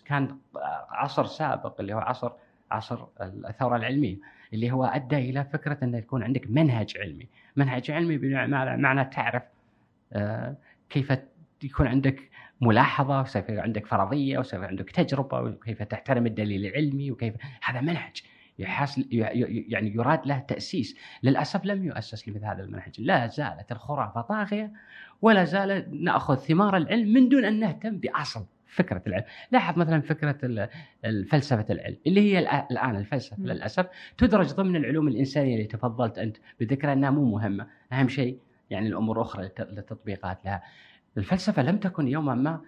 كان عصر سابق اللي هو عصر عصر الثورة العلمية اللي هو أدى إلى فكرة انه يكون عندك منهج علمي، منهج علمي بمعنى تعرف آه، كيف يكون عندك ملاحظة وكيف عندك فرضية وكيف عندك تجربة وكيف تحترم الدليل العلمي وكيف هذا منهج. يعني يراد له تأسيس، للأسف لم يؤسس لمثل هذا المنهج، لا زالت الخرافة طاغية ولا زال نأخذ ثمار العلم من دون أن نهتم بأصل فكرة العلم، لاحظ مثلا فكرة فلسفة العلم اللي هي الآن الفلسفة م. للأسف تدرج ضمن العلوم الإنسانية اللي تفضلت أنت بذكر أنها مو مهمة، أهم شيء يعني الأمور الاخرى للتطبيقات لها. الفلسفة لم تكن يوما ما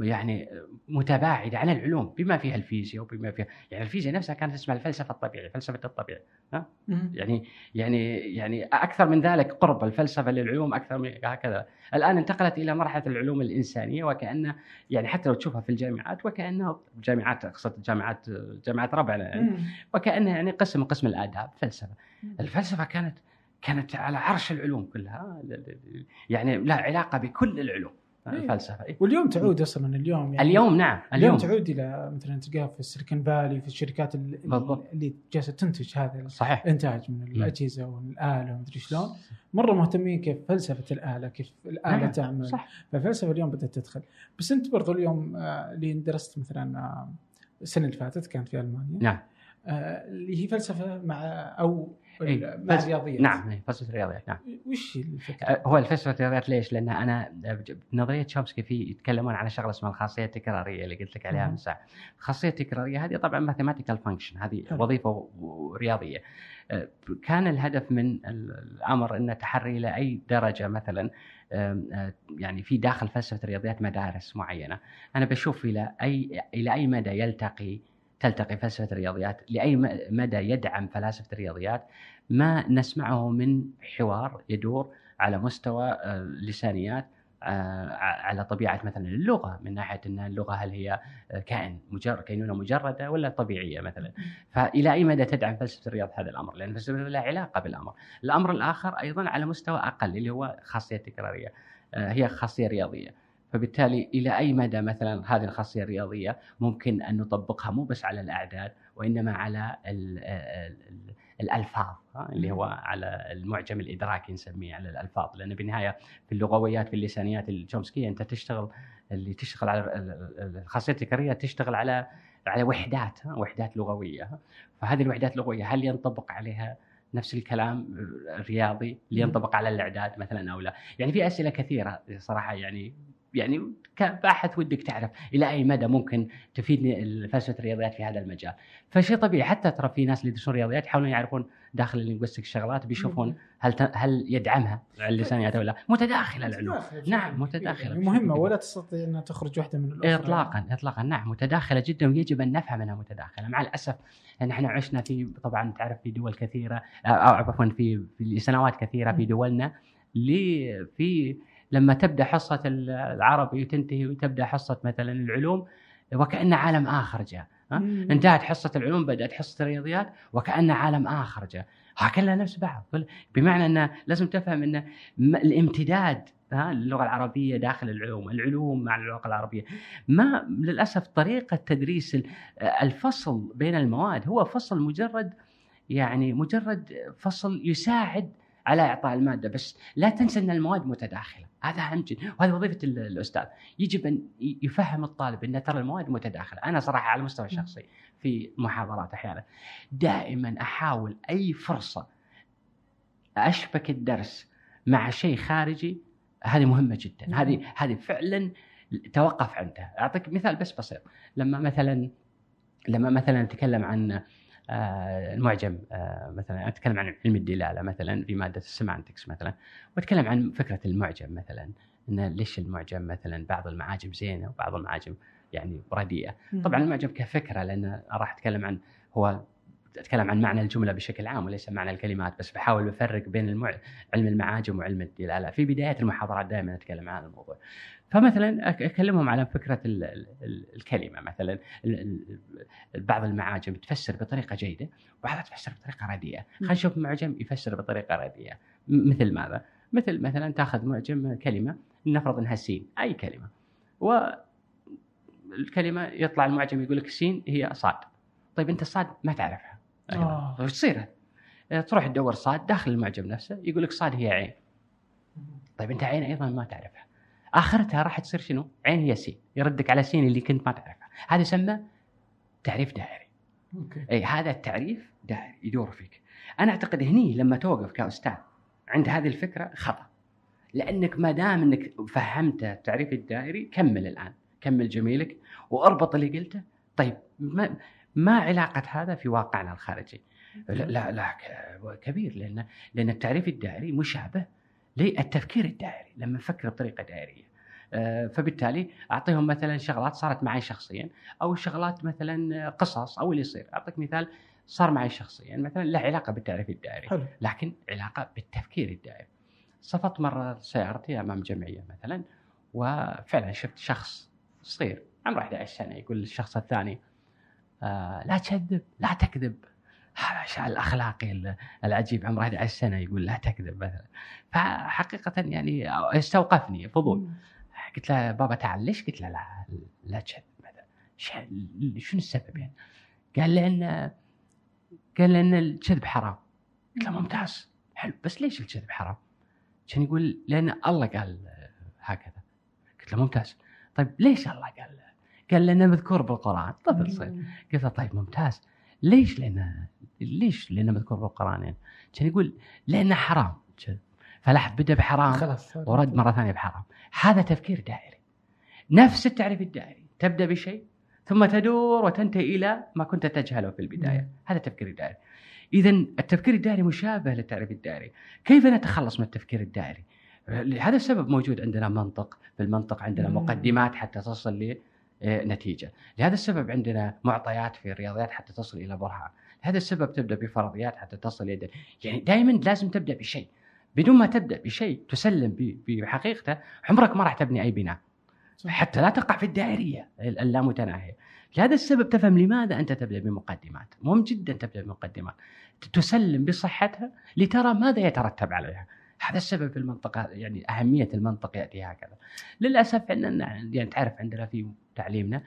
يعني متباعده عن العلوم بما فيها الفيزياء وبما فيها يعني الفيزياء نفسها كانت اسمها الفلسفة الطبيعية فلسفة الطبيعه ها؟ يعني يعني يعني أكثر من ذلك قرب الفلسفة للعلوم أكثر من هكذا. الآن انتقلت إلى مرحلة العلوم الإنسانية وكأن يعني حتى لو تشوفها في الجامعات وكأنها جامعات أقصد جامعات جامعات ربعنا يعني وكانها يعني قسم قسم الآداب فلسفة. الفلسفة كانت كانت على عرش العلوم كلها يعني لها علاقة بكل العلوم. الفلسفه إيه. واليوم تعود أصلا اليوم يعني اليوم نعم اليوم, اليوم تعود إلى مثلا تلقاها في السيليكون فالي في الشركات اللي, بالضبط. اللي جالسة تنتج هذا صحيح الانتاج من الأجهزة والآلة ومدري شلون مرة مهتمين كيف فلسفة الآلة كيف الآلة نعم. تعمل صح. فالفلسفه اليوم بدأت تدخل بس أنت برضو اليوم آه، اللي درست مثلا آه، السنة اللي فاتت كانت في ألمانيا نعم آه، اللي هي فلسفة مع أو إيه مع الرياضيات نعم إيه فلسفة الرياضيات نعم وش الفكرة؟ أه، هو الفلسفة الرياضيات ليش؟ لأن أنا نظرية تشومسكي في يتكلمون على شغلة اسمها الخاصية التكرارية اللي قلت لك عليها من ساعة. الخاصية التكرارية هذه طبعا mathematical function هذه وظيفة رياضية. أه، كان الهدف من الأمر إنه تحري إلى أي درجة مثلا أه، يعني في داخل فلسفة الرياضيات مدارس معينة، أنا بشوف إلى اي إلى أي مدى يلتقي تلتقي فلسفة الرياضيات لأي مدى يدعم فلاسفه الرياضيات ما نسمعه من حوار يدور على مستوى آه، آه، على طبيعة مثلا اللغة من ناحية إن اللغة هل هي كائن مجرد كينونه مجردة ولا طبيعية مثلا. فإلى أي مدى تدعم فلسفة الرياض هذا الأمر؟ لأن فلسفة لها علاقة بالأمر. الأمر الآخر أيضا على مستوى أقل اللي هو خاصية تكرارية آه، هي خاصية رياضية. فبالتالي إلى أي مدى مثلا هذه الخاصية الرياضية ممكن أن نطبقها مو بس على الأعداد وإنما على الألفاظ اللي هو على المعجم الإدراكي نسميه على الألفاظ. لأن بالنهاية في اللغويات في اللسانيات الجومسكيه أنت تشتغل اللي تشتغل على الخاصيه التكراريه تشتغل على على وحدات وحدات لغوية فهذه الوحدات اللغويه هل ينطبق عليها نفس الكلام الرياضي اللي ينطبق على الأعداد مثلا أو لا؟ يعني في أسئلة كثيرة صراحة يعني يعني كباحث ودك تعرف إلى أي مدى ممكن تفيدني فلسفه الرياضيات في هذا المجال. فشيء طبيعي حتى ترى في ناس اللي يدرسون رياضيات يحاولون يعرفون داخل اللينغويستيك شغلات بيشوفون هل ت... هل يدعمها اللسانيات ولا متداخلة العلوم. نعم متداخلة. مهمة ولا تستطيع انها تخرج واحدة من الأخرى. اطلاقا اطلاقا. نعم متداخلة جدا ويجب أن نفهم أنها متداخلة. مع الأسف ان إحنا عشنا في طبعا تعرف في دول كثيرة أو عفوا في في سنوات كثيرة في دولنا لي في لما تبدأ حصة العربي وتنتهي وتبدأ حصة مثلا العلوم وكأن عالم آخر جاء انتهت حصة العلوم بدأت حصة الرياضيات وكأن عالم آخر جاء. كلها نفس بعض. بمعنى أن لازم تفهم أن الامتداد ها؟ اللغة العربية داخل العلوم، العلوم مع اللغة العربية. ما للأسف طريقة تدريس الفصل بين المواد هو فصل مجرد يعني مجرد فصل يساعد على إعطاء المادة بس لا تنسى أن المواد متداخلة. هذا اهم جدا وهذه وظيفة الأستاذ. يجب أن يفهم الطالب أن ترى المواد متداخلة. أنا صراحة على المستوى الشخصي في محاضرات أحيانا. دائما أحاول أي فرصة أشبك الدرس مع شيء خارجي هذه مهمة جدا. هذه هذه فعلا توقف عندها. أعطيك مثال بس بسيط. لما مثلا لما مثلا نتكلم عن آه، المعجم آه، مثلا أتكلم عن علم الدلالة مثلا في مادة السيمانتكس مثلا وأتكلم عن فكرة المعجم مثلا إن ليش المعجم مثلا بعض المعاجم زينة وبعض المعاجم يعني رديئة. طبعا المعجم كفكرة لأن راح أتكلم عن هو أتكلم عن معنى الجملة بشكل عام وليس معنى الكلمات بس بحاول بفرق بين المع... علم المعاجم وعلم الدلالة. في بداية المحاضرات دائما أتكلم عن هذا الموضوع. فمثلا أكلمهم على فكرة الكلمة مثلا بعض المعاجم تفسر بطريقة جيدة وبعضها تفسر بطريقة رديئة. خلينا نشوف معجم يفسر بطريقة رديئة. مثل ماذا؟ مثل مثلا تأخذ معجم كلمة لنفرض إنها سين أي كلمة. والكلمة يطلع المعجم يقول لك سين هي صاد. طيب أنت الصاد ما تعرفها. آه. وش تصير؟ تروح تدور صاد داخل المعجم نفسه يقول لك صاد هي عين. طيب أنت عين أيضا ما تعرفها. آخرتها راح تصير شنو؟ عين هي سين يردك على سين اللي كنت ما تعرفها هذا يسمى تعريف دائري. okay. إي هذا التعريف دائري يدور فيك. أنا أعتقد هني لما توقف كأستاذ عند هذه الفكرة خطأ. لأنك ما دام إنك فهمت التعريف الدائري كمل الآن. كمل جميلك وأربط اللي قلته. طيب ما ما علاقة هذا في واقعنا الخارجي؟ لا لا, لا كبير لأن لأن التعريف الدائري مشابه للتفكير الدائري لما نفكر بطريقة دائرية. آه، فبالتالي أعطيهم مثلا شغلات صارت معي شخصيا أو شغلات مثلا قصص أو اللي يصير. أعطيك مثال صار معي شخصيا مثلا له علاقة بالتعريف الدائري حلو. لكن علاقة بالتفكير الدائري. صفت مرة سيارتي أمام جمعية مثلا وفعلا شفت شخص صغير عمره 11 سنة يقول للشخص الثاني آه لا تكذب لا تكذب. الأخلاقي العجيب عمره 11 سنة يقول لا تكذب مثلا. فحقيقة يعني استوقفني فضول. قلت له بابا تعال ليش؟ قلت له لا لا تكذب مثلا. شنو السبب يعني؟ قال لأن قال لأن الكذب حرام. قلت له ممتاز. حلو. بس ليش الكذب حرام؟ كان يقول لأن الله قال هكذا. قلت له ممتاز. طيب ليش الله قال؟ قال لأنه مذكور بالقرآن. طفل صغير قلت له طيب ممتاز. ليش؟ لأنه ليش؟ لأنه مذكور بالقرآن يعني. كان يقول لأنه حرام. فلاحظ بدأ بحرام خلاص. ورد مرة ثانية بحرام. هذا تفكير دائري. نفس التعريف الدائري. تبدأ بشيء ثم تدور وتنتهي إلى ما كنت تجهله في البداية. هذا التفكير الدائري اذا التفكير الدائري مشابه للتعريف الدائري. كيف نتخلص من التفكير الدائري؟ لهذا السبب موجود عندنا منطق. في المنطق عندنا مقدمات حتى تصل لنتيجة. لهذا السبب عندنا معطيات في الرياضيات حتى تصل إلى برهان. لهذا السبب تبدأ بفرضيات حتى تصل إلى يعني دائما لازم تبدأ بشيء. بدون ما تبدأ بشيء تسلم بحقيقته عمرك ما راح تبني أي بناء. حتى لا تقع في الدائرية اللامتناهية. لهذا السبب تفهم لماذا أنت تبدأ بمقدمات. مهم جدا تبدأ بمقدمات. تسلم بصحتها لترى ماذا يترتب عليها. هذا السبب في المنطقة يعني أهمية المنطق يأتي هكذا. للأسف أننا يعني تعرف عندنا في تعليمنا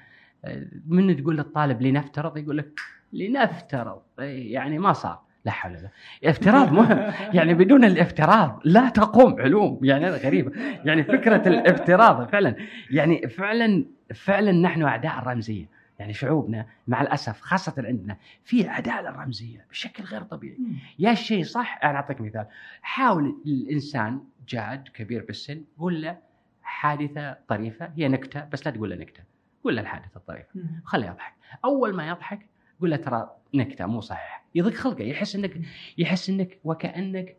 من تقول للطالب لنفترض يقول لك لنفترض. يعني ما صار. لا حول ولا افتراض مهم. يعني بدون الافتراض لا تقوم علوم. يعني هذا غريبه يعني فكرة الافتراض فعلا. يعني فعلا فعلا نحن أعداء الرمزية. يعني شعوبنا مع الأسف خاصة عندنا في عداء للرمزية بشكل غير طبيعي. يا الشيء صح أنا أعطيك مثال. حاول الإنسان جاد كبير بالسن قول له حادثة طريفة هي نكتة بس لا تقول له نكتة. قول له الحادثة الطريفة. خليه يضحك. أول ما يضحك قول له ترى نكته مو صحيح. يضيق خلقه يحس انك يحس إنك وكانك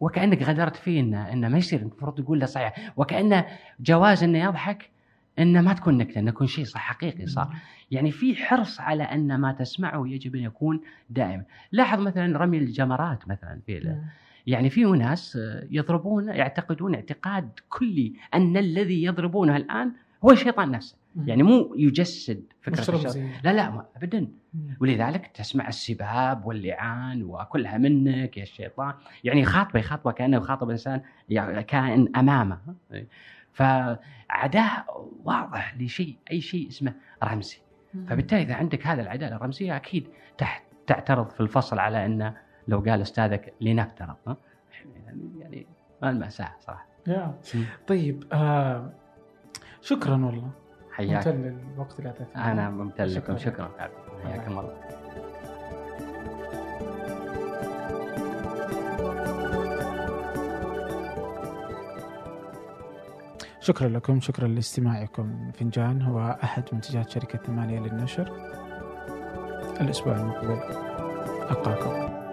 وكأنك غدرت فيه انه إنه ما يصير. المفروض تقول له صحيح. وكأنه جواز إنه يضحك إنه ما تكون نكتة إنه يكون شيء صح حقيقي صار. يعني في حرص على إن ما تسمعه يجب أن يكون دائما لاحظ مثلا رمي الجمرات مثلا في يعني في ناس يضربون يعتقدون اعتقاد كلي أن الذي يضربونه الآن هو الشيطان نفسه. يعني مو يجسد فكرة الشر لا لا ابدا. ولذلك تسمع السباب واللعان وكلها منك يا الشيطان. يعني يخاطبه يخاطبه كأنه يخاطب إنسان كائن أمامه. فعداء واضح لشيء أي شيء اسمه رمزي. فبالتالي إذا عندك هذا العداء الرمزية أكيد تحت تعترض في الفصل على أنه لو قال أستاذك لنفترض. يعني ما المأساة صراحة. طيب آه شكرا والله. حياك. ممتن للوقت اللي اعطيتني أنا ممتن لكم. شكرا. حياكم الله. شكرا لكم. شكرا لاستماعكم. فنجان هو أحد منتجات شركة ثمانية للنشر. الأسبوع المقبل. ألقاكم.